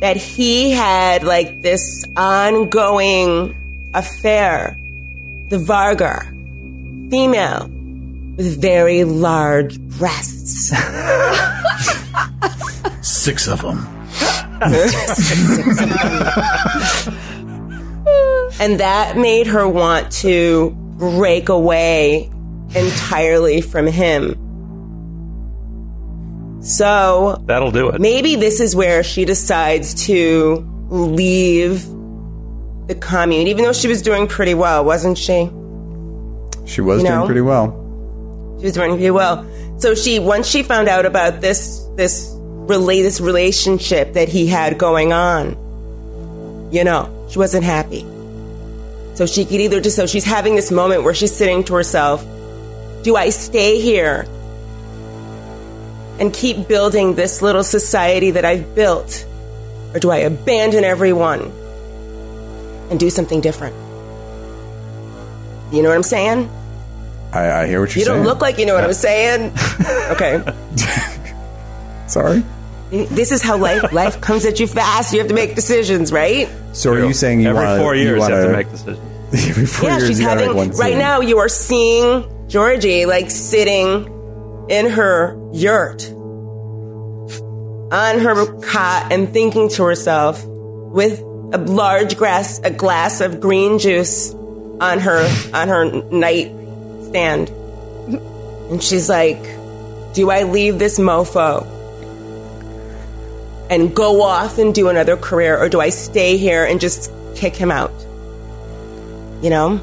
that he had like this ongoing affair, the Vargr, female with very large breasts.
Six of them.
And that made her want to break away entirely from him. So
That'll do it.
maybe this is where she decides to leave the commune, even though she was doing pretty well, wasn't she?
She was
You
doing pretty well.
She was doing pretty well. So she, once she found out about this, this relate, this relationship that he had going on, you know, she wasn't happy. So she could either just, so she's having this moment where she's sitting to herself, do I stay here and keep building this little society that I've built? Or do I abandon everyone and do something different? You know what I'm saying?
I, I hear what you're
You
saying.
You don't look like you know what I'm saying. Okay.
Sorry.
This is how life life comes at you fast. You have to make decisions, right?
So are you saying you
Every
want
four years
you,
you
wanna,
have to make decisions.
every four
yeah,
years
she's
you gotta
having
make
right now you are seeing Georgie like sitting in her yurt on her cot and thinking to herself with a large glass a glass of green juice on her on her night stand. And she's like, "Do I leave this mofo and go off and do another career or do I stay here and just kick him out?" You know?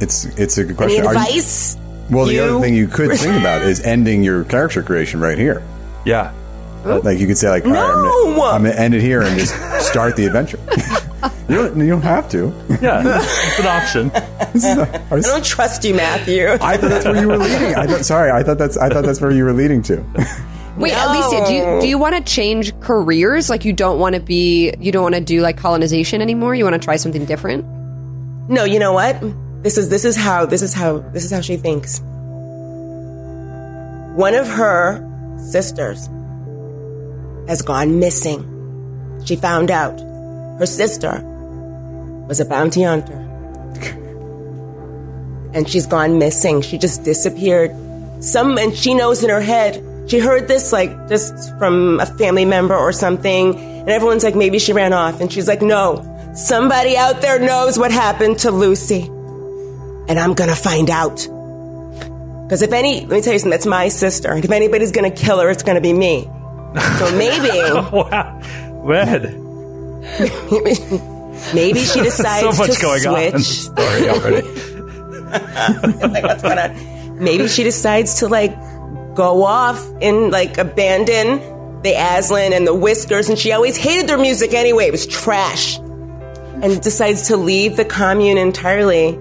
It's it's a good
Any
question. You-
advice?
Well, the other thing you could think about is ending your character creation right here.
Yeah.
Like you could say, like, all right, I'm,
No!
gonna, I'm gonna end it here and just start the adventure. you don't you don't have to.
Yeah. it's an option.
I don't trust you, Matthew.
I thought that's where you were leading. I thought, sorry, I thought that's I thought that's where you were leading to.
Wait,
No.
Alicia, do you do you want to change careers? Like you don't want to be you don't want to do like colonization anymore? You want to try something different?
no, you know what? This is this is how this is how this is how she thinks. One of her sisters has gone missing. She found out her sister was a bounty hunter. And she's gone missing. She just disappeared. Some and she knows in her head. She heard this like just from a family member or something, and everyone's like maybe she ran off and she's like no. Somebody out there knows what happened to Lucy. And I'm to find out. Cuz if any let me tell you something that's my sister. And if anybody's to kill her it's to be me. So maybe
wow. Man.
maybe she
So
decides
much
to
going on in
switch.
story already.
like what's going on. Maybe she decides to like go off and like abandon the Aslan and the Whiskers, and she always hated their music anyway. It was trash, and decides to leave the commune entirely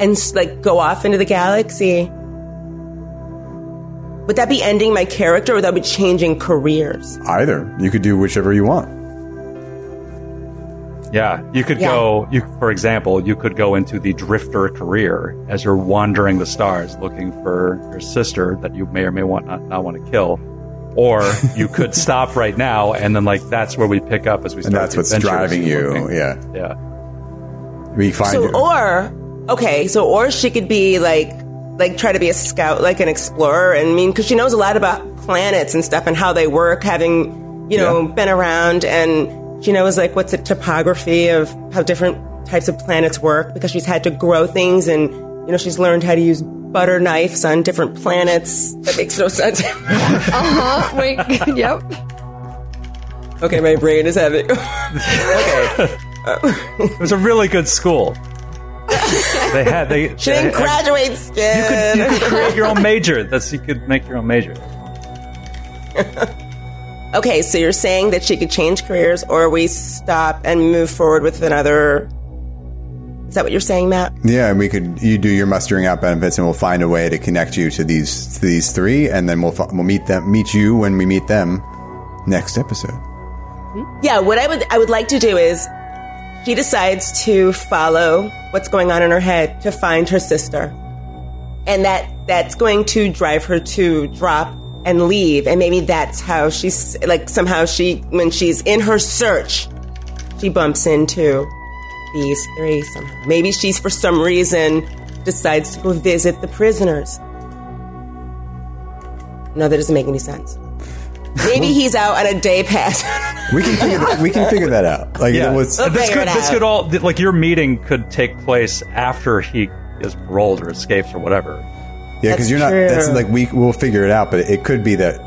and like go off into the galaxy. Would that be ending my character, or would that be changing careers?
Either you could do whichever you want.
Yeah, you could
Yeah.
go. You, for example, you could go into the drifter career as you're wandering the stars looking for your sister that you may or may want not, not want to kill, or you could stop right now and then like that's where we pick up as we start.
And that's
the
what's driving you.
looking.
Yeah.
yeah.
We find
So,
you.
or okay, so or she could be like, like try to be a scout, like an explorer, and I mean, because she knows a lot about planets and stuff and how they work, having you know
Yeah.
been around, and she knows like what's the topography of how different types of planets work because she's had to grow things, and you know she's learned how to use butter knives on different planets. That makes no sense.
Uh, huh. wait, yep.
okay, my brain is having. Okay.
It was a really good school. they had they.
she
they
didn't graduate,
you could, you could create your own major. That's you could make your own major.
Okay, so you're saying that she could change careers, or we stop and move forward with another. Is that what you're saying, Matt?
Yeah, and we could you do your mustering out benefits, and we'll find a way to connect you to these to these three, and then we'll we'll meet them meet you when we meet them next episode. Hmm?
Yeah, what I would I would like to do is she decides to follow what's going on in her head to find her sister. And that that's going to drive her to drop and leave and maybe that's how she's like somehow she when she's in her search she bumps into these three somehow. Maybe she's for some reason decides to go visit the prisoners. No, that doesn't make any sense. Maybe he's out on a day pass.
We can figure that, we can figure that out. Like
Yeah,
let's-
We'll
this could
it
this could all like your meeting could take place after he is paroled or escapes or whatever.
yeah, because you're not.
true.
That's like we we'll figure it out, but it could be that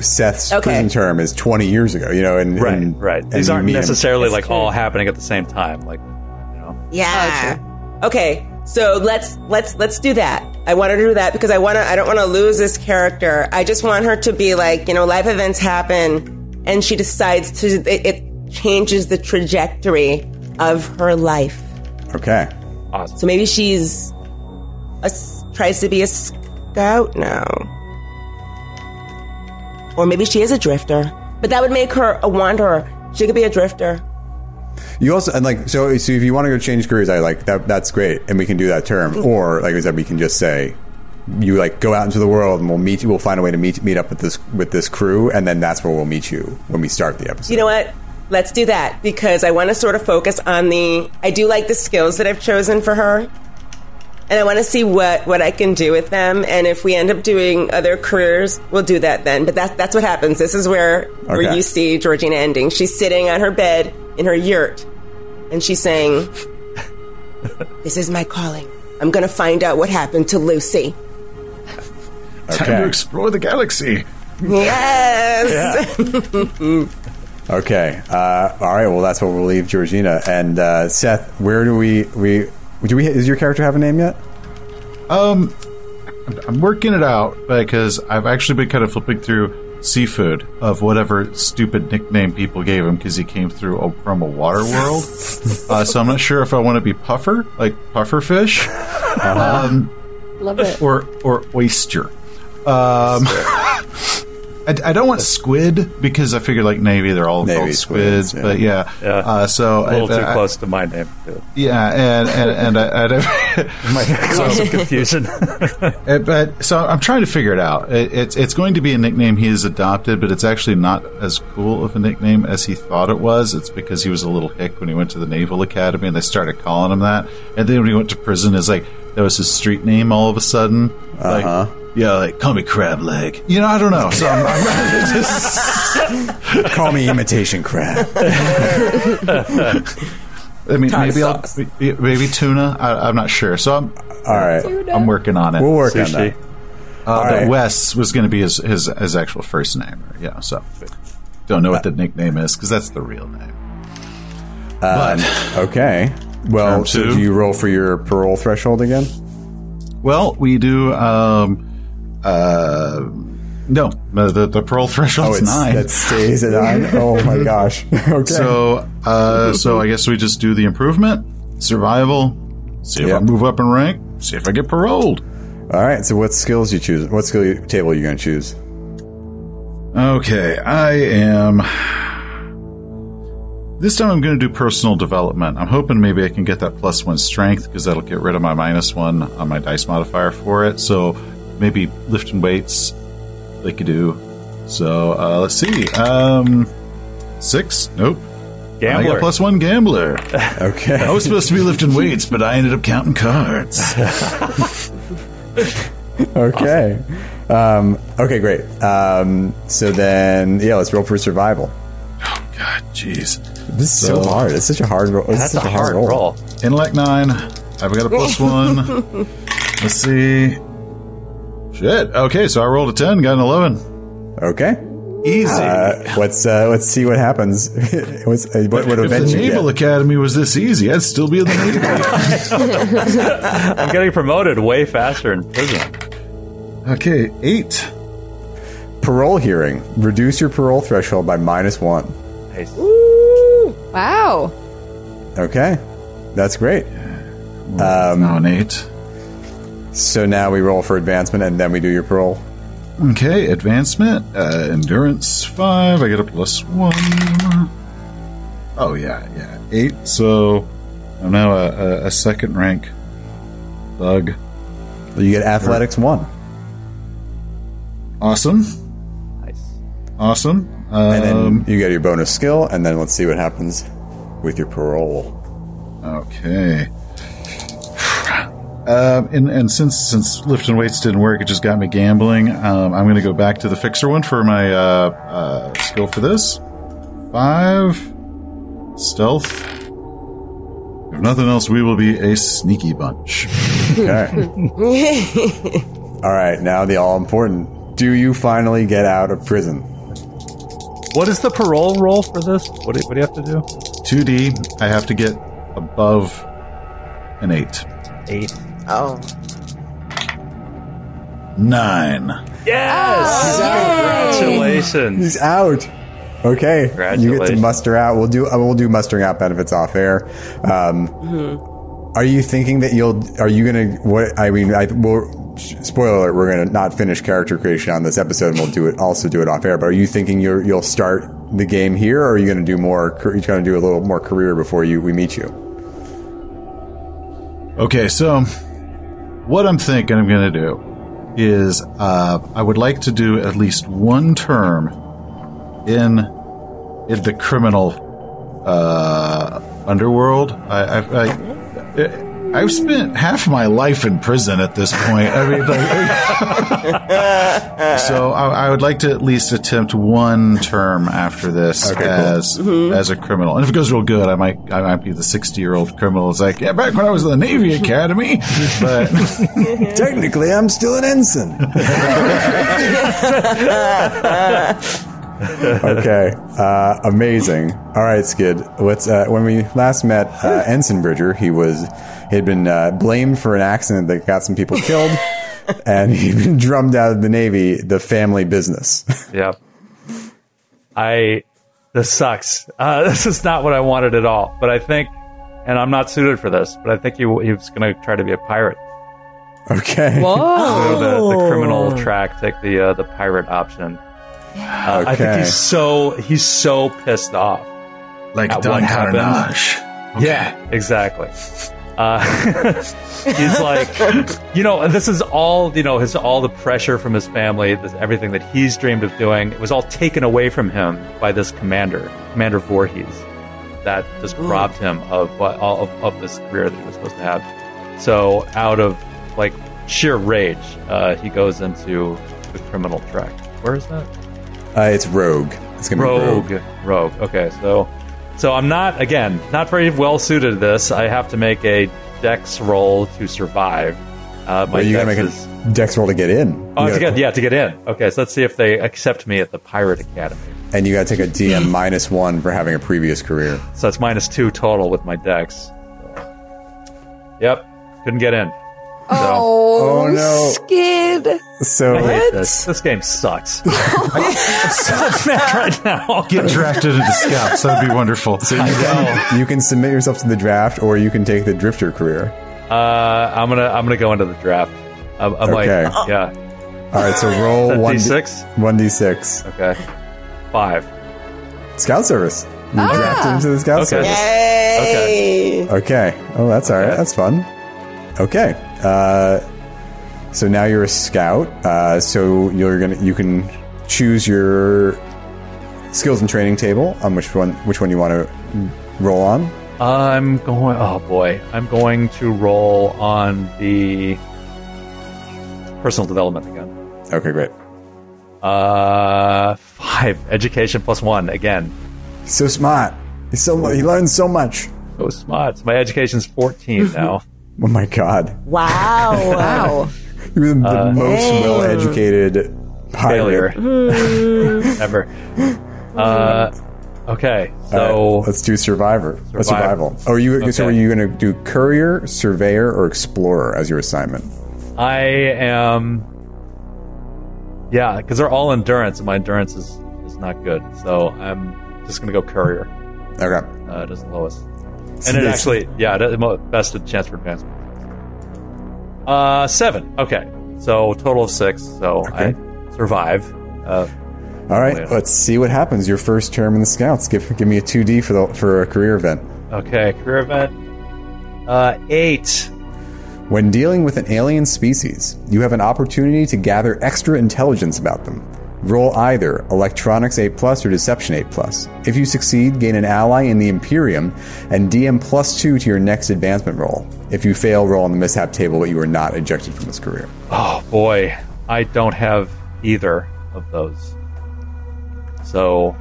Seth's
Okay.
prison term is 20 years ago. You know, and
Right,
and,
right.
and
These
you
aren't necessarily like
true.
all happening at the same time. Like, you know,
Yeah. Oh, okay. So let's let's let's do that. I want her to do that because I want to. I don't want to lose this character. I just want her to be like you know, life events happen, and she decides to. It, it changes the trajectory of her life.
Okay.
awesome.
So maybe she's a, tries to be a scout now, or maybe she is a drifter. But that would make her a wanderer. She could be a drifter.
You also and like so. So if you want to go change careers, I like that. That's great, and we can do that term. Mm-hmm. Or like I said, we can just say you like go out into the world, and we'll meet. you. We'll find a way to meet meet up with this with this crew, and then that's where we'll meet you when we start the episode.
You know what? Let's do that because I want to sort of focus on the. I do like the skills that I've chosen for her, and I want to see what what I can do with them. And if we end up doing other careers, we'll do that then. But that's that's what happens. This is where where you see Georgina ending. She's sitting on her bed in her yurt, and she's saying, "This is my calling. I'm going to find out what happened to Lucy."
Time to explore the galaxy.
Yes.
Okay. Uh, all right. Well, that's what we'll leave Georgina and uh, Seth. Where do we we do we? Does your character have a name yet?
Um, I'm working it out because I've actually been kind of flipping through seafood of whatever stupid nickname people gave him because he came through a, from a water world. uh, so I'm not sure if I want to be puffer, like puffer fish, um,
Love it.
or or oyster. Um, I, I don't want squid because I figure like Navy they're all
Navy
called
squids,
squids,
yeah.
but yeah.
Yeah.
Uh, so
a little
I-
too
I-
close to my name. Too.
Yeah, and and and I, I don't.
Might cause some confusion.
Uh, but so I'm trying to figure it out. It, it's it's going to be a nickname he has adopted, but it's actually not as cool of a nickname as he thought it was. It's because he was a little hick when he went to the Naval Academy, and they started calling him that. And then when he went to prison, it's like that was his street name all of a sudden.
Uh-huh.
Yeah, like call me Crab Leg. You know, I don't know. So I'm, I'm just,
Call me imitation crab.
I mean,
Tartar
maybe I'll,
sauce.
maybe tuna. I, I'm not sure. So I'm
All right.
I'm working on it.
We'll work on that.
Uh, but
right.
Wes was going to be his, his his actual first name. Yeah, so don't know what the nickname is because that's the real name. but
Okay. Well,
Term
so
two.
do you roll for your parole threshold again?
well, we do. Um, uh, no, the the, parole threshold's
Oh, it's,
nine.
that stays at nine. Oh my gosh. Okay.
so uh, so I guess we just do the improvement, survival. See if
Yeah.
I move up in rank. See if I get paroled.
all right. So what skills you choose? What skill you- table are you going to choose?
Okay, I am. This time I'm going to do personal development. I'm hoping maybe I can get that plus one strength because that'll get rid of my minus one on my dice modifier for it. So maybe lifting weights, they could do. So uh, let's see. Um, six? Nope. Gambler. I
Gambler.
got plus one gambler.
Okay.
I was supposed to be lifting weights, but I ended up counting cards.
Okay. Um, okay, great. Um, so then, yeah, let's roll for survival.
Oh, God, jeez.
This is so,
So-
hard. It's such a hard roll. It's
That's
such
a hard roll.
Intellect nine. I've got a plus one. Let's see. Shit. Okay, so I rolled a ten, got an eleven.
Okay.
Easy.
Uh, let's uh, let's see what happens. What's, uh, what would
if the
eventually
Naval Academy was this easy, I'd still be in the Navy.
I'm getting promoted way faster in prison.
okay, eight.
parole hearing. Reduce your parole threshold by minus one.
Nice.
Wow.
Okay, that's great.
now an eight.
So now we roll for advancement, and then we do your parole.
Okay, advancement, uh, endurance five. I get a plus one. Oh yeah, yeah, eight. So I'm now a, a, a second rank thug.
You get athletics one,
Awesome,
Nice.
awesome.
and then
Um,
you get your bonus skill, and then let's see what happens with your parole.
okay. Um, and, and since since lifting weights didn't work, it just got me gambling. Um, I'm going to go back to the fixer one for my uh, uh, skill for this. Five stealth. If nothing else, we will be a sneaky bunch.
Okay. all right, now the all important. Do you finally get out of prison?
What is the parole roll for this? What do, what do you have to do?
2D, I have to get above an 8.
Eight.
Oh.
9.
Yes! Congratulations.
He's out. Okay, you get to muster out. We'll do. uh, We'll do mustering out benefits off air. Um, Are you thinking that you'll? Are you gonna? What I mean, I will. Spoiler alert: We're gonna not finish character creation on this episode, and we'll do it. Also, do it off air. But are you thinking you're, you'll start the game here, or are you gonna do more? You're gonna do a little more career before you we meet you?
Okay, so what I'm thinking I'm going to do is uh, I would like to do at least one term in in the criminal uh, underworld. I, I, I I've spent half my life in prison at this point. I mean, like, so I, I would like to at least attempt one term after this
Okay, cool.
as mm-hmm. as a criminal. And if it goes real good, I might I might be the sixty year old criminal. It's like yeah, back when I was in the Navy Academy, but.
Technically, I'm still an ensign. okay, uh, amazing. All right, Skid. Let's. Uh, when we last met uh, Ensign Bridger, he was he had been uh, blamed for an accident that got some people killed, and he'd been drummed out of the Navy. The family business.
Yep. I. This sucks. Uh, this is not what I wanted at all. But I think, and I'm not suited for this. But I think he, he was going to try to be a pirate.
okay.
Go the, the criminal track. Take the uh, the pirate option. Uh, I think he's so he's so pissed off.
like
At
Don? Carnage.
Yeah, exactly. Uh, he's like, you know, this is all, you know, his all the pressure from his family, this, everything that he's dreamed of doing, it was all taken away from him by this commander, Commander Voorhees, that just robbed him of what all of, of this career that he was supposed to have. So, out of like sheer rage, uh, he goes into the criminal track. Where is that?
Uh, it's Rogue. It's gonna
Rogue.
be Rogue.
Rogue. Okay, so so I'm not again not very well suited to this. I have to make a dex roll to survive. Uh, my
Well, you gotta make
is-
a dex roll to get in.
Oh,
gotta-
get, yeah, to get in. Okay, so let's see if they accept me at the Pirate Academy.
and you got to take a DM minus one for having a previous career.
So it's minus two total with my dex. Yep, couldn't get in.
Oh,
Oh, no.
Skid.
So
I hate this. This game sucks. I'm so mad right now.
I'll Get drafted into scouts. That would be wonderful.
So you can submit yourself to the draft, or you can take the drifter career.
Uh, I'm gonna I'm gonna go into the draft. I'm, I'm
Okay.
like, yeah,
All right, so roll one
D6?
One d six.
okay, five.
Scout service. You're drafted into the scout
Okay.
service.
Yay!
Okay. Oh, that's all right.
Okay.
That's fun. Okay. Uh, so now you're a scout. Uh, so you're gonna you can choose your skills and training table on which one which one you want to roll on.
I'm going. Oh boy, I'm going to roll on the personal development again.
Okay, great.
Uh, five education plus one again.
So smart. He's so he learns so much.
So smart. My education's fourteen now.
Oh my god.
Wow.
Wow.
You're the, the most well-educated
Failure. Ever. Uh, okay. So
right, let's do survivor. Uh,
Survival.
survival. Oh, you so are you going to do courier, surveyor, or explorer as your assignment?
I am. Yeah, because they're all endurance, and my endurance is is not good. So I'm just gonna go courier.
Okay.
Uh, it is the lowest. And it actually, yeah, the best chance for advancement. Uh, seven. Okay, so total of six. So
Okay.
I survive. Uh,
All right,
Yeah.
let's see what happens. Your first term in the Scouts. Give give me a two D for the for a career event.
okay, career event. Uh, eight.
When dealing with an alien species, you have an opportunity to gather extra intelligence about them. Roll either Electronics 8 Plus or Deception 8 Plus. If you succeed, gain an ally in the Imperium and DM plus 2 to your next advancement roll. If you fail, roll on the mishap table, but you are not ejected from this career.
Oh boy, I don't have either of those. So,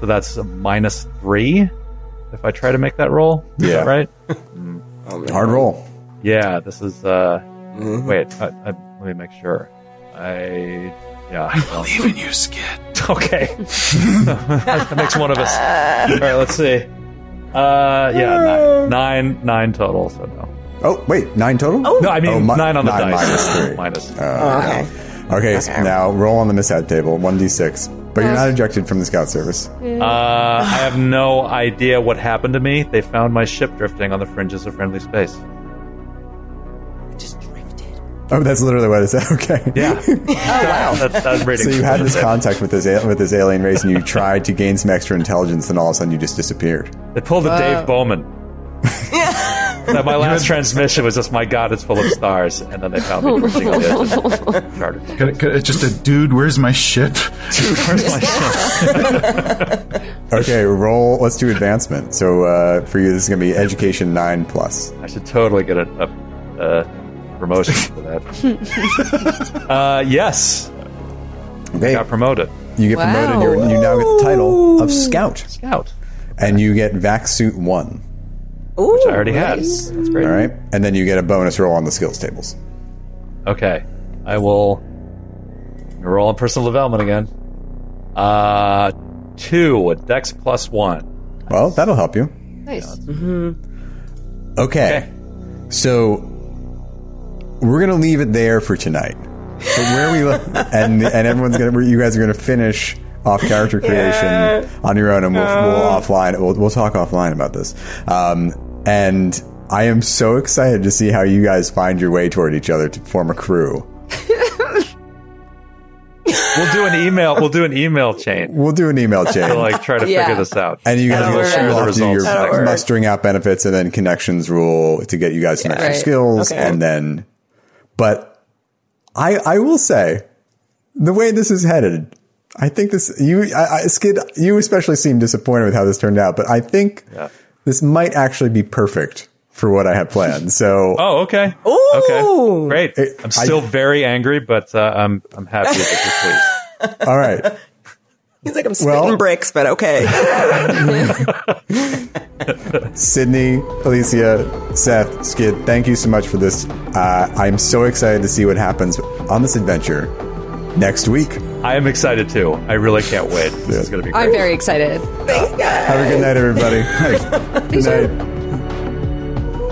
so that's a minus three if I try to make that roll. Is
Yeah.
that right? Mm.
Hard roll.
Yeah, this is. uh mm-hmm. Wait, I, I, let me make sure. I yeah. I believe in you, Skid. Okay, that makes one of us. All right, let's see. Uh, yeah, nine, nine, nine total. So no,
Oh, wait, nine total? Oh.
no, I mean
Oh, mi-
nine on the
nine
dice.
minus three.
Minus.
Okay.
Okay, so now roll on the mishap table, 1d6. But you're not ejected from the Scout service.
Uh, I have no idea what happened to me. They found my ship drifting on the fringes of friendly space.
Just drifted.
Oh, that's literally what it said. Okay.
Yeah. oh wow. That's, that's reading.
So you had this contact with this with this alien race, and you tried to gain some extra intelligence, and all of a sudden you just disappeared.
They pulled a Dave Bowman. that my last transmission was just, my God, it's full of stars. And then they found me drifting on the edge of charter.
Could it- could it- just a dude, where's my ship?
Where's my ship?
Okay, roll. Let's do advancement. So uh, for you, this is going to be education nine plus.
I should totally get a, a, a promotion for that. uh, yes,
Okay,
got promoted.
you get
Wow.
promoted. You're, you now get the title of scout,
Scout,
and you get vac suit one.
Ooh,
which I already had. That's great.
All right, and then you get a bonus roll on the skills tables.
Okay, I will roll on personal development again. Uh, two, a Dex plus one.
Well, that'll help you.
Nice.
Okay.
Okay.
So we're gonna leave it there for tonight. But where we and and everyone's gonna you guys are gonna finish off character creation on your own, and we'll, we'll offline. We'll, we'll talk offline about this. Um, and I am so excited to see how you guys find your way toward each other to form a crew.
We'll do an email. We'll do an email chain.
We'll do an email chain.
to like try to
Yeah.
figure this out.
And you guys
That'll
will
work.
share off to your
results.
Mustering out benefits and then connections rule to get you guys some extra
Right.
skills.
Okay.
And then, but I, I will say the way this is headed, I think this, you, I, I, Skid, you especially seem disappointed with how this turned out, but I think
Yeah.
this might actually be perfect for what I have planned. So
Oh, okay.
Ooh.
Okay. Great.
It-
I'm still
I-
very angry, but uh, I'm I'm happy with this, please.
all right.
He's like, I'm spitting
Well-
bricks, but okay.
Sydney, Alicia, Seth, Skid, thank you so much for this. Uh, I'm so excited to see what happens on this adventure next week.
I am excited too. I really can't wait. This is going to be
I'm very excited.
Have a good night, everybody. good night.